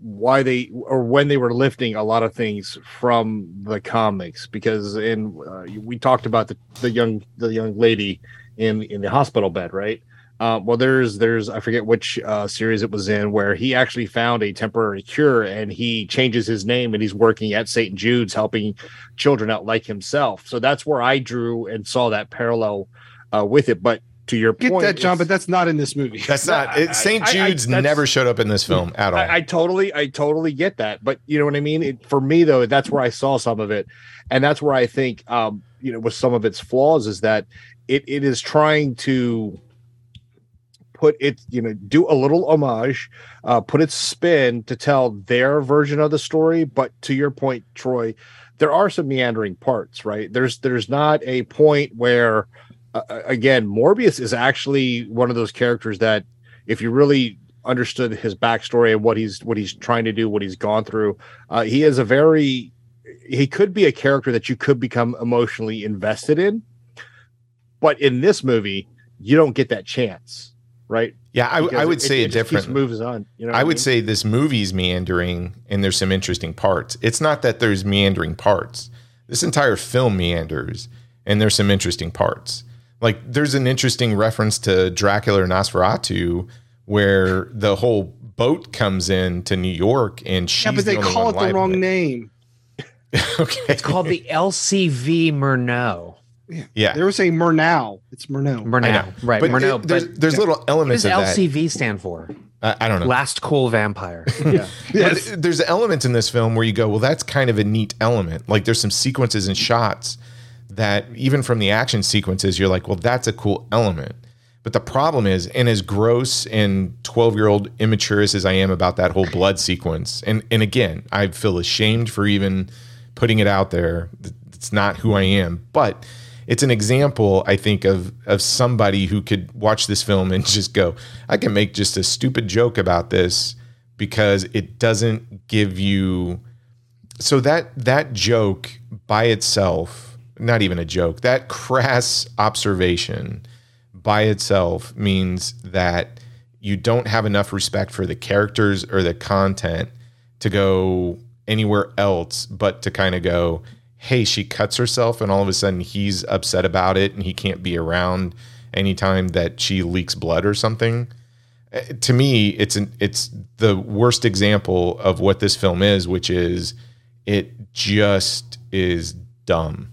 why they or when they were lifting a lot of things from the comics because in uh, we talked about the, the young the young lady in in the hospital bed right? Uh, well there's there's i forget which uh, series it was in where he actually found a temporary cure and he changes his name and he's working at st jude's helping children out like himself. So that's where i drew and saw that parallel uh, with it. But to your Get point that, John, but that's not in this movie. That's not it, St. I- I- Jude's that's- never showed up in this film at all. I, I totally, I totally get that, but you know what I mean. It, for me though, that's where I saw some of it, and that's where I think um, you know with some of its flaws is that it, it is trying to put it you know do a little homage uh, put its spin to tell their version of the story but to your point troy there are some meandering parts right there's there's not a point where uh, again morbius is actually one of those characters that if you really understood his backstory and what he's what he's trying to do what he's gone through uh, he is a very he could be a character that you could become emotionally invested in but in this movie you don't get that chance right? Yeah, I, I would it, say it, it different. Moves on. You know I, I would mean? say this movie's meandering, and there's some interesting parts. It's not that there's meandering parts. This entire film meanders, and there's some interesting parts. Like there's an interesting reference to Dracula or Nosferatu, where the whole boat comes in to New York, and she's yeah, but they the call it the wrong it. name. okay, it's called the LCV Murnau. Yeah. yeah. There was a Murnau. It's Murnau. Murnau. Right. But Murnau. There's, but, there's yeah. little elements what does LCV that. stand for? Uh, I don't know. Last cool vampire. yeah. yes. There's elements in this film where you go, well, that's kind of a neat element. Like there's some sequences and shots that even from the action sequences, you're like, well, that's a cool element. But the problem is, and as gross and 12 year old immature as I am about that whole blood sequence, and, and again, I feel ashamed for even putting it out there. It's not who I am. But it's an example, I think, of of somebody who could watch this film and just go, I can make just a stupid joke about this because it doesn't give you so that that joke by itself, not even a joke, that crass observation by itself means that you don't have enough respect for the characters or the content to go anywhere else but to kind of go hey, she cuts herself, and all of a sudden he's upset about it and he can't be around anytime that she leaks blood or something. Uh, to me, it's an it's the worst example of what this film is, which is it just is dumb.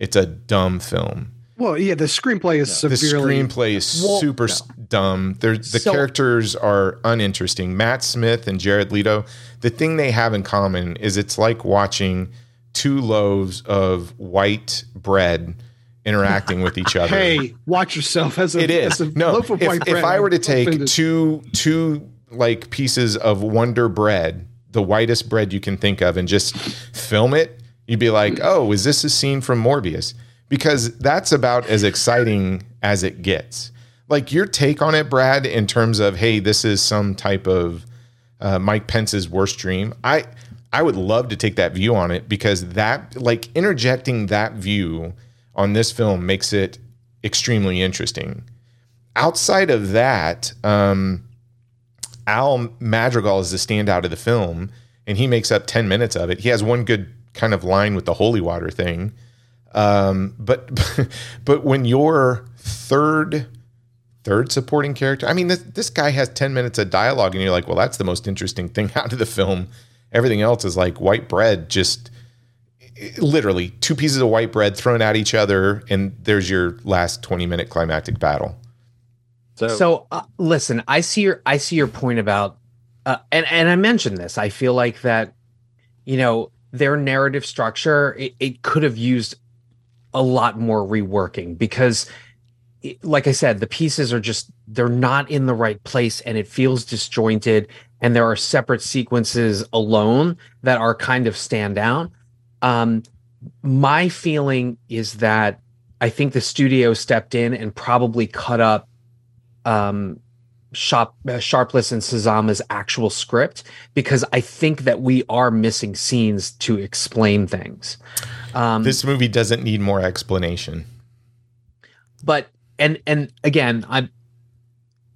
It's a dumb film. Well, yeah, the screenplay is severely. The screenplay is well, super dumb. They're, the so, characters are uninteresting. Matt Smith and Jared Leto. The thing they have in common is it's like watching two loaves of white bread interacting with each other. Hey, watch yourself as a, it is. A no, if, if I were to take offended. two two like pieces of Wonder bread, the whitest bread you can think of, and just film it, you'd be like, "Oh, is this a scene from Morbius?" Because that's about as exciting as it gets. Like your take on it, Brad, in terms of, "Hey, this is some type of uh, Mike Pence's worst dream." I I would love to take that view on it because that, like, interjecting that view on this film makes it extremely interesting. Outside of that, um, Al Madrigal is the standout of the film, and he makes up 10 minutes of it. He has one good kind of line with the holy water thing. Um, but but when your third third supporting character, I mean, this, this guy has 10 minutes of dialogue, and you're like, well, that's the most interesting thing out of the film Everything else is like white bread, just literally two pieces of white bread thrown at each other, and there's your last 20 minute climactic battle. So, so uh, listen, I see your I see your point about, uh, and and I mentioned this. I feel like that, you know, their narrative structure it, it could have used a lot more reworking because like I said, the pieces are just they're not in the right place and it feels disjointed and there are separate sequences alone that are kind of stand out. Um, my feeling is that I think the studio stepped in and probably cut up um, Sharp, uh, Sharpless and Sazama's actual script because I think that we are missing scenes to explain things. Um, this movie doesn't need more explanation. But and and again, I'm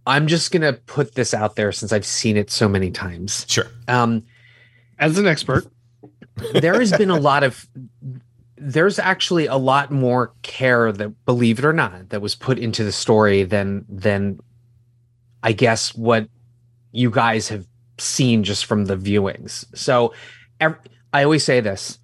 I'm just gonna put this out there since I've seen it so many times. Sure. Um, as an expert, there has been a lot of there's actually a lot more care that believe it or not that was put into the story than than I guess what you guys have seen just from the viewings. So I always say this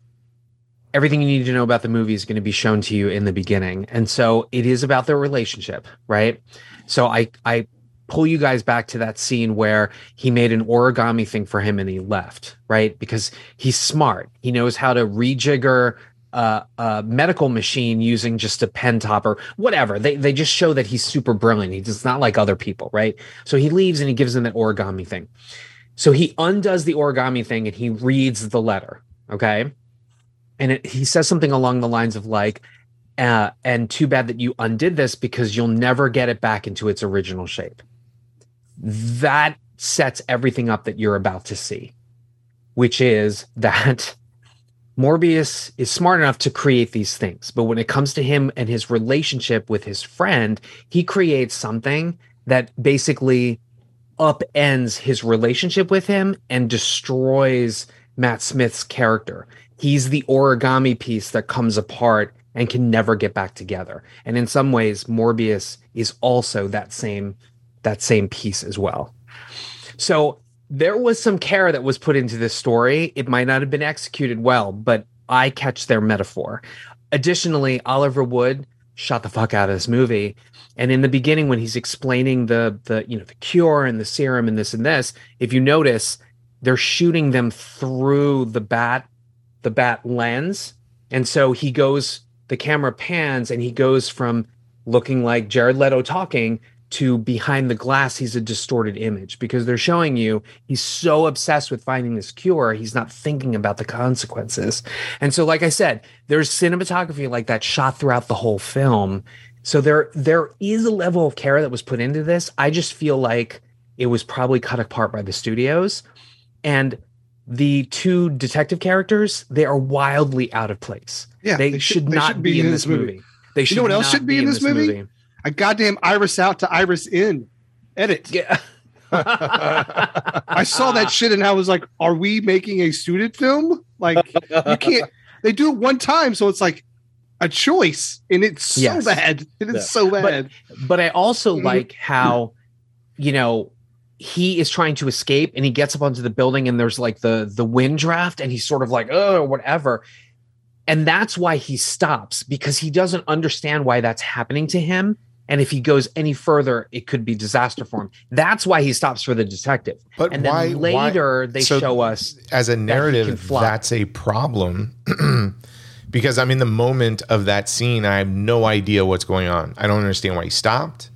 everything you need to know about the movie is going to be shown to you in the beginning. And so it is about their relationship, right? So I I pull you guys back to that scene where he made an origami thing for him and he left, right? Because he's smart. He knows how to rejigger uh, a medical machine using just a pen topper, whatever. They they just show that he's super brilliant. He's not like other people, right? So he leaves and he gives them that origami thing. So he undoes the origami thing and he reads the letter. Okay, and it, he says something along the lines of like, uh, "And too bad that you undid this because you'll never get it back into its original shape." That sets everything up that you're about to see, which is that Morbius is smart enough to create these things, but when it comes to him and his relationship with his friend, he creates something that basically upends his relationship with him and destroys Matt Smith's character. He's the origami piece that comes apart and can never get back together. And in some ways, Morbius is also that same that same piece as well. So there was some care that was put into this story. It might not have been executed well, but I catch their metaphor. Additionally, Oliver Wood shot the fuck out of this movie. And in the beginning, when he's explaining the the you know the cure and the serum and this and this, if you notice, they're shooting them through the bat the bat lens, and so he goes. The camera pans and he goes from looking like Jared Leto talking to behind the glass he's a distorted image because they're showing you he's so obsessed with finding this cure he's not thinking about the consequences. And so like i said there's cinematography like that shot throughout the whole film. So there there is a level of care that was put into this. I just feel like it was probably cut apart by the studios. And the two detective characters they are wildly out of place. Yeah, they, they should, should- they not should be, in this movie, they should You know what else should be in this movie? A goddamn iris out to iris in edit. Yeah. I saw that shit and I was like, are we making a student film? Like, you can't, they do it one time. So it's like a choice and it's so Yes. bad. It is Yeah. so bad. but I also Mhm. like how, you know, he is trying to escape and he gets up onto the building and there's like the the wind draft and he's sort of like oh whatever, and that's why he stops because he doesn't understand why that's happening to him. And if he goes any further, it could be disaster for him. That's why he stops for the detective. But and then why why- later they so show us as a narrative fly. that's a problem because i'm in the moment of that scene i have no idea what's going on i don't understand why he stopped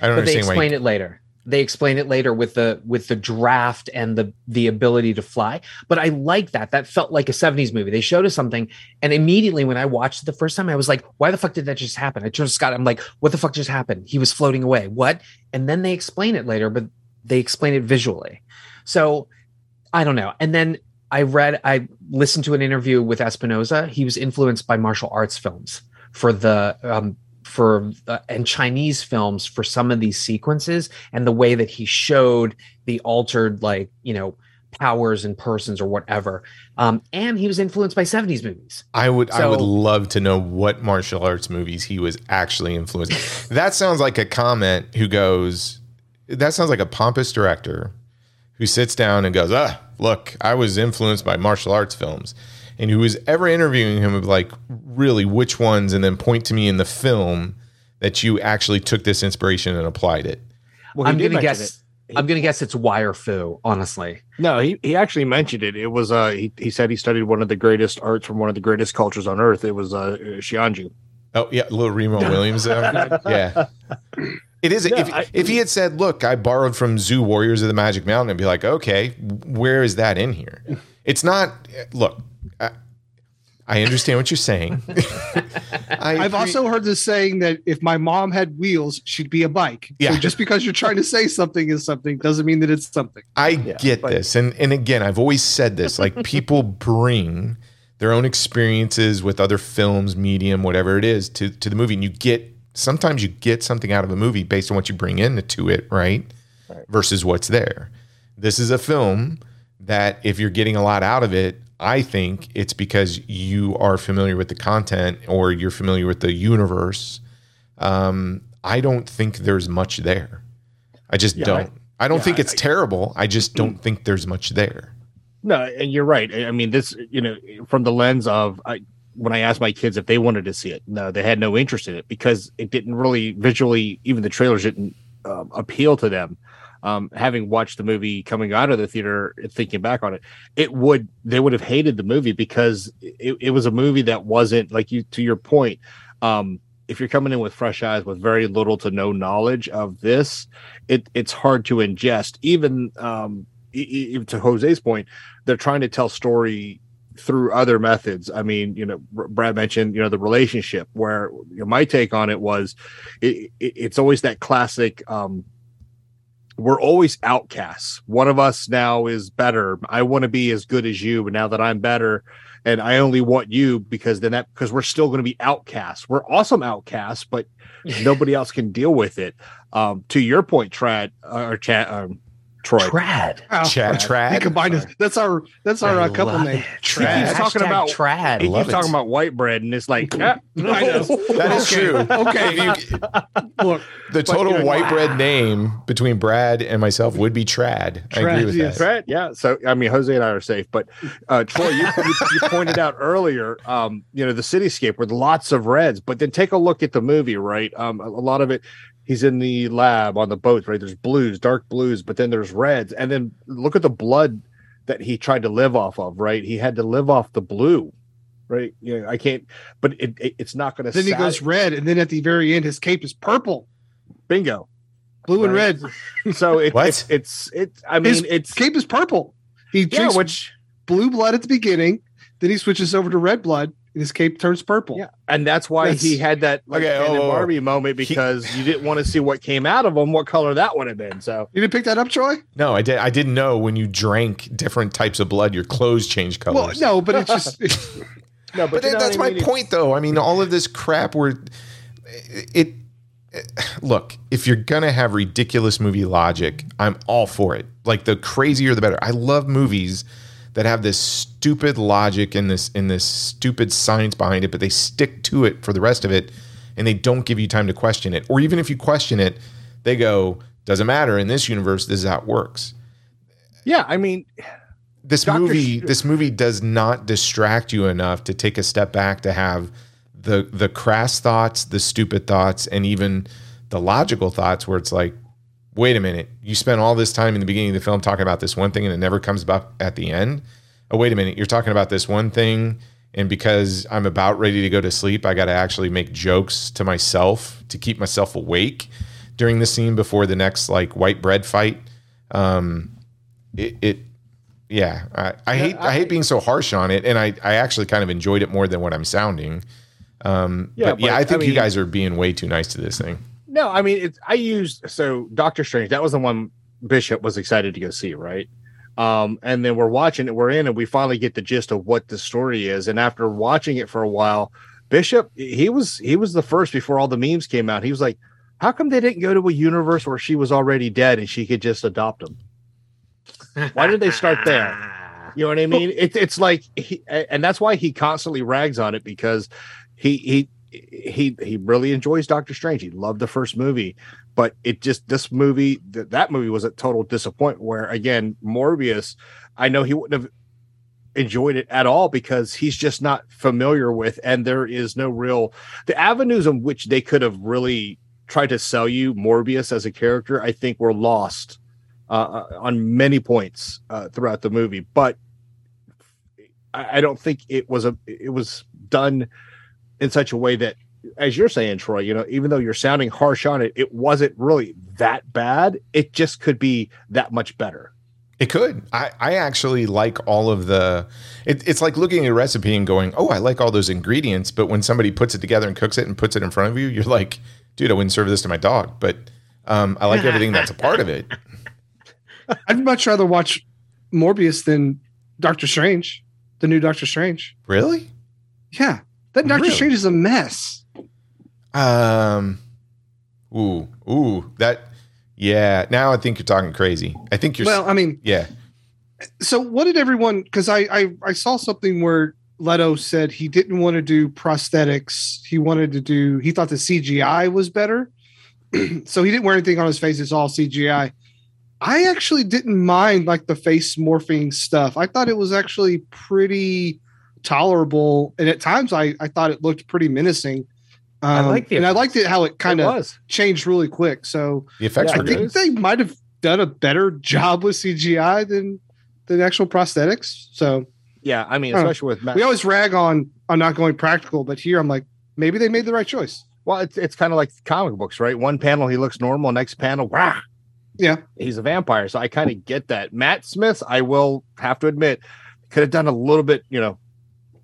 i don't but they understand why explain he, it later they explain it later with the with the draft and the the ability to fly. But i like that. That felt like a 70s movie. They showed us something and immediately when i watched it the first time i was like why the fuck did that just happen? I turned to scott. I'm like what the fuck just happened? He was floating away. What? And then they explain it later but they explain it visually. So i don't know. And then i read i listened to an interview with Espinosa. He was influenced by martial arts films for the um, for uh, and Chinese films for some of these sequences and the way that he showed the altered like you know powers and persons or whatever. Um, and he was influenced by 70s movies. I would I would love to know what martial arts movies he was actually influenced. that sounds like a comment who goes that sounds like a pompous director who sits down and goes, "Ah, look, I was influenced by martial arts films." And who is ever interviewing him of like, "Really, which ones?" and then point to me in the film that you actually took this inspiration and applied it. Well, I'm gonna mention guess. I'm gonna guess it's Wire Fu. Honestly, No, he, he actually mentioned it. It was uh he, he said he studied one of the greatest arts from one of the greatest cultures on earth. It was uh Sinanju. Oh yeah, little Remo Williams. there. yeah, it is. No, if I- if he had said, "Look, I borrowed from Zu Warriors of the Magic Mountain," I'd be like, "Okay, where is that in here?" It's not. Look, I, I understand what you're saying. I I've also heard the saying that if my mom had wheels, she'd be a bike. Yeah. So just because you're trying to say something is something doesn't mean that it's something. I get this, and and again, I've always said this: like people bring their own experiences with other films, medium, whatever it is, to to the movie, and you get sometimes you get something out of a movie based on what you bring into it, right? Versus what's there. This is a film that if you're getting a lot out of it, I think it's because you are familiar with the content or you're familiar with the universe. Um, I don't think there's much there. I just Yeah, don't. I, don't yeah, think I- it's terrible. I just don't think there's much there. No, and you're right. I I mean, this, you know, from the lens of I, when I asked my kids if they wanted to see it, no, they had no interest in it because it didn't really visually, even the trailers didn't um, appeal to them. Um, having watched the movie coming out of the theater, thinking back on it, it would they would have hated the movie because it, it was a movie that wasn't like you to your point. Um, if you're coming in with fresh eyes with very little to no knowledge of this, it it's hard to ingest. Even um, even to Jose's point, they're trying to tell story through other methods. I mean, you know, Brad mentioned, you know, the relationship where you know, my take on it was it, it, it's always that classic um, we're always outcasts. One of us now is better. I want to be as good as you, but now that I'm better, and I only want you because then that because we're still going to be outcasts. We're awesome outcasts, but nobody else can deal with it. Um, to your point, Trad or Chat, um, Troy. Trad. Oh, Chad Trad. He combined us. That's our that's our uh, couple name. Trad. He keeps talking about trad. He keeps it. talking about white bread, and it's like yeah, I know. that is true. Okay, you, look, the total but, white wow. bread name between Brad and myself would be Trad. Trad I agree with yes. that. Trad, yeah. So I mean, Jose and I are safe, but uh, Troy, you, you, you, pointed out earlier, um, you know, the cityscape with lots of reds, but then take a look at the movie, right? Um, a, a lot of it he's in the lab on the boat, right? There's blues, dark blues, but then there's reds. And then look at the blood that he tried to live off of, right? He had to live off the blue, right? You know, I can't, but it, it it's not going to. Then he goes red, and then at the very end, his cape is purple. Bingo, blue and red. So it, it's it's it's. I mean, his it's cape is purple. He drinks yeah, which blue blood at the beginning, then he switches over to red blood, his cape turns purple. Yeah, and that's why that's, he had that like okay, oh, oh, oh, Barbie moment because he, you didn't want to see what came out of him, what color that would have been. So you didn't pick that up, Troy? No, I did. I didn't know when you drank different types of blood, your clothes change colors. Well, no, but it's just. no, but, but you that's my mean? point, though. I mean, all of this crap where it, it. Look, if you're gonna have ridiculous movie logic, I'm all for it. Like the crazier, the better. I love movies that have this stupid logic and this in this stupid science behind it, but they stick to it for the rest of it and they don't give you time to question it. Or even if you question it, they go, doesn't matter in this universe, this is how it works. Yeah, I mean this Dr. movie Sh- this movie does not distract you enough to take a step back to have the the crass thoughts, the stupid thoughts, and even the logical thoughts where it's like, wait a minute, you spent all this time in the beginning of the film talking about this one thing and it never comes up at the end. Oh, wait a minute, you're talking about this one thing. And because I'm about ready to go to sleep, I got to actually make jokes to myself to keep myself awake during the scene before the next like white bread fight. Um, it, it yeah, I, I hate I, I, hate being so harsh on it, and I I actually kind of enjoyed it more than what I'm sounding. Um, yeah, but, but yeah, I think I mean, you guys are being way too nice to this thing. No, I mean, it's I used so Doctor Strange. That was the one Bishop was excited to go see, right? Um, and then we're watching it, we're in, and we finally get the gist of what the story is. And after watching it for a while, Bishop, he was he was the first before all the memes came out. He was like, "How come they didn't go to a universe where she was already dead and she could just adopt him? Why did they start there?" You know what I mean? It, it's like, he, and that's why he constantly rags on it because he he he he really enjoys Doctor Strange. He loved the first movie, but it just this movie that that movie was a total disappointment. Where again, Morbius, I know he wouldn't have enjoyed it at all because he's just not familiar with, and there is no real the avenues in which they could have really tried to sell you Morbius as a character. I think were lost uh, uh on many points uh, throughout the movie, but I, I don't think it was a it was done in such a way that as you're saying troy you know even though you're sounding harsh on it it wasn't really that bad. It just could be that much better. It could. I i actually like all of the it, it's like looking at a recipe and going oh i like all those ingredients but when somebody puts it together and cooks it and puts it in front of you you're like dude i wouldn't serve this to my dog. But um, i like everything that's a part of it. I'd much rather watch morbius than doctor strange the new doctor strange. Really? Yeah that Doctor really? Strange is a mess. Um, ooh, ooh, that, yeah. Now I think you're talking crazy. I think you're. Well, I mean, yeah. So what did everyone? Because I, I I saw something where Leto said he didn't want to do prosthetics. He wanted to do. He thought the CGI was better, so he didn't wear anything on his face. It's all CGI. I actually didn't mind like the face morphing stuff. I thought it was actually pretty tolerable, and at times I I thought it looked pretty menacing. Um, I like the and I liked it how it kind of changed really quick. So the effects. Yeah, I think they might have done a better job with CGI than than actual prosthetics. So yeah, I mean, Huh. especially with Matt. we always rag on on not going practical, but here I'm like, maybe they made the right choice. Well, it's it's kind of like comic books, right? One panel he looks normal, next panel, wow, Yeah. he's a vampire. So I kind of get that. Matt Smith, I will have to admit, could have done a little bit, you know,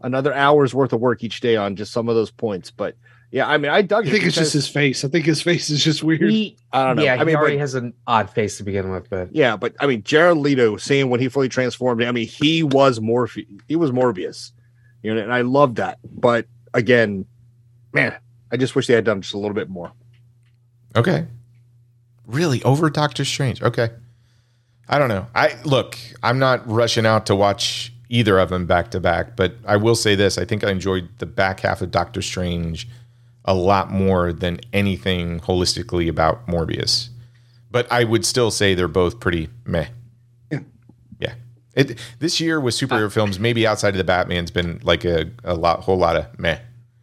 another hour's worth of work each day on just some of those points. But yeah, I mean, I dug I it think it's just his face. I think his face is just weird. He, I don't know. yeah, I he mean, already but- has an odd face to begin with, but yeah, but I mean, Jared Leto, seeing when he fully transformed, I mean, he was Morphe, he was Morbius, you know, and I love that. But again, man, I just wish they had done just a little bit more. Okay. Really over Doctor Strange. Okay. I don't know. I look, I'm not rushing out to watch either of them back to back, but I will say this, I think I enjoyed the back half of Doctor Strange a lot more than anything holistically about Morbius. But I would still say they're both pretty meh. Yeah. Yeah. It this year with superhero uh, films, maybe outside of the Batman's been like a, a lot whole lot of meh.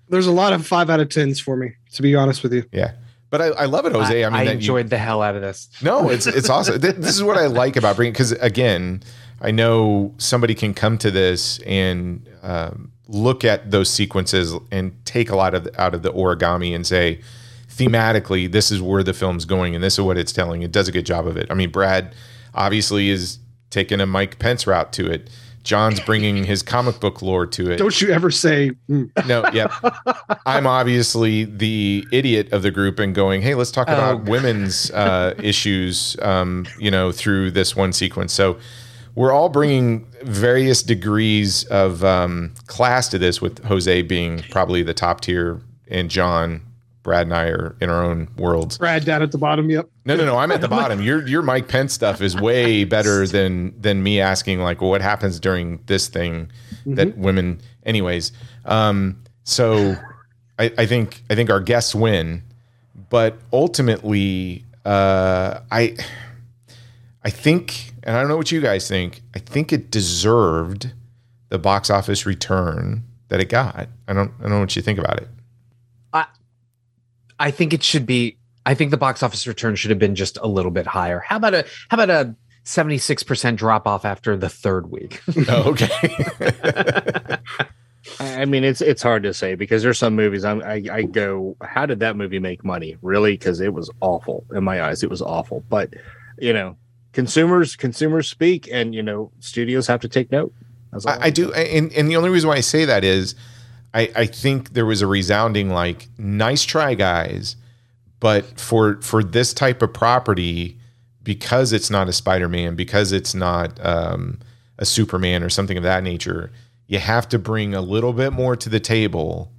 There's a lot of five out of tens for me, to be honest with you. Yeah. But I, I love it, Jose. I, mean, I that you- enjoyed the hell out of this. No, it's it's awesome. This is what I like about bringing because again, I know somebody can come to this and um, look at those sequences and take a lot of out of the origami and say, thematically, this is where the film's going and this is what it's telling. It does a good job of it. I mean, Brad obviously is taking a Mike Pence route to it. John's bringing his comic book lore to it. Don't you ever say mm. No, yep. I'm obviously the idiot of the group and going, hey, let's talk about women's uh, issues, um, you know, through this one sequence. So we're all bringing various degrees of um, class to this, with Jose being probably the top tier, and John, Brad, and I are in our own worlds. Brad down at the bottom. Yep. No, no, no. I'm at the bottom. Your your Mike Pence stuff is way better than than me asking like, well, what happens during this thing that women. Anyways, um, so I, I think I think our guests win, but ultimately, uh, I I think, and I don't know what you guys think. I think it deserved the box office return that it got. I don't I don't know what you think about it. I I think it should be. I think the box office return should have been just a little bit higher. How about a how about a seventy six percent drop off after the third week? Oh, okay. I I mean, it's it's hard to say because there's some movies I'm, I I go, how did that movie make money? Really? Because it was awful in my eyes. It was awful. But you know, consumers consumers speak, and you know, studios have to take note. I, I do, and, and the only reason why I say that is, I, I think there was a resounding like, nice try, guys, but for for this type of property, because it's not a Spider-Man, because it's not um, a Superman or something of that nature, you have to bring a little bit more to the table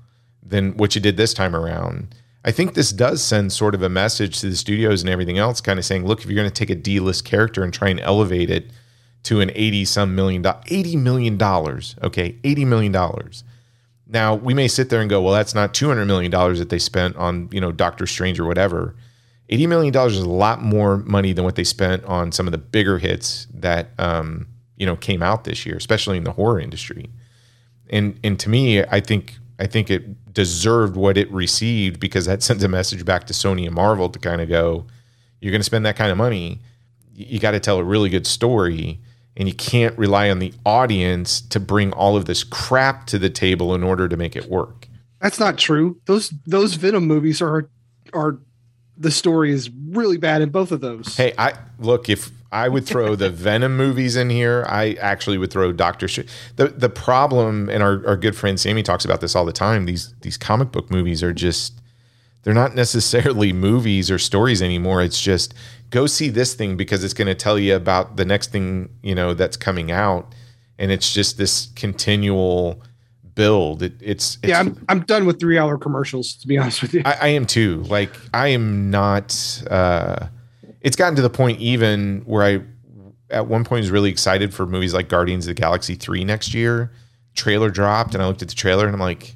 than what you did this time around. I think this does send sort of a message to the studios and everything else, kind of saying, look, if you're going to take a D-list character and try and elevate it to an 80 some million dollars, 80 million dollars, okay, 80 million dollars. Now, we may sit there and go, well, that's not 200 million dollars that they spent on, you know, Doctor Strange or whatever. 80 million dollars is a lot more money than what they spent on some of the bigger hits that um, you know, came out this year, especially in the horror industry. And and to me, I think I think it deserved what it received because that sends a message back to Sony and Marvel to kind of go, you're going to spend that kind of money, you got to tell a really good story, and you can't rely on the audience to bring all of this crap to the table in order to make it work. That's not true. Those those Venom movies are are the story is really bad in both of those. Hey, I look if I would throw the Venom movies in here, I actually would throw Doctor Strange. The the problem, and our, our good friend Sammy talks about this all the time. These these comic book movies are just they're not necessarily movies or stories anymore. It's just go see this thing because it's going to tell you about the next thing you know that's coming out, and it's just this continual build. It, it's, it's yeah, I'm I'm done with three hour commercials. To be honest with you, I, I am too. Like I am not. Uh, it's gotten to the point even where I, at one point, was really excited for movies like Guardians of the Galaxy three next year. Trailer dropped, and I looked at the trailer, and I'm like,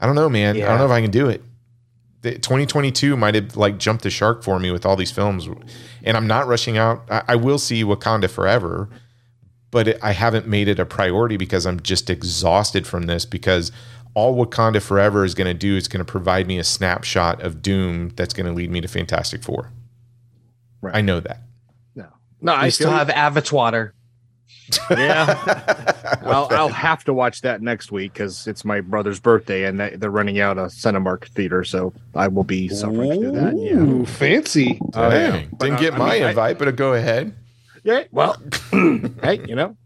I don't know, man. I don't know if I can do it. The 2022 might have like jumped the shark for me with all these films, and I'm not rushing out. I, I will see Wakanda Forever, but it, I haven't made it a priority because I'm just exhausted from this. Because all Wakanda Forever is going to do is going to provide me a snapshot of Doom that's going to lead me to Fantastic Four. Right. I know that. No. No, I still have Avatar. Yeah, I'll, I'll have to watch that next week because it's my brother's birthday and they- they're running out of Cinemark Theater, so I will be suffering through that. Yeah. Ooh, fancy. Oh. Dang. But, Didn't uh, get I my mean, I- invite, but go ahead. Yeah. Well, hey, you know,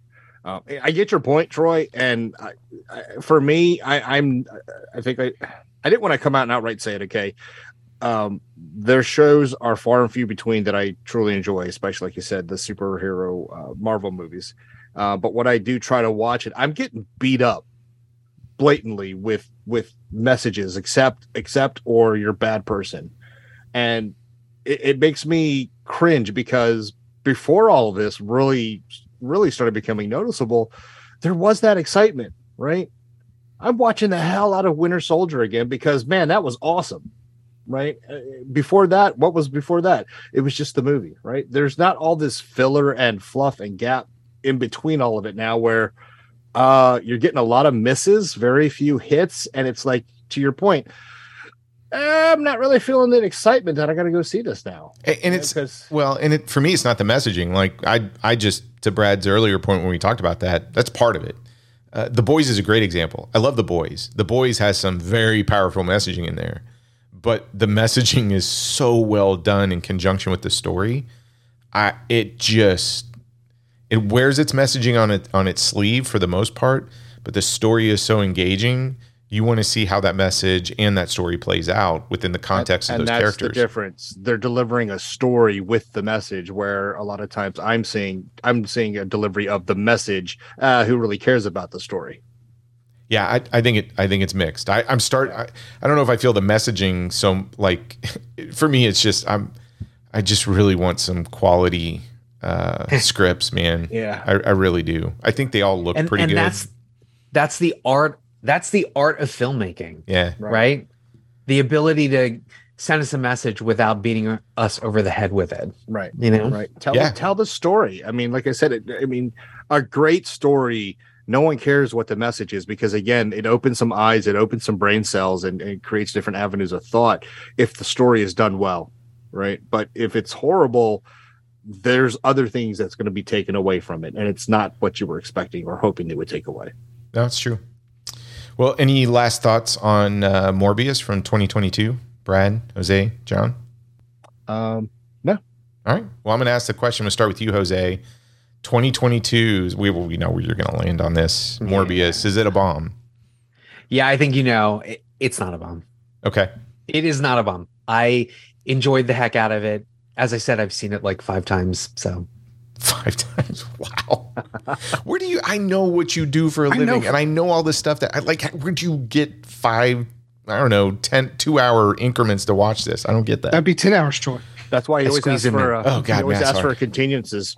uh, I get your point, Troy. And I, I, for me, I, I'm, I think I, I didn't want to come out and outright say it. Okay. Um, their shows are far and few between that I truly enjoy, especially like you said, the superhero uh, Marvel movies. Uh, but what I do try to watch it, I'm getting beat up blatantly with with messages, accept, accept, or you're a bad person, and it, it makes me cringe because before all of this really really started becoming noticeable, there was that excitement, right? I'm watching the hell out of Winter Soldier again because man, that was awesome. Right Uh, before that, what was before that? It was just the movie, right? There's not all this filler and fluff and gap in between all of it now where uh you're getting a lot of misses, very few hits, and it's like to your point, I'm not really feeling that excitement that I gotta go see this now. A- And it's Because well, and it for me, it's not the messaging. Like I, I just to Brad's earlier point when we talked about that, that's part of it. Uh, the boys is a great example. I love the boys. The boys has some very powerful messaging in there, but the messaging is so well done in conjunction with the story. I it just it wears its messaging on it on its sleeve for the most part, but the story is so engaging. You want to see how that message and that story plays out within the context of and those that's characters. the difference. They're delivering a story with the message, where a lot of times I'm seeing I'm seeing a delivery of the message. Uh, who really cares about the story? Yeah, I, I think it. I think it's mixed. I, I'm start. I, I don't know if I feel the messaging so like. For me, it's just I'm. I just really want some quality uh, scripts, man. Yeah. I, I really do. I think they all look and, pretty and good. that's that's the art that's the art of filmmaking yeah, right. the ability to send us a message without beating us over the head with it Right. you know Right. Tell Yeah. tell the story. I mean, like I said, it, I mean, a great story. No one cares what the message is because again, it opens some eyes, it opens some brain cells, and, and creates different avenues of thought. If the story is done well, right? But if it's horrible, there's other things that's going to be taken away from it, and it's not what you were expecting or hoping they would take away. that's true. Well, any last thoughts on uh, Morbius from 2022? Brad, Jose, John. Um, no. All right. Well, I'm going to ask the question. We'll start with you, Jose. 2022. We will we know where you're going to land on this. Morbius. Is it a bomb? yeah i think you know it, it's not a bomb Okay. it is not a bomb i enjoyed the heck out of it as i said i've seen it like five times so Five times. Wow. Where do you? I know what you do for a I living, know. and I know all this stuff that I like. Where'd you get five? I don't know, 10, two hour increments to watch this. I don't get that. That'd be 10 hours, Troy. that's why he I always squeeze asks him in. for. Uh, Oh, God, he always man, asks sorry. for continuances.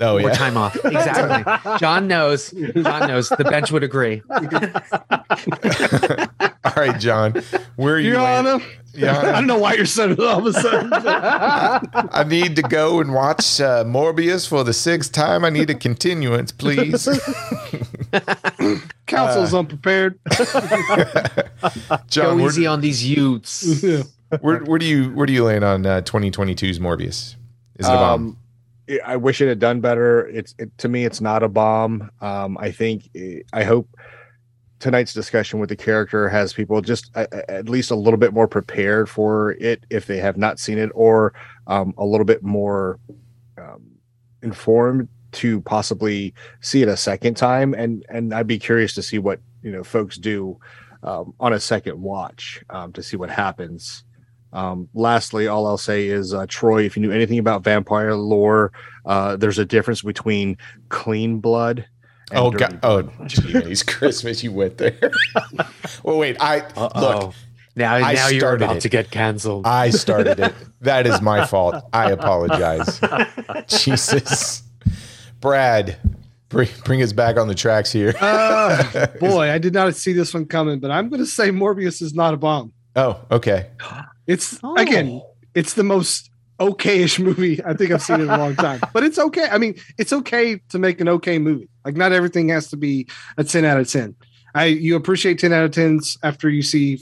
Oh or yeah. time off exactly john knows john knows the bench would agree all right, John. Where are you? Your land- Honor, Your Honor. I don't know why you're so all of a sudden. I need to go and watch uh, Morbius for the sixth time. I need a continuance, please. Counsel's unprepared. John, go easy on these youths where, where do you where do you land on uh, 2022's Morbius? Is it a bomb? Um, I- wish it had done better. It's it, to me, it's not a bomb. Um, I think I hope tonight's discussion with the character has people just a- a- at least a little bit more prepared for it if they have not seen it, or um, a little bit more um, informed to possibly see it a second time. And and I'd be curious to see what you know folks do um, on a second watch um, to see what happens. Um, lastly, all I'll say is, uh, Troy, if you knew anything about vampire lore, uh, there's a difference between clean blood. and Oh dirty God! Oh, geez, Christmas! You went there. well, wait. I Uh-oh. look. now I now you're started about it. to get canceled I started it. That is my fault. I apologize. Jesus, Brad, bring bring us back on the tracks here. Uh, boy, I did not see this one coming, but I'm going to say Morbius is not a bomb. oh, okay. It's Oh. again, it's the most okay-ish movie I think I've seen in a long time. But it's okay. I mean, it's okay to make an okay movie. Like not everything has to be a 10 out of 10. I you appreciate 10 out of 10s after you see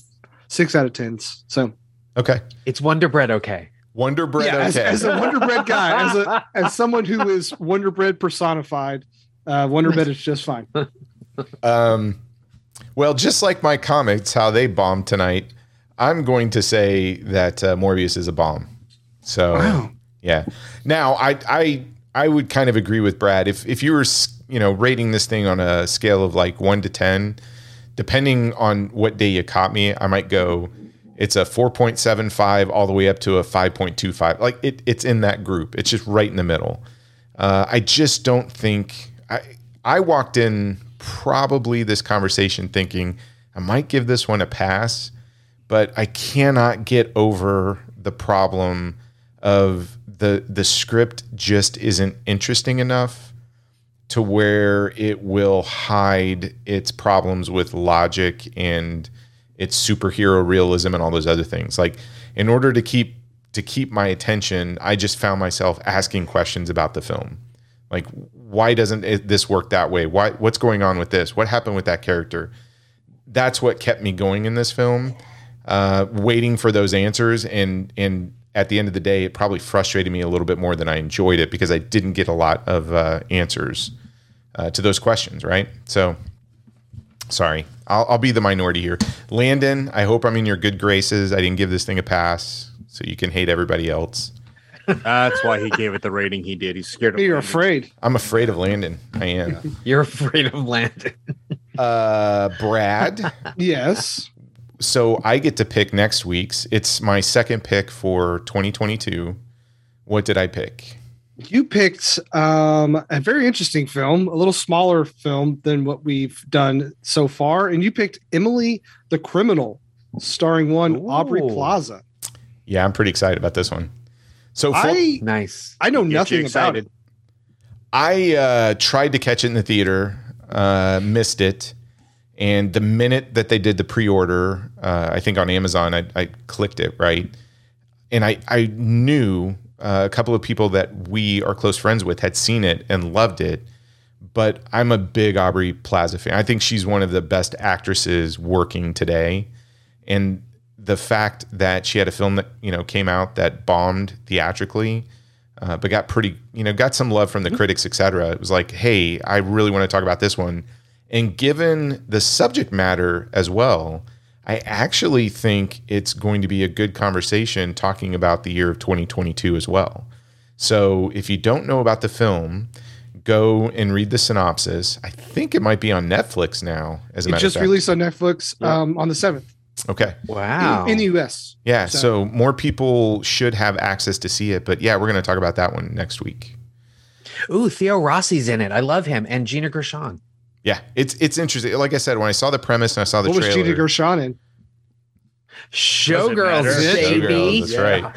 6 out of 10s. So Okay. it's wonder bread okay Wonder Bread. yeah, as, okay. as a Wonder Bread guy, as a as someone who is Wonder Bread personified, uh, Wonder Bread is just fine. Um, well, just like my comics, how they bombed tonight, I'm going to say that uh, Morbius is a bomb. So, Wow. yeah. Now, I I I would kind of agree with Brad. If if you were you know rating this thing on a scale of like one to ten, depending on what day you caught me, I might go. It's a 4.75 all the way up to a 5.25. Like it, it's in that group. It's just right in the middle. Uh, I just don't think I I walked in probably this conversation thinking I might give this one a pass, but I cannot get over the problem of the the script just isn't interesting enough to where it will hide its problems with logic and its superhero realism and all those other things. Like in order to keep to keep my attention, I just found myself asking questions about the film. Like why doesn't it, this work that way? Why what's going on with this? What happened with that character? That's what kept me going in this film. Uh, waiting for those answers and and at the end of the day, it probably frustrated me a little bit more than I enjoyed it because I didn't get a lot of uh, answers uh, to those questions. Right. So, sorry, I'll, I'll be the minority here. Landon, I hope I'm in your good graces. I didn't give this thing a pass, so you can hate everybody else. That's why he gave it the rating he did. He's scared of. You're Landon. afraid. I'm afraid of Landon. I am. You're afraid of Landon. Uh, Brad. Yes. So I get to pick next week's. It's my second pick for 2022. What did I pick? You picked um, a very interesting film, a little smaller film than what we've done so far, and you picked Emily the Criminal, starring one Aubrey Plaza. Yeah, I'm pretty excited about this one. So full, I Nice. I know Get nothing about it. I uh, tried to catch it in the theater, uh, missed it, and the minute that they did the pre-order, uh, I think on Amazon, I, I clicked it right, and I I knew uh, a couple of people that we are close friends with had seen it and loved it, but I'm a big Aubrey Plaza fan. I think she's one of the best actresses working today, and the fact that she had a film that you know came out that bombed theatrically uh, but got pretty, you know, got some love from the critics, etc. It was like, hey, I really want to talk about this one. And given the subject matter as well, I actually think it's going to be a good conversation talking about the year of 2022 as well. So if you don't know about the film, go and read the synopsis. I think it might be on Netflix now, as a It matter just of fact. released on Netflix um, on the seventh Okay. Wow. in the U.S. Yeah. So- So more people should have access to see it. But yeah, we're going to talk about that one next week. Ooh, Theo Rossi's in it. I love him. And Gina Gershon. Yeah, it's it's interesting. Like I said, when I saw the premise and I saw the What was trailer, Gina Gershon in? Showgirls, baby. Showgirls, that's right.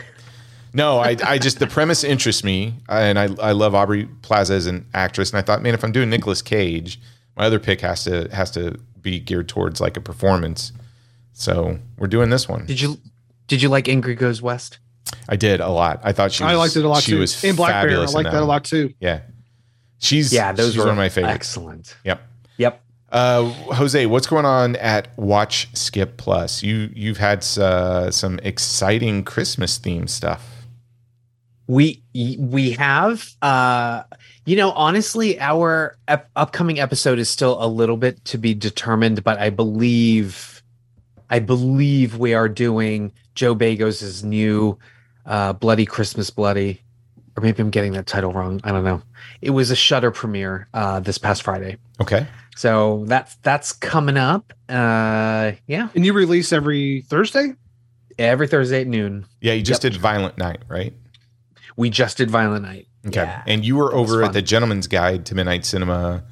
no, I I just the premise interests me, and I I love Aubrey Plaza as an actress, and I thought, man, if I'm doing Nicolas Cage, my other pick has to has to be geared towards like a performance. So we're doing this one. Did you did you like Ingrid Goes West? I did a lot. I thought she. Was, I liked it a lot She too. was in Black Bear, I liked that a lot too. Yeah, she's Yeah, those she's were one of my favorites. Excellent. Yep. Uh, Jose, what's going on at Watch Skip Plus? You you've had uh, some exciting Christmas theme stuff. We we have uh you know honestly our ep- upcoming episode is still a little bit to be determined but I believe I believe we are doing Joe Begos' new uh Bloody Christmas Bloody or maybe I'm getting that title wrong I don't know. It was a Shudder premiere uh this past Friday. Okay. So that's that's coming up. Uh yeah, And you release every Thursday. every Thursday at noon. Yeah, you just Yep. did Violent Night, right? We just did Violent Night. Okay. Yeah. And you were over at the Gentleman's Guide to Midnight Cinema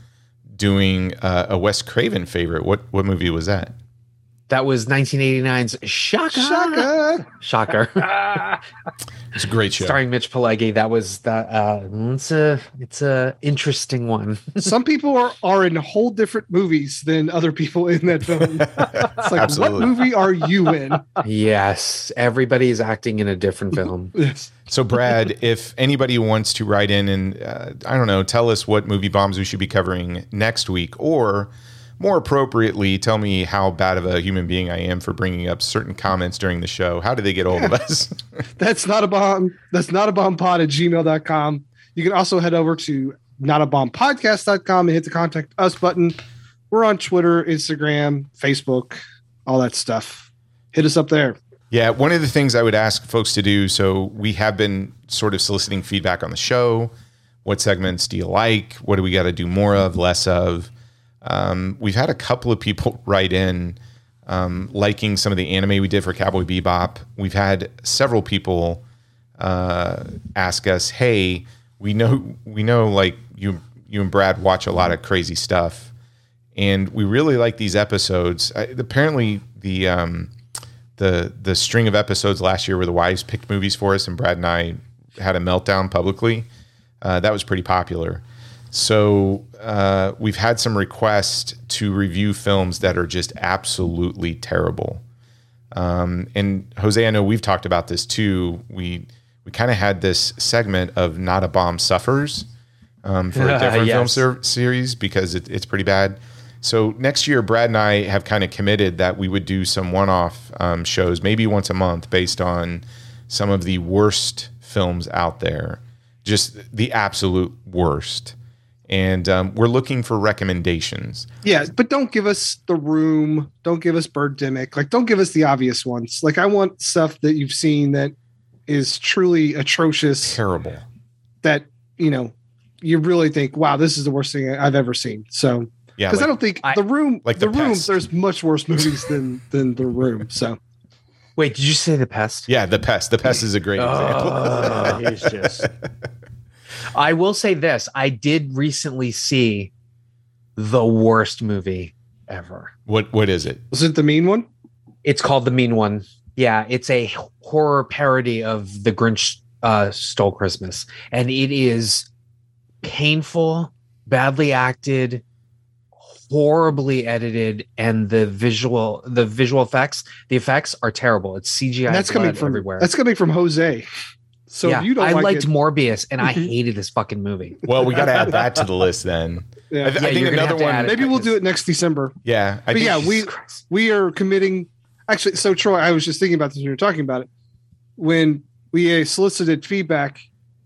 doing uh, a Wes Craven favorite. What what movie was that? That was 1989's Shaka. Shaka. Shocker. It's a great show. Starring Mitch Pileggi. That was that. Uh, it's a it's a interesting one. Some people are, are in whole different movies than other people in that film. It's like, Absolutely. what movie are you in? yes, everybody is acting in a different film. Yes. So, Brad, if anybody wants to write in and uh, I don't know, tell us what movie bombs we should be covering next week, or more appropriately, tell me how bad of a human being I am for bringing up certain comments during the show. How do they get hold of us? That's not a bomb. That's not a bomb pod at gmail.com. You can also head over to not a bomb podcast.com and hit the contact us button. We're on Twitter, Instagram, Facebook, all that stuff. Hit us up there. Yeah, one of the things I would ask folks to do so we have been sort of soliciting feedback on the show. What segments do you like? What do we got to do more of, less of? Um, we've had a couple of people write in um, liking some of the anime we did for Cowboy Bebop. We've had several people uh, ask us, "Hey, we know we know like you you and Brad watch a lot of crazy stuff, and we really like these episodes. I, apparently, the um, the the string of episodes last year where the wives picked movies for us, and Brad and I had a meltdown publicly. Uh, that was pretty popular. So uh, we've had some requests to review films that are just absolutely terrible. Um, and Jose, I know we've talked about this too. We we kind of had this segment of "Not a Bomb Suffers" um, for a different Yes. film ser- series because it, it's pretty bad. So next year, Brad and I have kind of committed that we would do some one-off um, shows, maybe once a month, based on some of the worst films out there, just the absolute worst. And um, we're looking for recommendations. Yeah, but don't give us the room. Don't give us Birdemic. Like, don't give us the obvious ones. Like, I want stuff that you've seen that is truly atrocious. Terrible. That you know, you really think, wow, this is the worst thing I've ever seen. So, Yeah, because I don't think I- the room, like the, The room, Pest. there's much worse movies than than the room. So, Wait, did you say the pest? Yeah, The Pest. The Pest is a great example. Oh. He's just I will say this: I did recently see the worst movie ever. What What is it? was it the mean one? It's called The Mean One. Yeah, it's a horror parody of The Grinch uh, Stole Christmas, and it is painful, badly acted, horribly edited, and the visual the visual effects the effects are terrible. It's CGI. And that's coming from everywhere. That's coming from Jose. So yeah, if you don't I like liked it, Morbius, and I hated this fucking movie. Well, we got to add that to the list then. yeah. I, th- I think another one. maybe we'll do it next December. Yeah, I But think yeah, we Christ. we are committing. Actually, so Troy, I was just thinking about this when you were talking about it. When we uh, solicited feedback,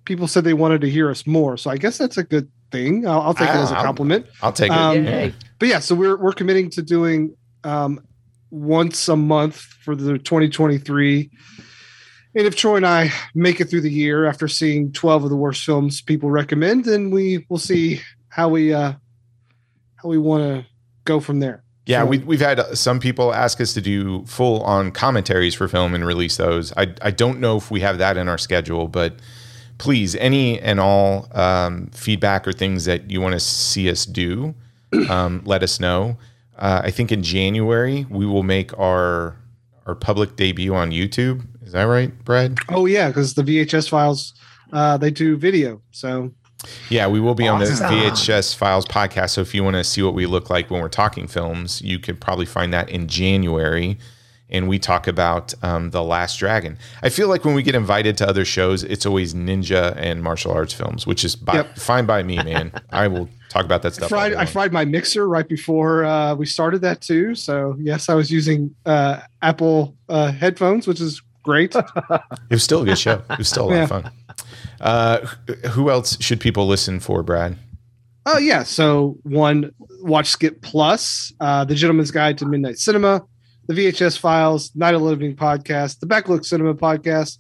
people said they wanted to hear us more. So I guess that's a good thing. I'll, I'll take it as a Ah, compliment. I'll take it. Um, Yeah. But yeah, so we're we're committing to doing um, once a month for the 2023. And if Troy and I make it through the year after seeing 12 of the worst films people recommend, then we will see how we uh how we want to go from there. Yeah, So- we, we've had some people ask us to do full on commentaries for film and release those. I, I don't know if we have that in our schedule, but please, any and all um, feedback or things that you want to see us do, um, let us know. Uh, I think in January we will make our our public debut on YouTube. Is that right, Brad? Oh yeah, because the VHS files uh, they do video. So Yeah, we will be on the VHS Files podcast. So if you want to see what we look like when we're talking films, you could probably find that in January. And we talk about um, The Last Dragon. I feel like when we get invited to other shows, it's always ninja and martial arts films, which is by, Yep. fine by me, man. I will talk about that stuff. all fried I fried my mixer right before uh, we started that too. So yes, I was using uh, Apple uh, headphones, which is great. It was still a good show. It was still a lot Yeah. of fun. Uh, who else should people listen for, Brad? Oh yeah. So one, watch Skip Plus, uh, the Gentleman's Guide to Midnight Cinema, the VHS Files, Night of Living Podcast, the Backlook Cinema Podcast,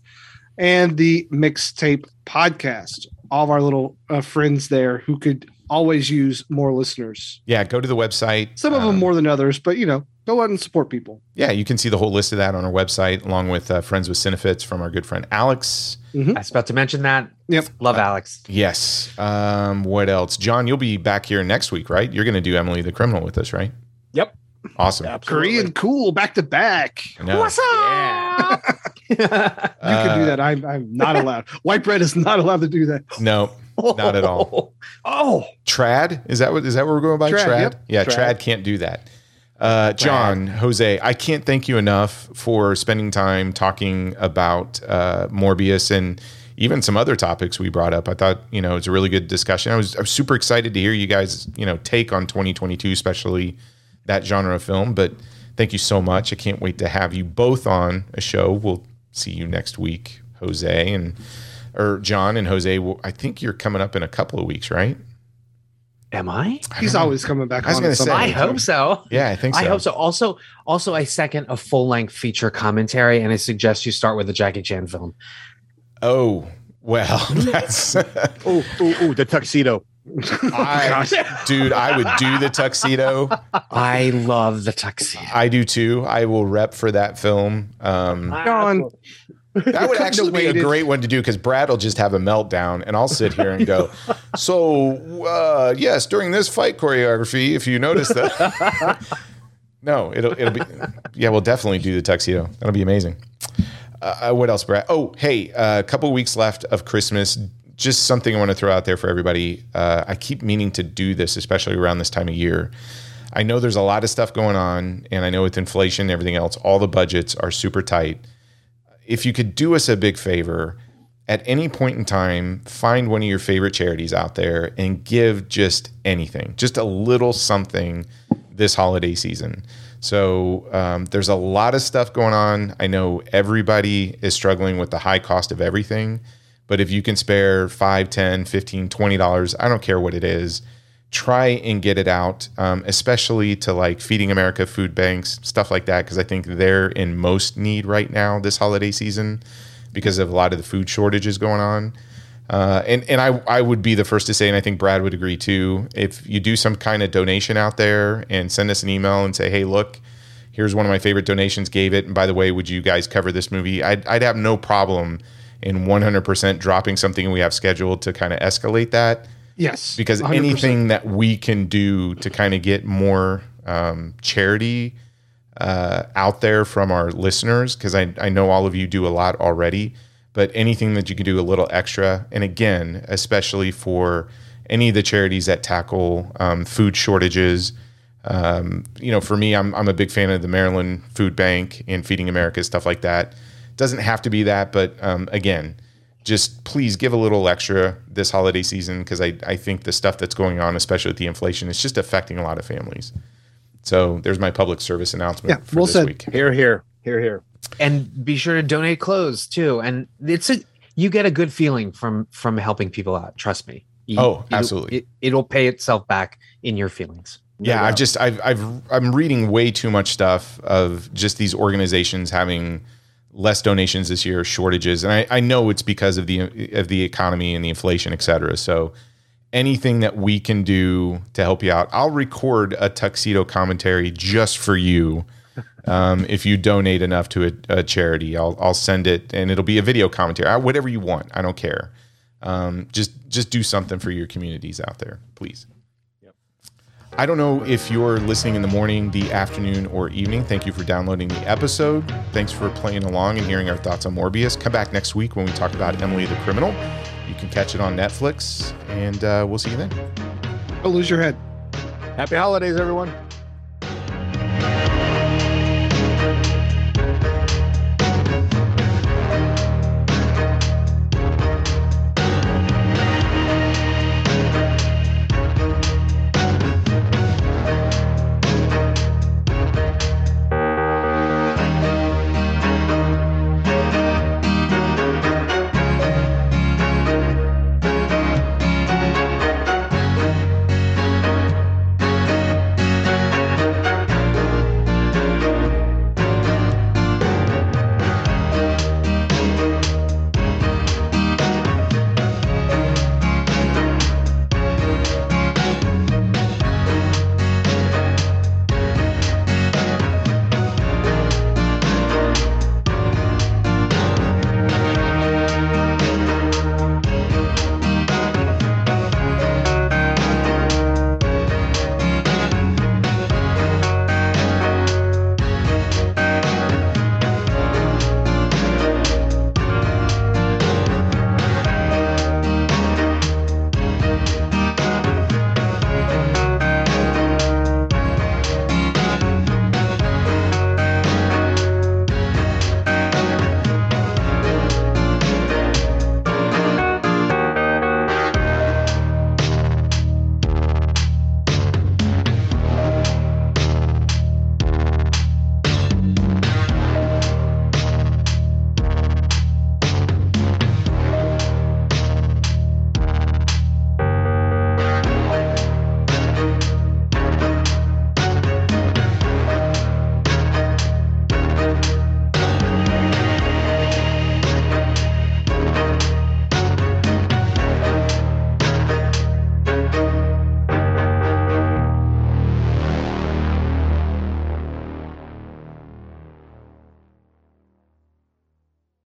and the Mixtape Podcast. All of our little uh, friends there who could always use more listeners. Yeah, go to the website. Some of them Um, more than others, but you know, go out and support people. Yeah, you can see the whole list of that on our website, along with uh, Friends with Cinefits from our good friend Alex. I was about to mention that. Yep. Love Alex. Yes. Um, what else? John, you'll be back here next week, right? You're going to do Emily the Criminal with us, right? Yep. Awesome. absolutely. Korean cool back to back. I know. up? You can Uh, do that. I'm, I'm not allowed. White bread is not allowed to do that. No, not at all. Oh, Trad is that what is that what we're going by? Trad, Trad. yep. Yeah, Trad. Trad. can't do that. Uh, John, Jose, I can't thank you enough for spending time talking about uh, Morbius and even some other topics we brought up. I thought you know it was a really good discussion. I was I was super excited to hear you guys you know take on 2022, especially that genre of film. But thank you so much. I can't wait to have you both on a show. We'll see you next week, Jose and or John and Jose. I think you're coming up in a couple of weeks, right? Am I? He's always coming back. I was gonna say. I point. hope so. Yeah, I think so. I hope so. Also, also, I second a full length feature commentary, and I suggest you start with a Jackie Chan film. Oh well, that's Oh, oh, oh, the tuxedo. I, dude. I would do the tuxedo. I love the tuxedo. I do too. I will rep for that film. Um, John, that would actually be a great one to do because Brad will just have a meltdown, and I'll sit here and go. So uh, yes, during this fight choreography, if you notice that, no, it'll it'll be yeah, we'll definitely do the tuxedo. That'll be amazing. Uh, what else, Brad? Oh, hey, a couple weeks left of Christmas. Just something I want to throw out there for everybody. Uh, I keep meaning to do this, especially around this time of year. I know there's a lot of stuff going on, and I know with inflation and everything else, all the budgets are super tight. If you could do us a big favor, at any point in time, find one of your favorite charities out there and give just anything, just a little something this holiday season. So um, there's a lot of stuff going on. I know everybody is struggling with the high cost of everything, but if you can spare 5, 10, 15, 20 dollars, I don't care what it is, try and get it out, um, especially to like Feeding America food banks, stuff like that, because I think they're in most need right now this holiday season because of a lot of the food shortages going on. Uh, and and I, I would be the first to say, and I think Brad would agree too, if you do some kind of donation out there and send us an email and say, hey, look, here's one of my favorite donations, gave it. And by the way, would you guys cover this movie? I'd, I'd have no problem in 100% dropping something we have scheduled to kind of escalate that yes, because 100%. anything that we can do to kind of get more um, charity uh, out there from our listeners, because I, I know all of you do a lot already, but anything that you can do a little extra, and again, especially for any of the charities that tackle um, food shortages. Um, you know, for me, I'm, I'm a big fan of the Maryland Food Bank and Feeding America, stuff like that. Doesn't have to be that, but um, again, just please give a little extra this holiday season because I, I think the stuff that's going on, especially with the inflation, is just affecting a lot of families. So there's my public service announcement Yeah, for well this said. week. Here, here, here, here. and be sure to donate clothes too. And it's a you get a good feeling from from helping people out. Trust me. You- Oh, it'll- absolutely. It, it'll pay itself back in your feelings. Yeah, I've just I've I've I'm reading way too much stuff of just these organizations having less donations this year, shortages, and I, I know it's because of the of the economy and the inflation, et cetera. So anything that we can do to help you out, I'll record a tuxedo commentary just for you. Um, if you donate enough to a, a charity, I'll I'll send it, and it'll be a video commentary, Uh, whatever you want. I don't care. Um, just just do something for your communities out there, please. I don't know if you're listening in the morning, the afternoon, or evening. Thank you for downloading the episode. Thanks for playing along and hearing our thoughts on Morbius. Come back next week when we talk about Emily the Criminal. You can catch it on Netflix, and uh, we'll see you then. Don't lose your head. Happy holidays, everyone.